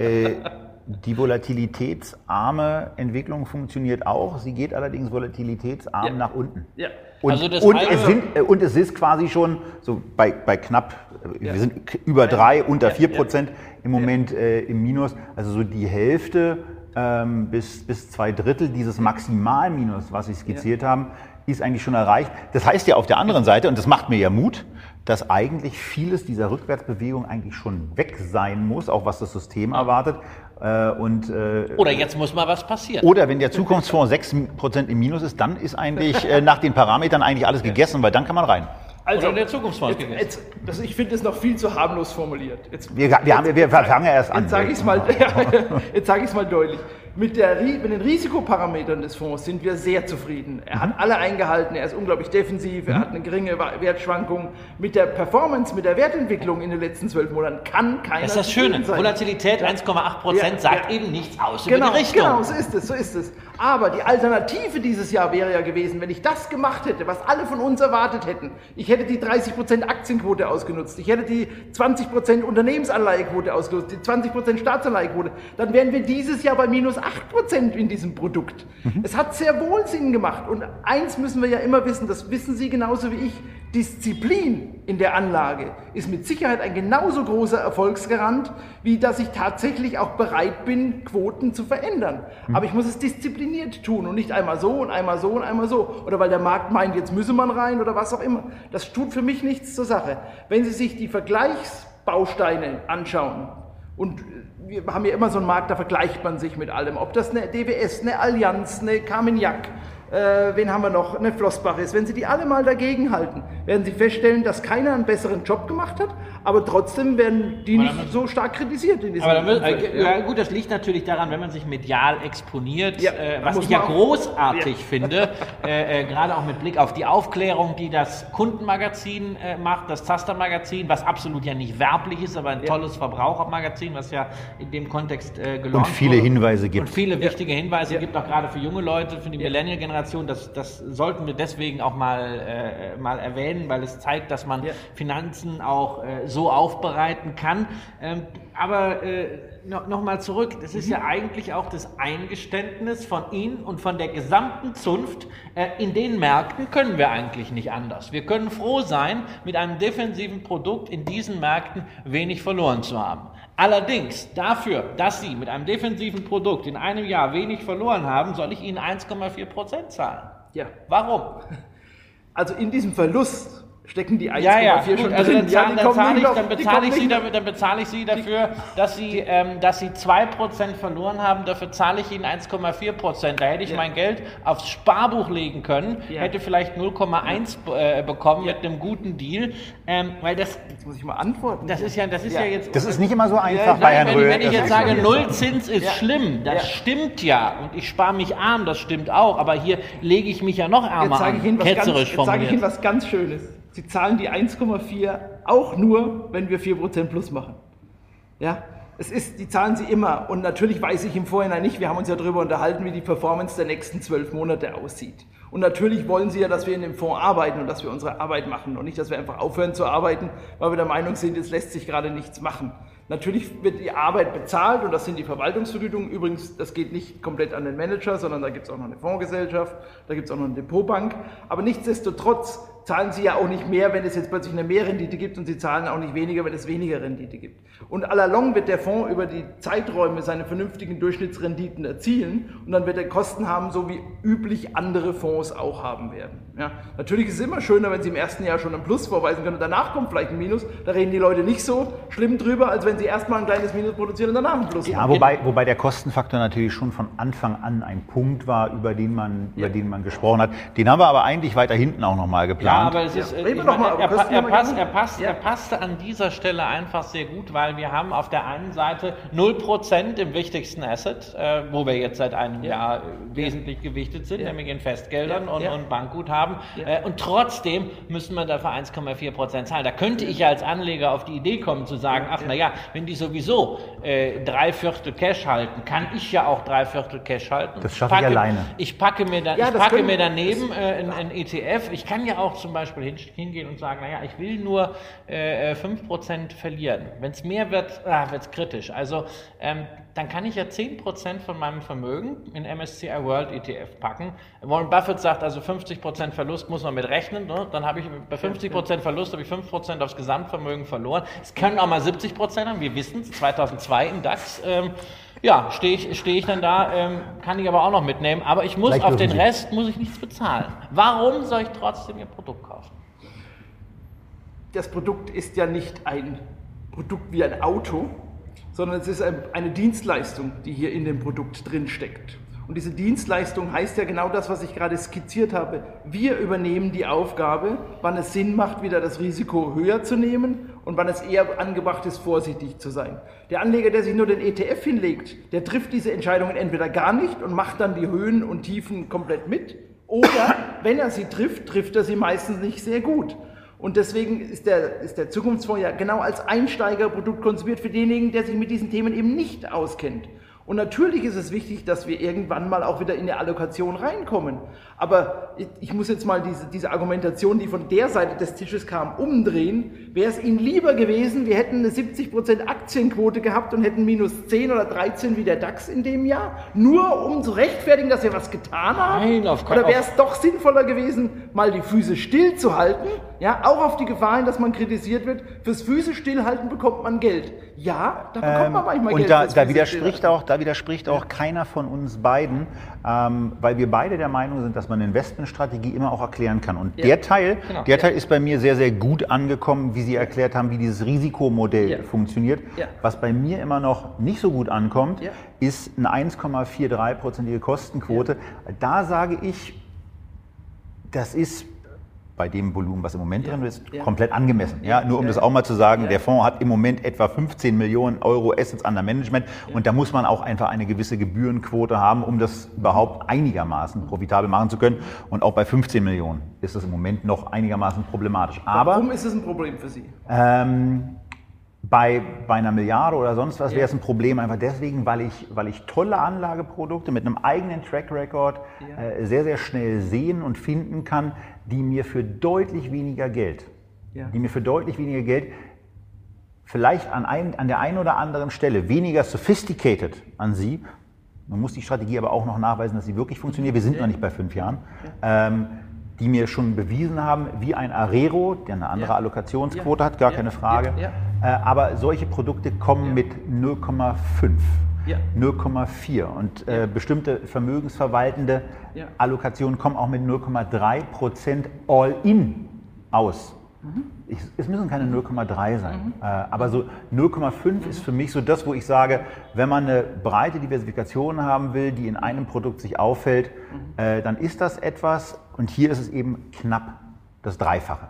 Äh, die volatilitätsarme Entwicklung funktioniert auch. Sie geht allerdings volatilitätsarm ja. nach unten. Ja. Und, also und, es sind, äh, und, es ist quasi schon so bei, bei knapp, äh, ja. wir sind über drei, unter vier Prozent im Moment äh, im Minus. Also so die Hälfte ähm, bis, bis zwei Drittel dieses Maximalminus, was Sie skizziert haben, ist eigentlich schon erreicht. Das heißt ja auf der anderen Seite, und das macht mir ja Mut, dass eigentlich vieles dieser Rückwärtsbewegung eigentlich schon weg sein muss, auch was das System erwartet. Äh, und, äh, oder jetzt muss mal was passieren. Oder wenn der Zukunftsfonds 6% im Minus ist, dann ist eigentlich äh, nach den Parametern eigentlich alles gegessen, weil dann kann man rein. Also Oder der Zukunftsfonds jetzt, jetzt, das, Ich finde es noch viel zu harmlos formuliert. Jetzt, wir, wir, jetzt, haben, wir fangen ja erst an. Jetzt sage ich es mal, ja, mal deutlich. Mit, der, mit, den Risikoparametern des Fonds sind wir sehr zufrieden. Er hat mhm. alle eingehalten, er ist unglaublich defensiv, er mhm. hat eine geringe Wertschwankung. Mit der Performance, mit der Wertentwicklung in den letzten zwölf Monaten kann keiner. Das ist das Schöne. Sein. Volatilität 1,8 Prozent ja, sagt ja. eben nichts aus genau, über die Richtung. Genau, so ist es, so ist es. Aber die Alternative dieses Jahr wäre ja gewesen, wenn ich das gemacht hätte, was alle von uns erwartet hätten. Ich hätte die 30% Aktienquote ausgenutzt, ich hätte die 20% Unternehmensanleihequote ausgenutzt, die 20% Staatsanleihequote, dann wären wir dieses Jahr bei minus 8% in diesem Produkt. Mhm. Es hat sehr wohl Sinn gemacht. Und eins müssen wir ja immer wissen, das wissen Sie genauso wie ich, Disziplin in der Anlage ist mit Sicherheit ein genauso großer Erfolgsgarant, wie dass ich tatsächlich auch bereit bin, Quoten zu verändern. Mhm. Aber ich muss es diszipliniert tun und nicht einmal so und einmal so und einmal so. Oder weil der Markt meint, jetzt müsse man rein oder was auch immer. Das tut für mich nichts zur Sache. Wenn Sie sich die Vergleichsbausteine anschauen, und wir haben ja immer so einen Markt, da vergleicht man sich mit allem. Ob das eine DWS, eine Allianz, eine Carmignac, äh, wen haben wir noch, eine Flossbach ist. Wenn Sie die alle mal dagegen halten, werden Sie feststellen, dass keiner einen besseren Job gemacht hat, aber trotzdem werden die nicht so stark kritisiert in diesem aber äh, ja. gut, das liegt natürlich daran, wenn man sich medial exponiert, ja, äh, was ich ja großartig ja. finde, äh, äh, gerade auch mit Blick auf die Aufklärung, die das Kundenmagazin äh, macht, das Zaster-Magazin, was absolut ja nicht werblich ist, aber ein tolles Verbrauchermagazin, was ja in dem Kontext äh, gelauncht Und viele wurde. Hinweise gibt. Und viele wichtige Hinweise gibt, auch gerade für junge Leute, für die Millennial-Generation. Das, das sollten wir deswegen auch mal, mal erwähnen, weil es zeigt, dass man Finanzen auch so so aufbereiten kann. Ähm, aber äh, no, nochmal zurück, das ist mhm. ja eigentlich auch das Eingeständnis von Ihnen und von der gesamten Zunft, äh, in den Märkten können wir eigentlich nicht anders. Wir können froh sein, mit einem defensiven Produkt in diesen Märkten wenig verloren zu haben. Allerdings dafür, dass Sie mit einem defensiven Produkt in einem Jahr wenig verloren haben, soll ich Ihnen 1,4 Prozent zahlen. Ja. Warum? Also in diesem Verlust stecken die 1,4 ja, ja, schon also drin. Dann, ja, dann, ich, dann, bezahle ich Sie dafür, dann bezahle ich Sie dafür, dass Sie, ähm, dass Sie 2% verloren haben, dafür zahle ich Ihnen 1,4%. Da hätte ich ja. mein Geld aufs Sparbuch legen können, ja. hätte vielleicht 0,1 äh, bekommen mit einem guten Deal. Ähm, weil das, jetzt muss ich mal antworten. Das ist ja, das ist ja. jetzt... Das ist nicht immer so einfach bei Herrn Wenn, wenn ich jetzt sage, Nullzins ist schlimm, das stimmt ja. Und ich spare mich arm, das stimmt auch. Aber hier lege ich mich ja noch ärmer jetzt an, ketzerisch ganz, Jetzt sage ich Ihnen was ganz Schönes. Sie zahlen die 1,4 auch nur, wenn wir 4% plus machen. Ja, es ist, die zahlen sie immer. Und natürlich weiß ich im Vorhinein nicht, wir haben uns ja darüber unterhalten, wie die Performance der nächsten zwölf Monate aussieht. Und natürlich wollen sie ja, dass wir in dem Fonds arbeiten und dass wir unsere Arbeit machen und nicht, dass wir einfach aufhören zu arbeiten, weil wir der Meinung sind, es lässt sich gerade nichts machen. Natürlich wird die Arbeit bezahlt und das sind die Verwaltungsvergütungen. Übrigens, das geht nicht komplett an den Manager, sondern da gibt es auch noch eine Fondsgesellschaft, da gibt es auch noch eine Depotbank. Aber nichtsdestotrotz zahlen sie ja auch nicht mehr, wenn es jetzt plötzlich eine Mehrrendite gibt und sie zahlen auch nicht weniger, wenn es weniger Rendite gibt. Und allalong wird der Fonds über die Zeiträume seine vernünftigen Durchschnittsrenditen erzielen und dann wird er Kosten haben, so wie üblich andere Fonds auch haben werden. Ja, natürlich ist es immer schöner, wenn sie im ersten Jahr schon einen Plus vorweisen können und danach kommt vielleicht ein Minus. Da reden die Leute nicht so schlimm drüber, als wenn sie erstmal ein kleines Minus produzieren und danach ein Plus ja, Wobei, wobei der Kostenfaktor natürlich schon von Anfang an ein Punkt war, über den man, ja. über den man gesprochen hat. Den haben wir aber eigentlich weiter hinten auch nochmal geplant. Ja, aber es ist, ja. ich meine, er, er, er, passt, er, passt, ja. er passte an dieser Stelle einfach sehr gut, weil wir haben auf der einen Seite 0% im wichtigsten Asset, äh, wo wir jetzt seit einem ja. Jahr wesentlich gewichtet sind, nämlich in Festgeldern und, und Bankguthaben. Äh, und trotzdem müssen wir dafür 1,4% zahlen. Da könnte ich ja als Anleger auf die Idee kommen zu sagen, ach naja, wenn die sowieso äh, drei Viertel Cash halten, kann ich ja auch drei Viertel Cash halten. Das schaffe ich, alleine. Ich packe mir, da, ich packe mir daneben äh, ein ETF. Ich kann ja auch zum Beispiel hingehen und sagen, naja, ich will nur äh, 5% verlieren. Wenn es mehr wird, ah, wird es kritisch. Also ähm, dann kann ich ja 10% von meinem Vermögen in MSCI World ETF packen. Warren Buffett sagt also 50% Verlust muss man mit rechnen. Ne? Dann habe ich bei 50% Verlust habe ich 5% aufs Gesamtvermögen verloren. Es können auch mal 70% sein, wir wissen es, 2002 im DAX. Ähm, ja, stehe ich, steh ich dann da, ähm, kann ich aber auch noch mitnehmen. Aber ich muss Vielleicht auf den Sie. Rest muss ich nichts bezahlen. Warum soll ich trotzdem Ihr Produkt kaufen? das Produkt ist ja nicht ein Produkt wie ein Auto, sondern es ist ein- eine Dienstleistung, die hier in dem Produkt drin steckt. Und diese Dienstleistung heißt ja genau das, was ich gerade skizziert habe. Wir übernehmen die Aufgabe, wann es Sinn macht, wieder das Risiko höher zu nehmen und wann es eher angebracht ist, vorsichtig zu sein. Der Anleger, der sich nur den ETF hinlegt, der trifft diese Entscheidungen entweder gar nicht und macht dann die Höhen und Tiefen komplett mit, oder wenn er sie trifft, trifft er sie meistens nicht sehr gut. Und deswegen ist der, ist der Zukunftsfonds ja genau als Einsteigerprodukt konzipiert für denjenigen, der sich mit diesen Themen eben nicht auskennt. Und natürlich ist es wichtig, dass wir irgendwann mal auch wieder in eine Allokation reinkommen. Aber ich- muss jetzt mal diese, diese Argumentation, die von der Seite des Tisches kam, umdrehen. Wäre es Ihnen lieber gewesen, wir hätten eine 70% Aktienquote gehabt und hätten minus 10 oder 13 wie der DAX in dem Jahr? Nur um zu rechtfertigen, dass wir was getan haben? Nein, auf keinen- Oder wäre es doch sinnvoller gewesen, mal die Füße stillzuhalten? Ja, auch auf die Gefahr hin, dass man kritisiert wird. Fürs Füße stillhalten bekommt man Geld. Ja, da bekommt man manchmal Ähm, und Geld. da, fürs da Füße widerspricht auch, da widerspricht auch keiner von uns beiden, ähm, weil wir beide der Meinung sind, dass man eine Investmentstrategie immer auch erklären kann. Und Ja. der Teil, Genau. der Teil ist bei mir sehr, sehr gut angekommen, wie Sie erklärt haben, wie dieses Risikomodell funktioniert. Was bei mir immer noch nicht so gut ankommt, ist eine 1,43-prozentige Kostenquote. Da sage ich, das ist bei dem Volumen, was im Moment Ja, drin ist, ja. komplett angemessen. Ja, nur um das auch mal zu sagen, der Fonds hat im Moment etwa 15 Millionen Euro Assets under Management und da muss man auch einfach eine gewisse Gebührenquote haben, um das überhaupt einigermaßen profitabel machen zu können. Und auch bei 15 Millionen ist es im Moment noch einigermaßen problematisch. Aber Warum ist es ein Problem für Sie? ähm, bei, bei einer Milliarde oder sonst was Ja. wäre es ein Problem, einfach deswegen, weil ich, weil ich tolle Anlageprodukte mit einem eigenen Track Record Ja. äh, sehr, sehr schnell sehen und finden kann, die mir für deutlich weniger Geld, Ja. die mir für deutlich weniger Geld vielleicht an, ein, an der einen oder anderen Stelle weniger sophisticated an Sie, man muss die Strategie aber auch noch nachweisen, dass sie wirklich funktioniert, wir sind noch nicht bei fünf Jahren, ähm, die mir schon bewiesen haben, wie ein Arero, der eine andere Ja. Allokationsquote Ja. hat, gar Ja. keine Frage. Ja. Äh, aber solche Produkte kommen Ja. mit 0,5. Ja. 0,4 und äh, bestimmte vermögensverwaltende. Allokationen kommen auch mit 0,3 Prozent All-in aus. Mhm. Ich, es müssen keine 0,3 sein, äh, aber so 0,5 ist für mich so das, wo ich sage, wenn man eine breite Diversifikation haben will, die in einem Produkt sich auffällt, Mhm. äh, dann ist das etwas und hier ist es eben knapp das Dreifache.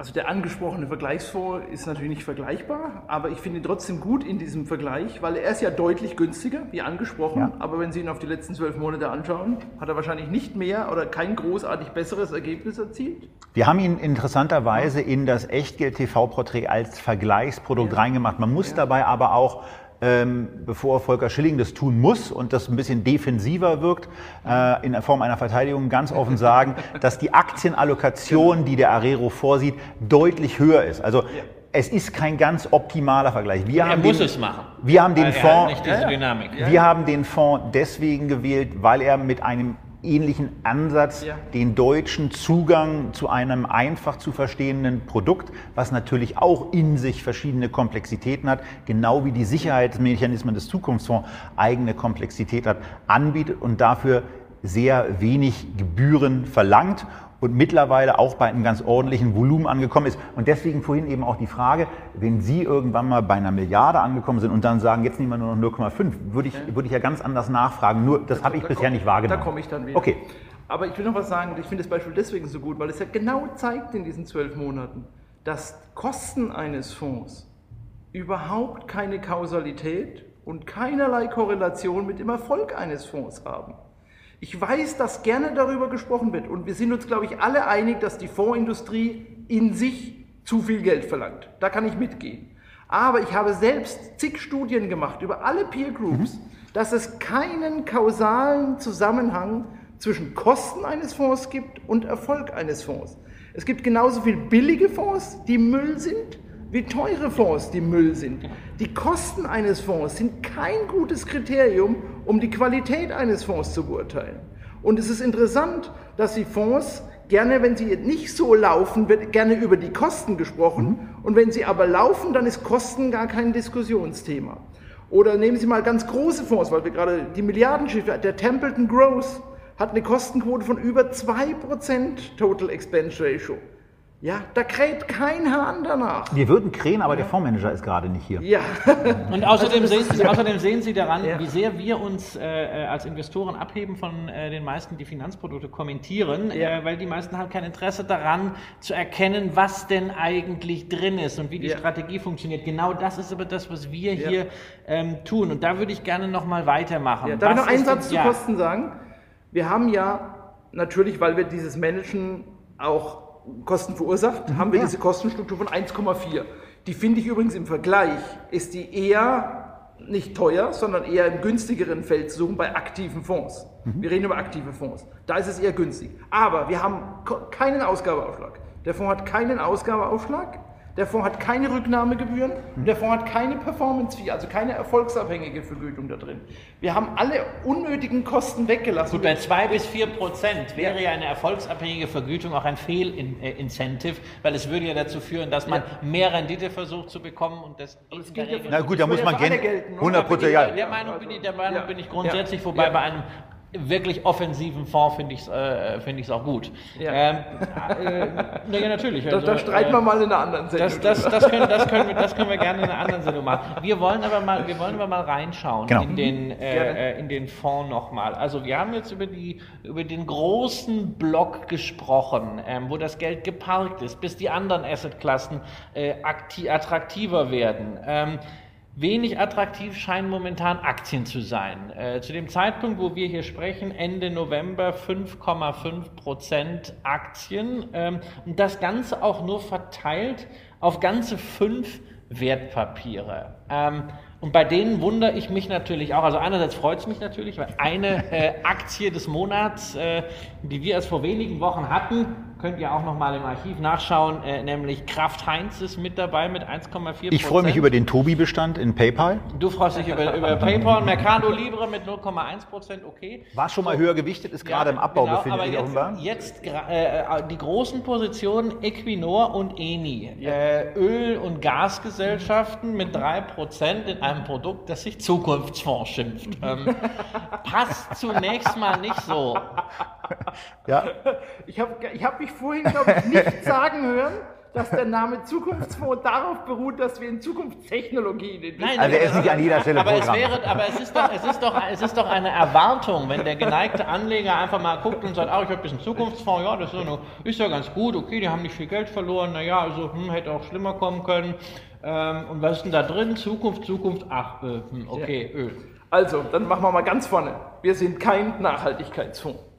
Also der angesprochene Vergleichsfonds ist natürlich nicht vergleichbar, aber ich finde ihn trotzdem gut in diesem Vergleich, weil er ist ja deutlich günstiger, wie angesprochen. Ja. Aber wenn Sie ihn auf die letzten zwölf Monate anschauen, hat er wahrscheinlich nicht mehr oder kein großartig besseres Ergebnis erzielt. Wir haben ihn interessanterweise in das Echtgeld-TV-Porträt als Vergleichsprodukt Ja. reingemacht. Man muss Ja. dabei aber auch, ähm, bevor Volker Schilling das tun muss und das ein bisschen defensiver wirkt, äh, in Form einer Verteidigung ganz offen sagen, dass die Aktienallokation, die der Arero vorsieht, deutlich höher ist. Also es ist kein ganz optimaler Vergleich. Wir Er haben muss den, es machen. Wir haben den Fonds wir haben den Fonds deswegen gewählt, weil er mit einem ähnlichen Ansatz Ja. den deutschen Zugang zu einem einfach zu verstehenden Produkt, was natürlich auch in sich verschiedene Komplexitäten hat, genau wie die Sicherheitsmechanismen des Zukunftsfonds eigene Komplexität hat, anbietet und dafür sehr wenig Gebühren verlangt und mittlerweile auch bei einem ganz ordentlichen Volumen angekommen ist. Und deswegen vorhin eben auch die Frage, wenn Sie irgendwann mal bei einer Milliarde angekommen sind und dann sagen, jetzt nehmen wir nur noch 0,5, würde ich, würde ich ja ganz anders nachfragen. Nur das habe ich Da bisher komm- nicht wahrgenommen. Da komme ich dann wieder. Okay. Aber ich will noch was sagen, und ich finde das Beispiel deswegen so gut, weil es ja genau zeigt in diesen zwölf Monaten, dass Kosten eines Fonds überhaupt keine Kausalität und keinerlei Korrelation mit dem Erfolg eines Fonds haben. Ich weiß, dass gerne darüber gesprochen wird und wir sind uns, glaube ich, alle einig, dass die Fondsindustrie in sich zu viel Geld verlangt. Da kann ich mitgehen. Aber ich habe selbst zig Studien gemacht über alle Peer Groups, dass es keinen kausalen Zusammenhang zwischen Kosten eines Fonds gibt und Erfolg eines Fonds. Es gibt genauso viel billige Fonds, die Müll sind, wie teure Fonds, die Müll sind. Die Kosten eines Fonds sind kein gutes Kriterium, um die Qualität eines Fonds zu beurteilen. Und es ist interessant, dass die Fonds gerne, wenn sie nicht so laufen, wird gerne über die Kosten gesprochen. Und wenn sie aber laufen, dann ist Kosten gar kein Diskussionsthema. Oder nehmen Sie mal ganz große Fonds, weil wir gerade die Milliardenschiffe, der Templeton Growth hat eine Kostenquote von über 2% Total Expense Ratio. Ja, da kräht kein Hahn danach. Wir würden krähen, aber der Fondsmanager ist gerade nicht hier. Ja, Und außerdem, sehen, Sie, außerdem sehen Sie daran, Ja. wie sehr wir uns äh, äh, als Investoren abheben von äh, den meisten, die Finanzprodukte kommentieren, Ja. äh, weil die meisten haben kein Interesse daran, zu erkennen, was denn eigentlich drin ist und wie die Ja. Strategie funktioniert. Genau das ist aber das, was wir Ja. hier ähm, tun. Und da würde ich gerne nochmal weitermachen. Ja, darf ich noch einen Satz zu ja. Kosten sagen? Wir haben ja natürlich, weil wir dieses Managen auch Kosten verursacht, haben wir diese Kostenstruktur von 1,4. Die finde ich übrigens im Vergleich, ist die eher nicht teuer, sondern eher im günstigeren Feld zu suchen bei aktiven Fonds. Wir reden über aktive Fonds. Da ist es eher günstig. Aber wir haben keinen Ausgabeaufschlag. Der Fonds hat keinen Ausgabeaufschlag. Der Fonds hat keine Rücknahmegebühren und der Fonds hat keine Performance-Fee, also keine erfolgsabhängige Vergütung da drin. Wir haben alle unnötigen Kosten weggelassen. Gut, bei 2 bis 4 Prozent wäre ja eine erfolgsabhängige Vergütung auch ein Fehlincentive, weil es würde ja dazu führen, dass man mehr Rendite versucht zu bekommen und das geht der gilt ja Na gut, da Das muss man ja gelten, oder? 100 Prozent, ja. Der Meinung bin ich, der Meinung Ja. bin ich grundsätzlich, Ja. wobei Ja. bei einem wirklich offensiven Fonds finde ich es äh, finde ich's auch gut. Ja. Ähm, äh, naja, natürlich. Da, also, da streiten äh, wir mal in einer anderen Sendung. das, das, das, können, das, können wir, das können wir gerne in einer anderen Sendung machen. Wir wollen aber mal, wir wollen aber mal reinschauen Genau. in, den, Gerne. äh, äh, in den Fonds nochmal. Also wir haben jetzt über, die, über den großen Block gesprochen, ähm, wo das Geld geparkt ist, bis die anderen Assetklassen äh, akti- attraktiver werden. Ähm, Wenig attraktiv scheinen momentan Aktien zu sein. Äh, zu dem Zeitpunkt, wo wir hier sprechen, Ende November 5,5 Prozent Aktien. Ähm, und das Ganze auch nur verteilt auf ganze fünf Wertpapiere. Ähm, und bei denen wundere ich mich natürlich auch. Also einerseits freut es mich natürlich, weil eine äh, Aktie des Monats, äh, die wir erst vor wenigen Wochen hatten, könnt ihr auch noch mal im Archiv nachschauen, äh, nämlich Kraft Heinz ist mit dabei mit 1,4 Ich freue mich über den Tobi-Bestand in PayPal. Du freust dich über, über PayPal, Mercado Libre mit 0,1 Prozent, okay. War schon mal höher gewichtet, ist gerade im Abbau genau, befindet sich jetzt, offenbar. jetzt äh, die großen Positionen Equinor und Eni, äh, Öl- und Gasgesellschaften mit 3% in einem Produkt, das sich Zukunftsfonds schimpft. Ähm, passt zunächst mal nicht so. Ja, Ich habe ich hab mich vorhin, glaube ich, nicht sagen hören, dass der Name Zukunftsfonds darauf beruht, dass wir in Zukunftstechnologien investieren. Also er ist nicht an jeder Stelle aber es, Programm. wäre, aber es ist, doch, es, ist doch, es ist doch eine Erwartung, wenn der geneigte Anleger einfach mal guckt und sagt, ah, ich habe ein bisschen Zukunftsfonds, ja, das ist, ja, ist ja ganz gut, okay, die haben nicht viel Geld verloren, naja, also hm, hätte auch schlimmer kommen können. Ähm, und was ist denn da drin? Zukunft, Zukunft, ach, äh, hm, okay, Öl. Also, dann machen wir mal ganz vorne. Wir sind kein Nachhaltigkeitsfonds.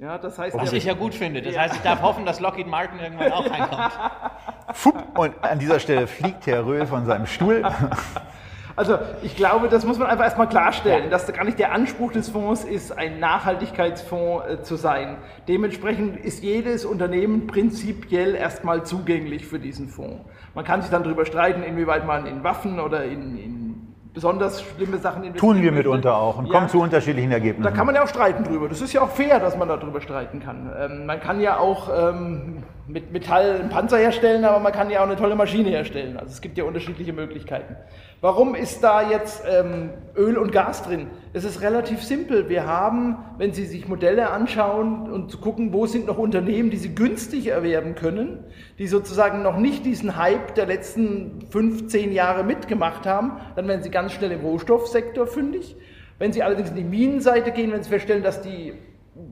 Ja, das heißt, Was ich ja gut finde. Das heißt, ich darf hoffen, dass Lockheed Martin irgendwann auch reinkommt. Fupp, und an dieser Stelle fliegt Herr Röhl von seinem Stuhl. Also ich glaube, das muss man einfach erstmal klarstellen, dass gar nicht der Anspruch des Fonds ist, ein Nachhaltigkeitsfonds äh, zu sein. Dementsprechend ist jedes Unternehmen prinzipiell erstmal zugänglich für diesen Fonds. Man kann sich dann darüber streiten, inwieweit man in Waffen oder in, in besonders schlimme Sachen investiert. Tun wir mitunter auch und Ja. kommen zu unterschiedlichen Da Ergebnissen. kann man ja auch streiten drüber. Das ist ja auch fair, dass man darüber streiten kann. Ähm, man kann ja auch ähm, mit Metall einen Panzer herstellen, aber man kann ja auch eine tolle Maschine herstellen. Also es gibt ja unterschiedliche Möglichkeiten. Warum ist da jetzt ähm, Öl und Gas drin? Es ist relativ simpel. Wir haben, wenn Sie sich Modelle anschauen und zu gucken, wo sind noch Unternehmen, die Sie günstig erwerben können, die sozusagen noch nicht diesen Hype der letzten 15 Jahre mitgemacht haben, dann werden Sie ganz schnell im Rohstoffsektor fündig. Wenn Sie allerdings in die Minenseite gehen, wenn Sie feststellen, dass die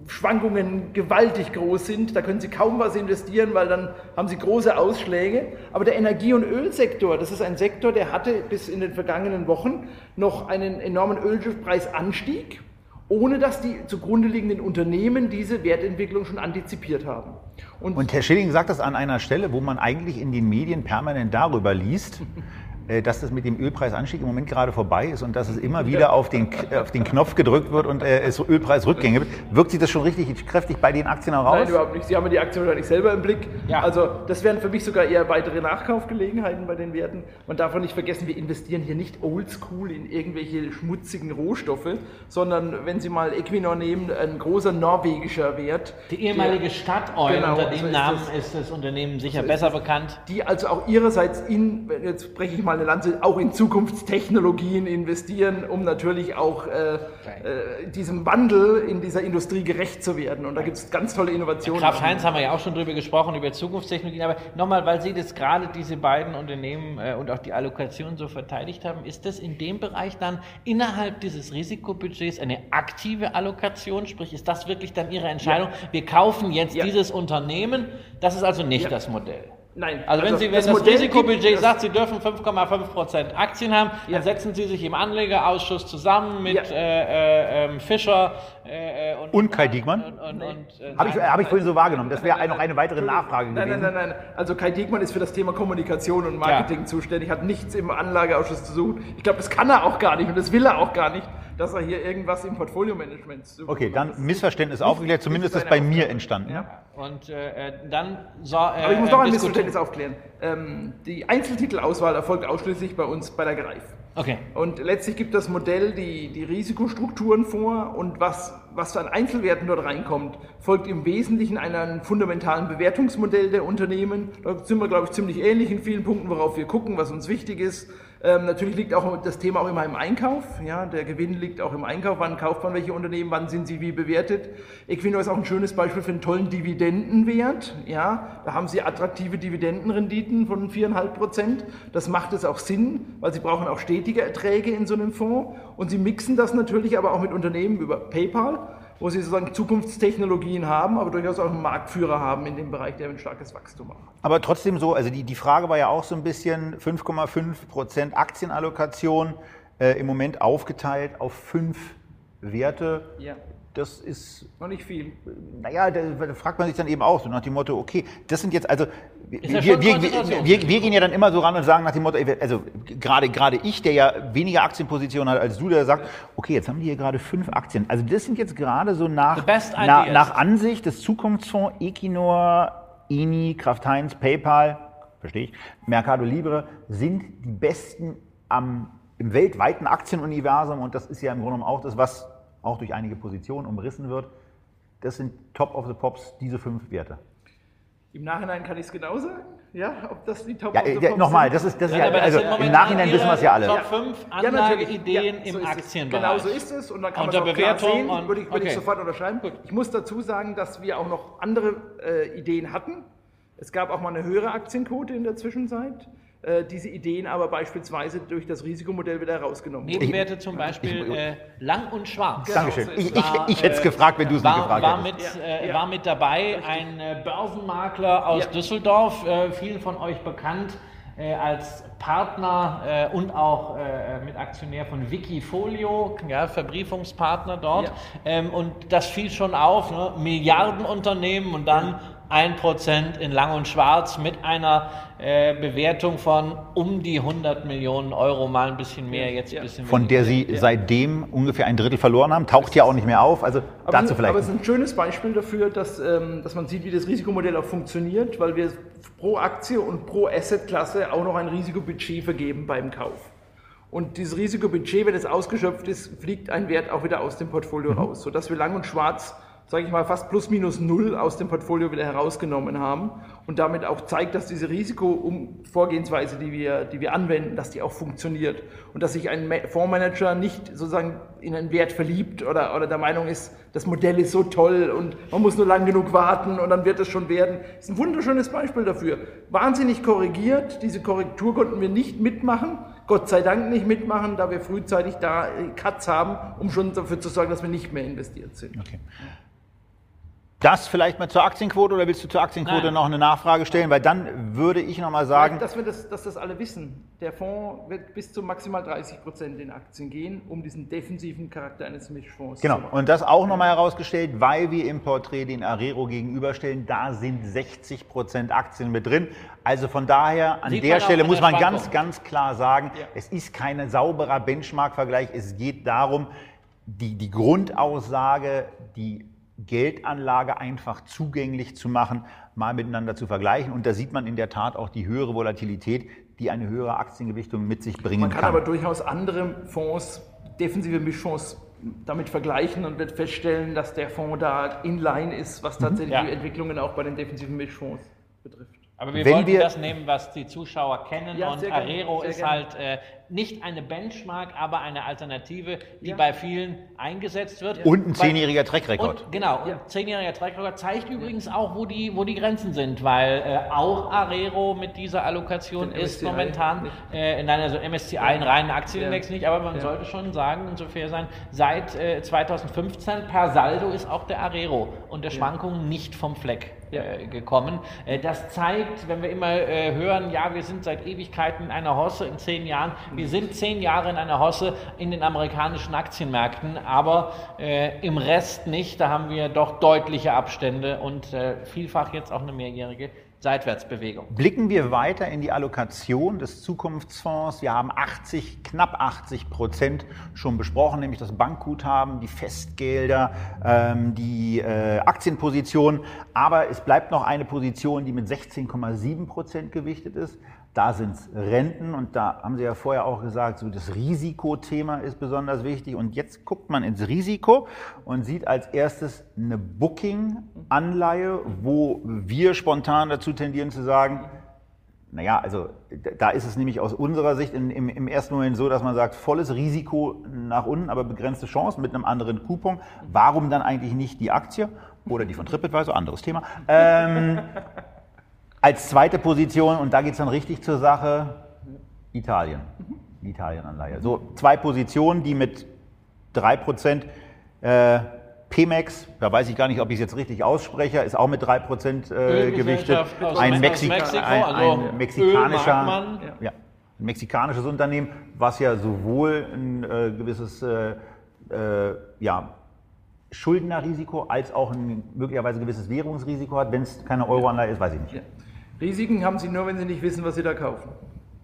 Schwankungen gewaltig groß sind, da können Sie kaum was investieren, weil dann haben Sie große Ausschläge. Aber der Energie- und Ölsektor, das ist ein Sektor, der hatte bis in den vergangenen Wochen noch einen enormen Ölpreisanstieg, ohne dass die zugrunde liegenden Unternehmen diese Wertentwicklung schon antizipiert haben. Und Herr Schilling sagt das an einer Stelle, wo man eigentlich in den Medien permanent darüber liest, dass das mit dem Ölpreisanstieg im Moment gerade vorbei ist und dass es immer wieder auf den, K- auf den Knopf gedrückt wird und äh, es Ölpreisrückgänge gibt. Wirkt sich das schon richtig kräftig bei den Aktien auch Nein, aus? überhaupt nicht. Sie haben ja die Aktie wahrscheinlich selber im Blick. Ja. Also das wären für mich sogar eher weitere Nachkaufgelegenheiten bei den Werten. Man darf auch nicht vergessen, wir investieren hier nicht oldschool in irgendwelche schmutzigen Rohstoffe, sondern wenn Sie mal Equinor nehmen, ein großer norwegischer Wert. Die ehemalige Statoil, Genau, unter so dem ist Namen es. ist das Unternehmen sicher ist besser es. bekannt. die also auch ihrerseits in, jetzt spreche ich mal eine Lanze auch in Zukunftstechnologien investieren, um natürlich auch äh, äh, diesem Wandel in dieser Industrie gerecht zu werden. Und da gibt es ganz tolle Innovationen. Kraft Heinz haben wir ja auch schon drüber gesprochen, über Zukunftstechnologien. Aber nochmal, weil Sie das gerade diese beiden Unternehmen äh, und auch die Allokation so verteidigt haben, ist das in dem Bereich dann innerhalb dieses Risikobudgets eine aktive Allokation? Sprich, ist das wirklich dann Ihre Entscheidung? Ja. Wir kaufen jetzt ja. dieses Unternehmen. Das ist also nicht ja. das Modell. Nein. Also wenn also Sie, wenn das, das Risikobudget gibt, sagt, Sie dürfen 5,5% Aktien haben, ja. dann setzen Sie sich im Anlegerausschuss zusammen mit ja. äh, äh, Fischer äh, und, und Kai Diekmann. Äh, Habe ich, hab ich vorhin so wahrgenommen. Das wäre noch eine weitere Nachfrage nein, gewesen. Nein, nein, nein. Also Kai Diekmann ist für das Thema Kommunikation und Marketing ja. zuständig, hat nichts im Anlageausschuss zu suchen. Ich glaube, das kann er auch gar nicht und das will er auch gar nicht dass er hier irgendwas im Portfolio-Management sucht. Okay, dann Missverständnis aufgeklärt, zumindest ist bei mir entstanden. Ja. Und äh, dann so, äh, Aber ich muss noch ein Missverständnis aufklären. Ähm, die Einzeltitelauswahl erfolgt ausschließlich bei uns bei der Greif. Okay. Und letztlich gibt das Modell die, die Risikostrukturen vor und was, was an Einzelwerten dort reinkommt, folgt im Wesentlichen einem fundamentalen Bewertungsmodell der Unternehmen. Da sind wir, glaube ich, ziemlich ähnlich in vielen Punkten, worauf wir gucken, was uns wichtig ist. Ähm, natürlich liegt auch das Thema auch immer im Einkauf. Ja, der Gewinn liegt auch im Einkauf. Wann kauft man welche Unternehmen? Wann sind sie wie bewertet? Equino ist auch ein schönes Beispiel für einen tollen Dividendenwert. Ja, da haben sie attraktive Dividendenrenditen von 4,5 Prozent. Das macht es auch Sinn, weil sie brauchen auch stetige Erträge in so einem Fonds. Und sie mixen das natürlich aber auch mit Unternehmen über PayPal wo sie sozusagen Zukunftstechnologien haben, aber durchaus auch einen Marktführer haben in dem Bereich, der ein starkes Wachstum hat. Aber trotzdem so, also die, die Frage war ja auch so ein bisschen 5,5 Prozent Aktienallokation, äh, im Moment aufgeteilt auf fünf Werte. Ja das ist. Noch nicht viel. Naja, da, da, fragt man sich dann eben auch so nach dem Motto, okay, das sind jetzt, also wir, wir, wir, wir, gehen ja dann immer so ran und sagen nach dem Motto, also gerade, gerade ich, der ja weniger Aktienpositionen hat als du, der sagt, okay, jetzt haben die hier gerade fünf Aktien. Also das sind jetzt gerade so nach, nach, nach Ansicht des Zukunftsfonds Equinor, INI, Kraft Heinz, PayPal, verstehe ich, Mercado Libre, sind die besten am, im weltweiten Aktienuniversum und das ist ja im Grunde genommen auch das, was auch durch einige Positionen umrissen wird. Das sind Top of the Pops, diese fünf Werte. Im Nachhinein kann ich es genau sagen, ja, ob das die Top ja, of the ja, Pops Nochmal, das ist, das ja, ist ja, also im Nachhinein wissen wir es ja alle. Top 5 Anlageideen ja, so im Aktienbereich. Genau so ist es und dann kann man es Bewertung sehen, würde ich, würde okay. ich sofort unterschreiben. Gut. Ich muss dazu sagen, dass wir auch noch andere äh, Ideen hatten. Es gab auch mal eine höhere Aktienquote in der Zwischenzeit. Äh, diese Ideen aber beispielsweise durch das Risikomodell wieder herausgenommen Nebenwerte zum Beispiel ich, ich, äh, lang und schwarz. Genau, Dankeschön. Ich, war, ich, hätte es gefragt, wenn du es nicht gefragt war hättest. Mit, äh, ja. War mit dabei ein äh, Börsenmakler aus ja. Düsseldorf, äh, vielen von euch bekannt als Partner und auch mit Aktionär von Wikifolio, ja, Verbriefungspartner dort. Ja. Ähm, und das fiel schon auf, ne? Milliardenunternehmen und dann ein Prozent in Lang und Schwarz mit einer äh, Bewertung von um die 100 Millionen Euro, mal ein bisschen mehr, jetzt ein bisschen Von der Sie ja. seitdem ungefähr ein Drittel verloren haben, taucht ja auch nicht mehr auf. Also aber dazu vielleicht. Aber es ist ein schönes Beispiel dafür, dass, ähm, dass man sieht, wie das Risikomodell auch funktioniert, weil wir pro Aktie und pro Assetklasse auch noch ein Risikobudget vergeben beim Kauf. Und dieses Risikobudget, wenn es ausgeschöpft ist, fliegt ein Wert auch wieder aus dem Portfolio mhm. raus, sodass wir lang und schwarz sage ich mal, fast plus minus null aus dem Portfolio wieder herausgenommen haben und damit auch zeigt, dass diese Risikovorgehensweise, die wir, die wir anwenden, dass die auch funktioniert und dass sich ein Fondsmanager nicht sozusagen in einen Wert verliebt oder, oder der Meinung ist, das Modell ist so toll und man muss nur lang genug warten und dann wird es schon werden. Das ist ein wunderschönes Beispiel dafür. Wahnsinnig korrigiert, diese Korrektur konnten wir nicht mitmachen, Gott sei Dank nicht mitmachen, da wir frühzeitig da Cuts haben, um schon dafür zu sorgen, dass wir nicht mehr investiert sind. Okay. Das vielleicht mal zur Aktienquote oder willst du zur Aktienquote Nein. noch eine Nachfrage stellen? Weil dann würde ich noch mal sagen. Dass wir das, dass das alle wissen. Der Fonds wird bis zu maximal 30 Prozent in Aktien gehen, um diesen defensiven Charakter eines Mischfonds genau. zu Genau. Und das auch noch mal herausgestellt, weil wir im Porträt den Arero gegenüberstellen. Da sind 60 Prozent Aktien mit drin. Also von daher, an Sieht der Stelle muss man ganz, ganz klar sagen, ja. es ist kein sauberer Benchmark-Vergleich. Es geht darum, die, die Grundaussage, die Geldanlage einfach zugänglich zu machen, mal miteinander zu vergleichen. Und da sieht man in der Tat auch die höhere Volatilität, die eine höhere Aktiengewichtung mit sich bringen kann. Man kann, aber durchaus andere Fonds, defensive Mischfonds damit vergleichen und wird feststellen, dass der Fonds da in line ist, was mhm. tatsächlich ja. die Entwicklungen auch bei den defensiven Mischfonds betrifft. Aber wir Wenn wollten wir- das nehmen, was die Zuschauer kennen. Ja, und Arero ist gerne. halt äh, nicht eine Benchmark, aber eine Alternative, die Ja. bei vielen eingesetzt wird. Und ein zehnjähriger Trackrekord. Genau, und zehnjähriger Trackrecord zeigt übrigens auch, wo die, wo die Grenzen sind, weil äh, auch Arero mit dieser Allokation Den ist MSCI momentan, äh, nein, also MSCI, ein reinen Aktienindex Ja. nicht, aber man Ja. sollte schon sagen und so fair sein, seit äh, 2015 per Saldo ist auch der Arero und der Schwankungen nicht vom Fleck Ja. äh, gekommen. Äh, das zeigt, wenn wir immer äh, hören, ja, wir sind seit Ewigkeiten in einer Hosse, in zehn Jahren, wir sind zehn Jahre in einer Hosse in den amerikanischen Aktienmärkten, aber äh, im Rest nicht. Da haben wir doch deutliche Abstände und äh, vielfach jetzt auch eine mehrjährige Seitwärtsbewegung. Blicken wir weiter in die Allokation des Zukunftsfonds. Wir haben 80, knapp 80 Prozent schon besprochen, nämlich das Bankguthaben, die Festgelder, ähm, die äh, Aktienposition. Aber es bleibt noch eine Position, die mit 16,7 Prozent gewichtet ist. Da sind es Renten und da haben Sie ja vorher auch gesagt, so das Risikothema ist besonders wichtig. Und jetzt guckt man ins Risiko und sieht als erstes eine Booking-Anleihe, wo wir spontan dazu tendieren zu sagen, naja, also da ist es nämlich aus unserer Sicht in, im, im ersten Moment so, dass man sagt, volles Risiko nach unten, aber begrenzte Chancen mit einem anderen Coupon. Warum dann eigentlich nicht die Aktie oder die von TripAdvisor, anderes Thema. Ähm, als zweite Position, und da geht es dann richtig zur Sache, Italien. Die Italien-Anleihe. So zwei Positionen, die mit 3% äh, Pemex, da weiß ich gar nicht, ob ich es jetzt richtig ausspreche, ist auch mit 3% äh, gewichtet. Aus Ein, Mexi Mexiko, ein, also ein Öl mexikanischer, ja, ein mexikanisches Unternehmen, was ja sowohl ein äh, gewisses äh, äh, ja, Schuldnerrisiko als auch ein möglicherweise gewisses Währungsrisiko hat. Wenn es keine Euroanleihe ist, weiß ich nicht. Risiken haben Sie nur, wenn Sie nicht wissen, was Sie da kaufen.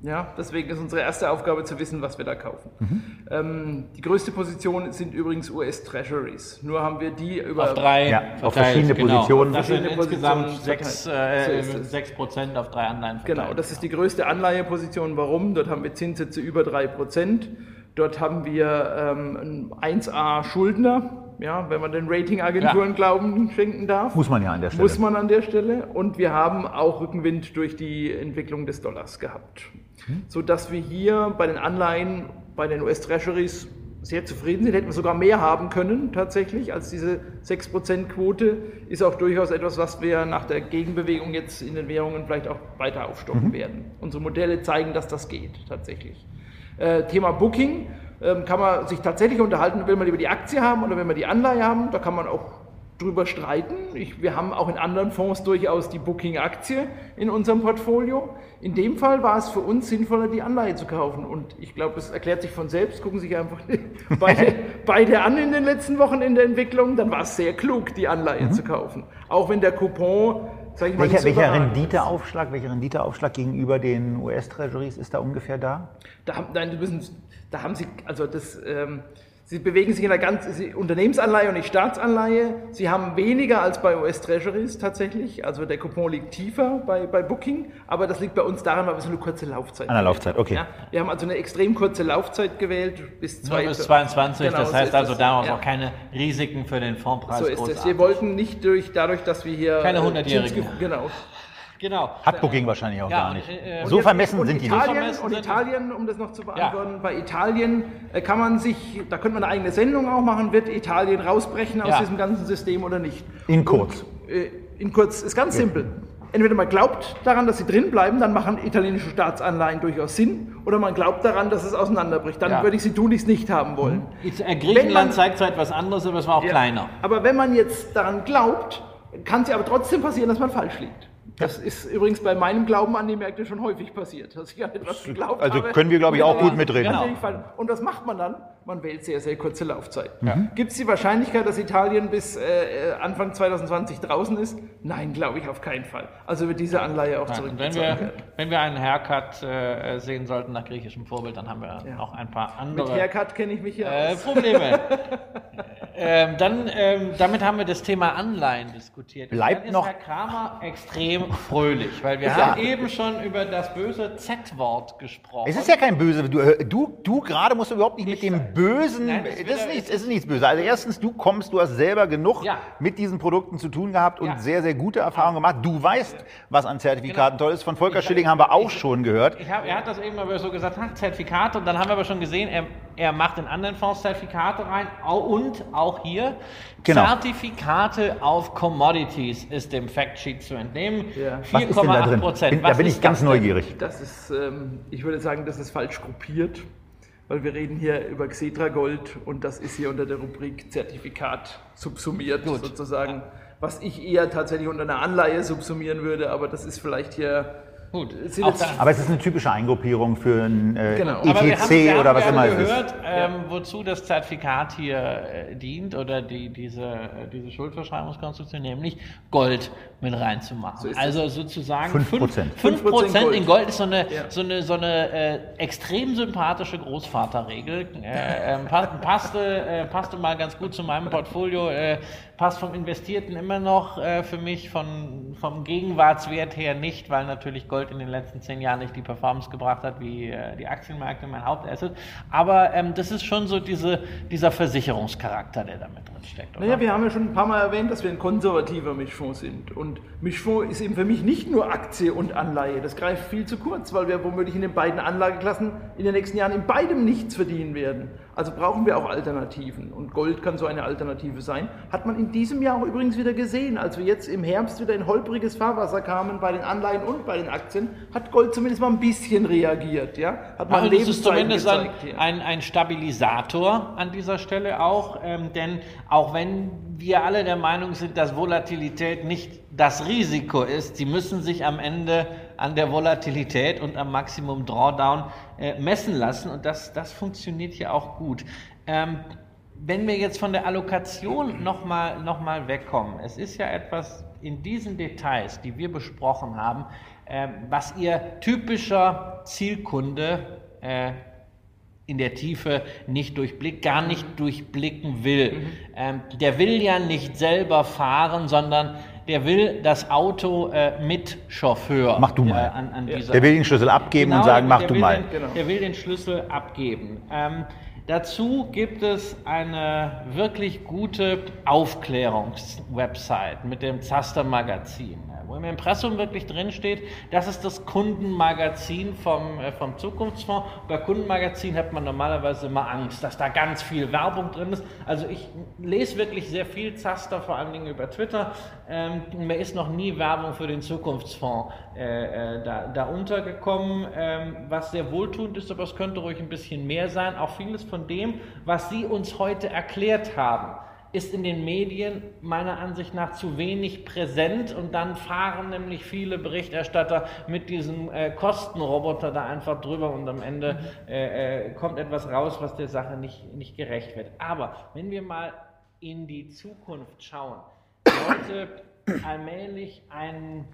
Ja, deswegen ist unsere erste Aufgabe zu wissen, was wir da kaufen. Mhm. Ähm, die größte Position sind übrigens US Treasuries. Nur haben wir die über Auf drei Ja, verteilt, auf verschiedene genau. Positionen. Das sind Verschiedene insgesamt Positionen sechs, verteilt. So äh, ist es. sechs Prozent auf drei Anleihen verteilt. Genau, das ist die größte Anleiheposition. Warum? Dort haben wir Zinssätze über 3%. Dort haben wir ähm, einen 1A Schuldner, ja, wenn man den Ratingagenturen Ja. Glauben schenken darf. Muss man ja an der Stelle. Muss man an der Stelle. Und wir haben auch Rückenwind durch die Entwicklung des Dollars gehabt. Sodass wir hier bei den Anleihen, bei den US-Treasuries sehr zufrieden sind. Hätten wir sogar mehr haben können tatsächlich als diese 6%-Quote. Ist auch durchaus etwas, was wir nach der Gegenbewegung jetzt in den Währungen vielleicht auch weiter aufstocken werden. Unsere Modelle zeigen, dass das geht tatsächlich. Äh, Thema Booking kann man sich tatsächlich unterhalten, will man lieber die Aktie haben oder will man die Anleihe haben. Da kann man auch drüber streiten. Ich, wir haben auch in anderen Fonds durchaus die Booking-Aktie in unserem Portfolio. In dem Fall war es für uns sinnvoller, die Anleihe zu kaufen. Und ich glaube, es erklärt sich von selbst. Gucken Sie sich einfach beide, beide an in den letzten Wochen in der Entwicklung. Dann war es sehr klug, die Anleihe zu kaufen. Auch wenn der Coupon, mal, Welcher, welcher. Renditeaufschlag, welcher Renditeaufschlag gegenüber den US-Treasuries ist da ungefähr da? Da haben, nein, müssen, da haben Sie, also das, ähm, Sie bewegen sich in der ganzen Sie, Unternehmensanleihe und nicht Staatsanleihe. Sie haben weniger als bei US-Treasuries tatsächlich. Also der Coupon liegt tiefer bei, bei Booking, aber das liegt bei uns daran, weil wir so eine kurze Laufzeit An der Laufzeit, okay. Ja, wir haben also eine extrem kurze Laufzeit gewählt bis, zwei, bis 22, Genau, das so heißt ist also daraus Ja. auch keine Risiken für den Fondpreis So ist es. Wir wollten nicht durch, dadurch, dass wir hier. Keine äh, 100-Jährigen. Zinsge- Genau. Genau. Hat Booking wahrscheinlich auch Ja, gar und, nicht. äh, so Und vermessen und sind die Italien, nicht. Vermessen Und Italien, um das noch zu beantworten, bei Italien äh, kann man sich, da könnte man eine eigene Sendung auch machen, wird Italien rausbrechen aus Ja. diesem ganzen System oder nicht? In kurz. Äh, In kurz, ist ganz simpel. Entweder man glaubt daran, dass sie drin bleiben, dann machen italienische Staatsanleihen durchaus Sinn, oder man glaubt daran, dass es auseinanderbricht. Dann Ja. würde ich sie tunlichst nicht haben wollen. Jetzt, äh, Wenn Griechenland man- zeigt zwar etwas anderes, aber es war auch Ja. kleiner. Aber wenn man jetzt daran glaubt, kann es ja aber trotzdem passieren, dass man falsch liegt. Das ist übrigens bei meinem Glauben an die Märkte schon häufig passiert, dass ich an etwas geglaubt Also habe. können wir, glaube ich, auch gut mitreden. Genau. Und was macht man dann? Man wählt sehr, sehr kurze Laufzeit. Gibt es die Wahrscheinlichkeit, dass Italien bis äh, Anfang 2020 draußen ist? Nein, glaube ich auf keinen Fall. Also wird diese Anleihe auch wir, werden. wenn wir einen Haircut äh, sehen sollten nach griechischem Vorbild, dann haben wir Ja. noch ein paar Mit andere Haircut kenne ich mich ja äh, aus. Probleme. ähm, dann, ähm, damit haben wir das Thema Anleihen diskutiert. Bleibt dann ist noch- Herr Kramer extrem fröhlich, weil wir Ja. haben eben schon über das böse Z-Wort gesprochen. Es ist ja kein böse. Du, äh, du, du gerade musst du überhaupt nicht mit dem Bösen. Nein, das ist nichts, es ist nichts böse. Also erstens, du kommst, du hast selber genug Ja. mit diesen Produkten zu tun gehabt und Ja. sehr, sehr gute Erfahrungen gemacht. Du weißt, was an Zertifikaten Genau. toll ist. Von Volker Schilling haben wir auch schon gehört. Ich hab, er hat das eben aber so gesagt, Zertifikate, und dann haben wir aber schon gesehen, er, er macht in anderen Fonds Zertifikate rein und auch hier Genau. Zertifikate auf Commodities ist dem Factsheet zu entnehmen. Ja. Was ist denn da 4,8 drin? Prozent. Da bin ich ganz das neugierig. Das ist, ähm, ich würde sagen, das ist falsch gruppiert, weil wir reden hier über Xetra Gold und das ist hier unter der Rubrik Zertifikat subsumiert Gut. sozusagen, was ich eher tatsächlich unter einer Anleihe subsumieren würde, aber das ist vielleicht hier Gut, da- Aber es ist eine typische Eingruppierung für ein äh, Genau. Aber wir haben, ETC wir haben oder was immer es ist. gehört, ähm, wozu das Zertifikat hier äh, dient oder die, diese, äh, diese Schuldverschreibungskonstruktion, nämlich Gold mit reinzumachen. So also sozusagen Fünf 5 Prozent. 5 Gold. In Gold ist so eine, Ja. so eine, so eine äh, extrem sympathische Großvaterregel. Äh, ähm, pa- passte, äh, passte mal ganz gut zu meinem Portfolio, äh, passt vom Investierten immer noch äh, für mich, von, vom Gegenwartswert her nicht, weil natürlich Gold in den letzten zehn Jahren nicht die Performance gebracht hat wie äh, die Aktienmärkte, mein Hauptasset. Aber ähm, das ist schon so diese, dieser Versicherungscharakter, der damit drin steckt. oder? Naja, wir haben ja schon ein paar Mal erwähnt, dass wir ein konservativer Mischfonds sind. Und Mischfonds ist eben für mich nicht nur Aktie und Anleihe. Das greift viel zu kurz, weil wir womöglich in den beiden Anlageklassen in den nächsten Jahren in beidem nichts verdienen werden. Also brauchen wir auch Alternativen. Und Gold kann so eine Alternative sein. Hat man in diesem Jahr auch übrigens wieder gesehen. Als wir jetzt im Herbst wieder in holpriges Fahrwasser kamen bei den Anleihen und bei den Aktien, hat Gold zumindest mal ein bisschen reagiert. Ja? Hat mal Also das ist zumindest ein, gezeigt hier. ein, ein Stabilisator an dieser Stelle auch, ähm, denn auch wenn wir alle der Meinung sind, dass Volatilität nicht das Risiko ist, sie müssen sich am Ende an der Volatilität und am Maximum Drawdown äh, messen lassen und das, das funktioniert hier auch gut. Ähm, wenn wir jetzt von der Allokation nochmal noch mal wegkommen, es ist ja etwas in diesen Details, die wir besprochen haben, äh, was Ihr typischer Zielkunde äh, in der Tiefe nicht durchblickt, gar nicht durchblicken will. Ähm, der will ja nicht selber fahren, sondern der will das Auto äh, mit Chauffeur. Mach du mal. Äh, an, an dieser Der will den Schlüssel abgeben und Genau, sagen, der- mach du mal. Den, Genau. Der will den Schlüssel abgeben. Ähm, dazu gibt es eine wirklich gute Aufklärungswebsite mit dem Zaster Magazin, äh, wo im Impressum wirklich drinsteht, das ist das Kundenmagazin vom, äh, vom Zukunftsfonds. Bei Kundenmagazin hat man normalerweise immer Angst, dass da ganz viel Werbung drin ist. Also ich lese wirklich sehr viel Zaster, vor allen Dingen über Twitter. Ähm, mir ist noch nie Werbung für den Zukunftsfonds äh, äh, da, da untergekommen, ähm, was sehr wohltuend ist, aber es könnte ruhig ein bisschen mehr sein. Auch vieles von dem, was Sie uns heute erklärt haben, ist in den Medien meiner Ansicht nach zu wenig präsent und dann fahren nämlich viele Berichterstatter mit diesem äh, Kostenroboter da einfach drüber und am Ende äh, äh, kommt etwas raus, was der Sache nicht, nicht gerecht wird. Aber wenn wir mal in die Zukunft schauen, sollte allmählich ein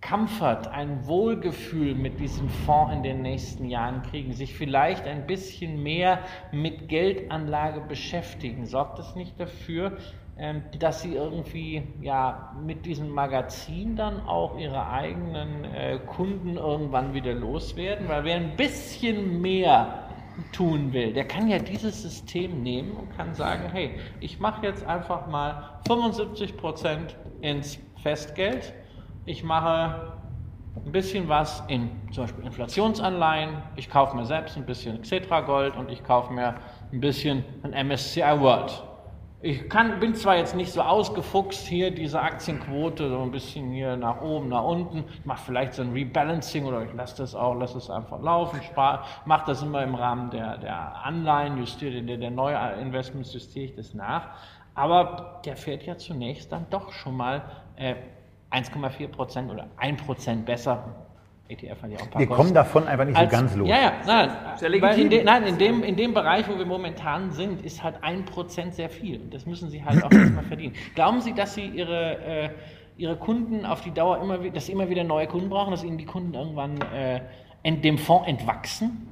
Comfort, ein Wohlgefühl mit diesem Fonds in den nächsten Jahren kriegen, sich vielleicht ein bisschen mehr mit Geldanlage beschäftigen, sorgt es nicht dafür, ähm, dass sie irgendwie ja mit diesem Magazin dann auch ihre eigenen äh, Kunden irgendwann wieder loswerden, weil wer ein bisschen mehr tun will, der kann ja dieses System nehmen und kann sagen, hey, ich mache jetzt einfach mal 75 Prozent ins Festgeld, ich mache ein bisschen was in zum Beispiel Inflationsanleihen, ich kaufe mir selbst ein bisschen Xetra Gold und ich kaufe mir ein bisschen ein MSCI World. Ich kann, bin zwar jetzt nicht so ausgefuchst hier, diese Aktienquote, so ein bisschen hier nach oben, nach unten. Ich mache vielleicht so ein Rebalancing oder ich lasse das auch, lasse es einfach laufen, mache das immer im Rahmen der, der Anleihen, justiere der, der Neuinvestments, justiere ich das nach. Aber der fährt ja zunächst dann doch schon mal äh, 1,4 Prozent oder 1 Prozent besser. ETF hat ja auch ein paar Wir Kosten. kommen davon einfach nicht so Als- ganz los. Ja, ja, nein. Sehr in de, nein, in dem, in dem Bereich, wo wir momentan sind, ist halt ein Prozent sehr viel. Und das müssen Sie halt auch erstmal verdienen. Glauben Sie, dass Sie Ihre, äh, Ihre Kunden auf die Dauer immer, dass Sie immer wieder neue Kunden brauchen, dass Ihnen die Kunden irgendwann äh, ent, dem Fonds entwachsen?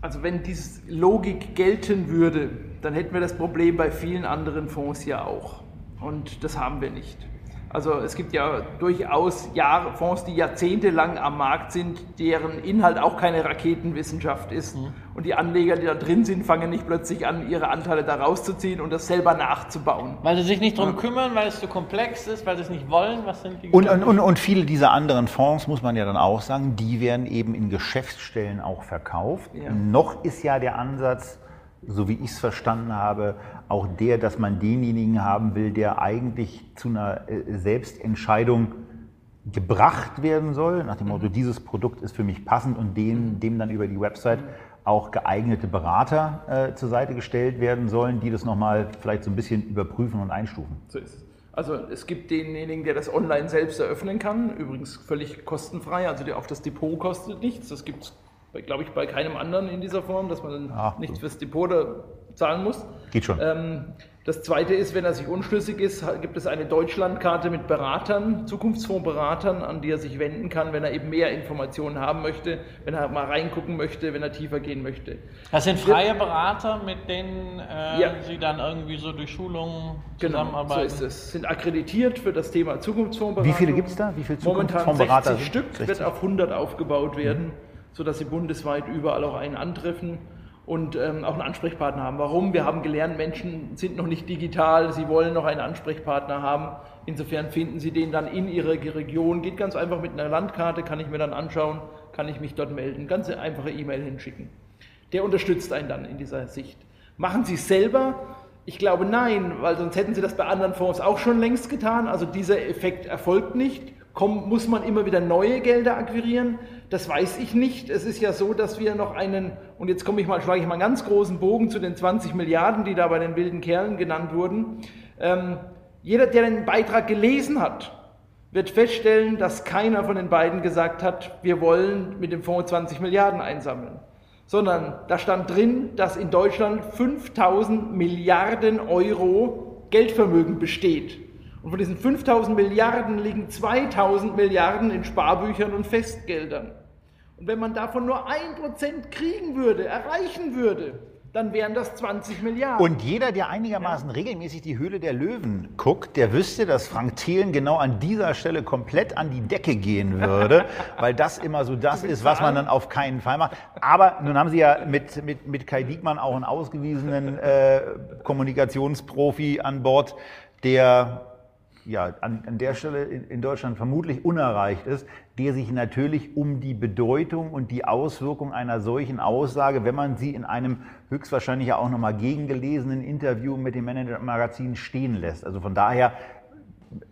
Also wenn diese Logik gelten würde, dann hätten wir das Problem bei vielen anderen Fonds ja auch. Und das haben wir nicht. Also es gibt ja durchaus Jahre, Fonds, die jahrzehntelang am Markt sind, deren Inhalt auch keine Raketenwissenschaft ist. Mhm. Und die Anleger, die da drin sind, fangen nicht plötzlich an, ihre Anteile da rauszuziehen und das selber nachzubauen. Weil sie sich nicht darum ja. kümmern, weil es zu komplex ist, weil sie es nicht wollen. Was sind die und, und, und, und viele dieser anderen Fonds, muss man ja dann auch sagen, die werden eben in Geschäftsstellen auch verkauft. Ja. Noch ist ja der Ansatz, so wie ich es verstanden habe, auch der, dass man denjenigen haben will, der eigentlich zu einer äh, Selbstentscheidung gebracht werden soll, nach dem Motto, dieses Produkt ist für mich passend und dem, dem dann über die Website auch geeignete Berater äh, zur Seite gestellt werden sollen, die das nochmal vielleicht so ein bisschen überprüfen und einstufen. So ist es. Also es gibt denjenigen, der das online selbst eröffnen kann, übrigens völlig kostenfrei, also der auf das Depot kostet nichts. Das gibt es glaube ich, bei keinem anderen in dieser Form, dass man dann Ach, nichts fürs Depot zahlen muss. Geht schon. Ähm, das zweite ist, wenn er sich unschlüssig ist, gibt es eine Deutschlandkarte mit Beratern, Zukunftsfondsberatern, an die er sich wenden kann, wenn er eben mehr Informationen haben möchte, wenn er mal reingucken möchte, wenn er tiefer gehen möchte. Das sind freie Berater, mit denen äh, ja. Sie dann irgendwie so durch Schulungen zusammenarbeiten? Genau, so ist es. Sind akkreditiert für das Thema Zukunftsfondsberatung. Wie viele gibt es da? Wie viele Zukunftsfondsberater? Momentan 60 Stück, 60? wird auf 100 aufgebaut werden. Mhm sodass sie bundesweit überall auch einen antreffen und ähm, auch einen Ansprechpartner haben. Warum? Wir haben gelernt, Menschen sind noch nicht digital, sie wollen noch einen Ansprechpartner haben. Insofern finden sie den dann in ihrer Region. Geht ganz einfach mit einer Landkarte, kann ich mir dann anschauen, kann ich mich dort melden. Ganz einfache E-Mail hinschicken. Der unterstützt einen dann in dieser Sicht. Machen Sie es selber? Ich glaube nein, weil sonst hätten Sie das bei anderen Fonds auch schon längst getan. Also dieser Effekt erfolgt nicht. Komm, muss man immer wieder neue Gelder akquirieren? Das weiß ich nicht. Es ist ja so, dass wir noch einen, und jetzt komme ich mal, schlage ich mal einen ganz großen Bogen zu den 20 Milliarden, die da bei den wilden Kerlen genannt wurden. Ähm, jeder, der den Beitrag gelesen hat, wird feststellen, dass keiner von den beiden gesagt hat, wir wollen mit dem Fonds 20 Milliarden einsammeln. Sondern da stand drin, dass in Deutschland 5000 Milliarden Euro Geldvermögen besteht. Und von diesen 5000 Milliarden liegen 2000 Milliarden in Sparbüchern und Festgeldern. Und wenn man davon nur ein Prozent kriegen würde, erreichen würde, dann wären das 20 Milliarden. Und jeder, der einigermaßen ja. regelmäßig die Höhle der Löwen guckt, der wüsste, dass Frank Thelen genau an dieser Stelle komplett an die Decke gehen würde, weil das immer so das ist, was man dann auf keinen Fall macht. Aber nun haben Sie ja mit, mit, mit Kai Diekmann auch einen ausgewiesenen äh, Kommunikationsprofi an Bord, der ja, an, an der Stelle in, in, Deutschland vermutlich unerreicht ist, der sich natürlich um die Bedeutung und die Auswirkung einer solchen Aussage, wenn man sie in einem höchstwahrscheinlich ja auch nochmal gegengelesenen Interview mit dem Manager-Magazin stehen lässt. Also von daher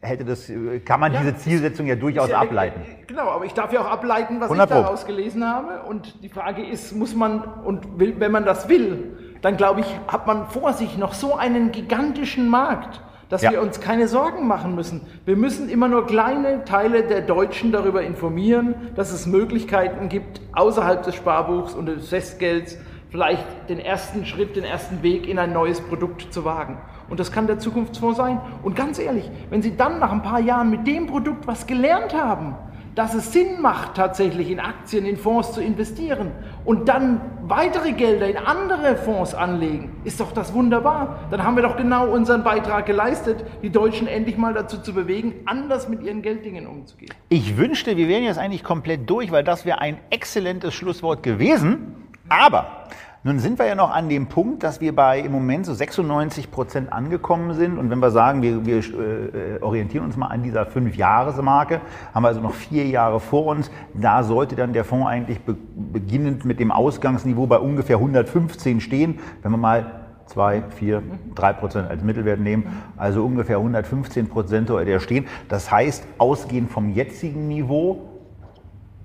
hätte das, kann man ja, diese Zielsetzung ja durchaus ja, ableiten. Genau, aber ich darf ja auch ableiten, was 100 ich daraus gelesen habe. Und die Frage ist, muss man, und will, wenn man das will, dann glaube ich, hat man vor sich noch so einen gigantischen Markt dass ja. wir uns keine Sorgen machen müssen. Wir müssen immer nur kleine Teile der Deutschen darüber informieren, dass es Möglichkeiten gibt, außerhalb des Sparbuchs und des Festgelds vielleicht den ersten Schritt, den ersten Weg in ein neues Produkt zu wagen. Und das kann der Zukunftsfonds sein. Und ganz ehrlich, wenn Sie dann nach ein paar Jahren mit dem Produkt was gelernt haben, dass es Sinn macht, tatsächlich in Aktien, in Fonds zu investieren und dann weitere Gelder in andere Fonds anlegen, ist doch das wunderbar. Dann haben wir doch genau unseren Beitrag geleistet, die Deutschen endlich mal dazu zu bewegen, anders mit ihren Gelddingen umzugehen. Ich wünschte, wir wären jetzt eigentlich komplett durch, weil das wäre ein exzellentes Schlusswort gewesen. Aber nun sind wir ja noch an dem Punkt, dass wir bei im Moment so 96 Prozent angekommen sind. Und wenn wir sagen, wir, wir äh, orientieren uns mal an dieser Fünf-Jahres-Marke, haben wir also noch vier Jahre vor uns. Da sollte dann der Fonds eigentlich be beginnend mit dem Ausgangsniveau bei ungefähr 115 stehen. Wenn wir mal zwei, vier, drei Prozent als Mittelwert nehmen, also ungefähr 115 Prozent soll der stehen. Das heißt, ausgehend vom jetzigen Niveau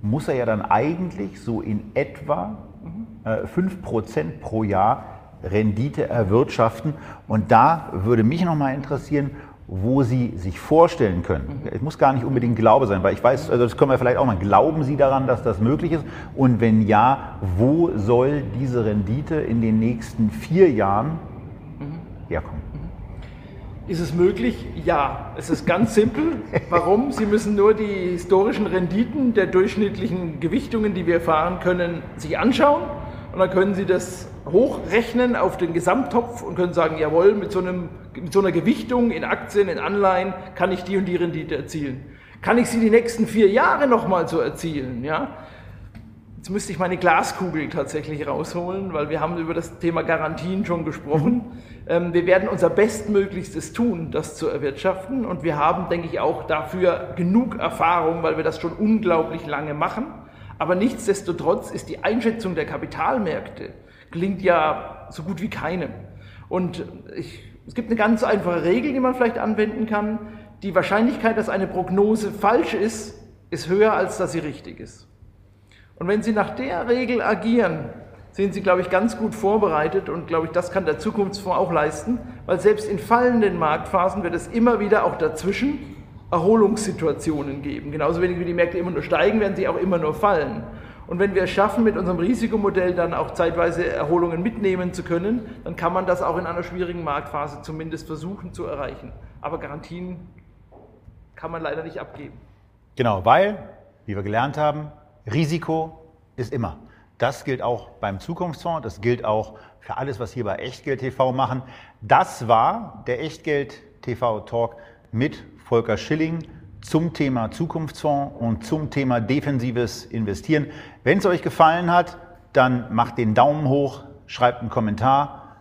muss er ja dann eigentlich so in etwa 5% äh, pro Jahr Rendite erwirtschaften. Und da würde mich nochmal interessieren, wo Sie sich vorstellen können. Es muss gar nicht unbedingt Glaube sein, weil ich weiß, also das können wir vielleicht auch mal, glauben Sie daran, dass das möglich ist? Und wenn ja, wo soll diese Rendite in den nächsten vier Jahren herkommen? Ist es möglich? Ja. Es ist ganz simpel. Warum? Sie müssen nur die historischen Renditen der durchschnittlichen Gewichtungen, die wir fahren können, sich anschauen Und dann können Sie das hochrechnen auf den Gesamttopf und können sagen, jawohl, mit so, einem, mit so einer Gewichtung in Aktien, in Anleihen kann ich die und die Rendite erzielen. Kann ich sie die nächsten vier Jahre nochmal so erzielen? Ja? Jetzt müsste ich meine Glaskugel tatsächlich rausholen, weil wir haben über das Thema Garantien schon gesprochen. Mhm. Wir werden unser Bestmöglichstes tun, das zu erwirtschaften. Und wir haben, denke ich, auch dafür genug Erfahrung, weil wir das schon unglaublich lange machen. Aber nichtsdestotrotz ist die Einschätzung der Kapitalmärkte klingt ja so gut wie keine. Und ich, es gibt eine ganz einfache Regel, die man vielleicht anwenden kann. Die Wahrscheinlichkeit, dass eine Prognose falsch ist, ist höher, als dass sie richtig ist. Und wenn Sie nach der Regel agieren, sind Sie, glaube ich, ganz gut vorbereitet und, glaube ich, das kann der Zukunftsfonds auch leisten, weil selbst in fallenden Marktphasen wird es immer wieder auch dazwischen Erholungssituationen geben. Genauso wenig wie die Märkte immer nur steigen, werden sie auch immer nur fallen. Und wenn wir es schaffen, mit unserem Risikomodell dann auch zeitweise Erholungen mitnehmen zu können, dann kann man das auch in einer schwierigen Marktphase zumindest versuchen zu erreichen. Aber Garantien kann man leider nicht abgeben. Genau, weil, wie wir gelernt haben, Risiko ist immer. Das gilt auch beim Zukunftsfonds, das gilt auch für alles, was wir bei Echtgeld TV machen. Das war der Echtgeld TV Talk mit Volker Schilling zum Thema Zukunftsfonds und zum Thema defensives Investieren. Wenn es euch gefallen hat, dann macht den Daumen hoch, schreibt einen Kommentar,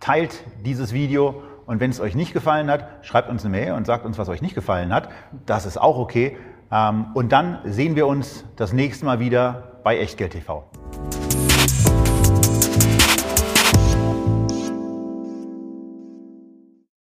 teilt dieses Video und wenn es euch nicht gefallen hat, schreibt uns eine Mail und sagt uns, was euch nicht gefallen hat. Das ist auch okay. Ähm, und dann sehen wir uns das nächste Mal wieder bei Echtgeld TV.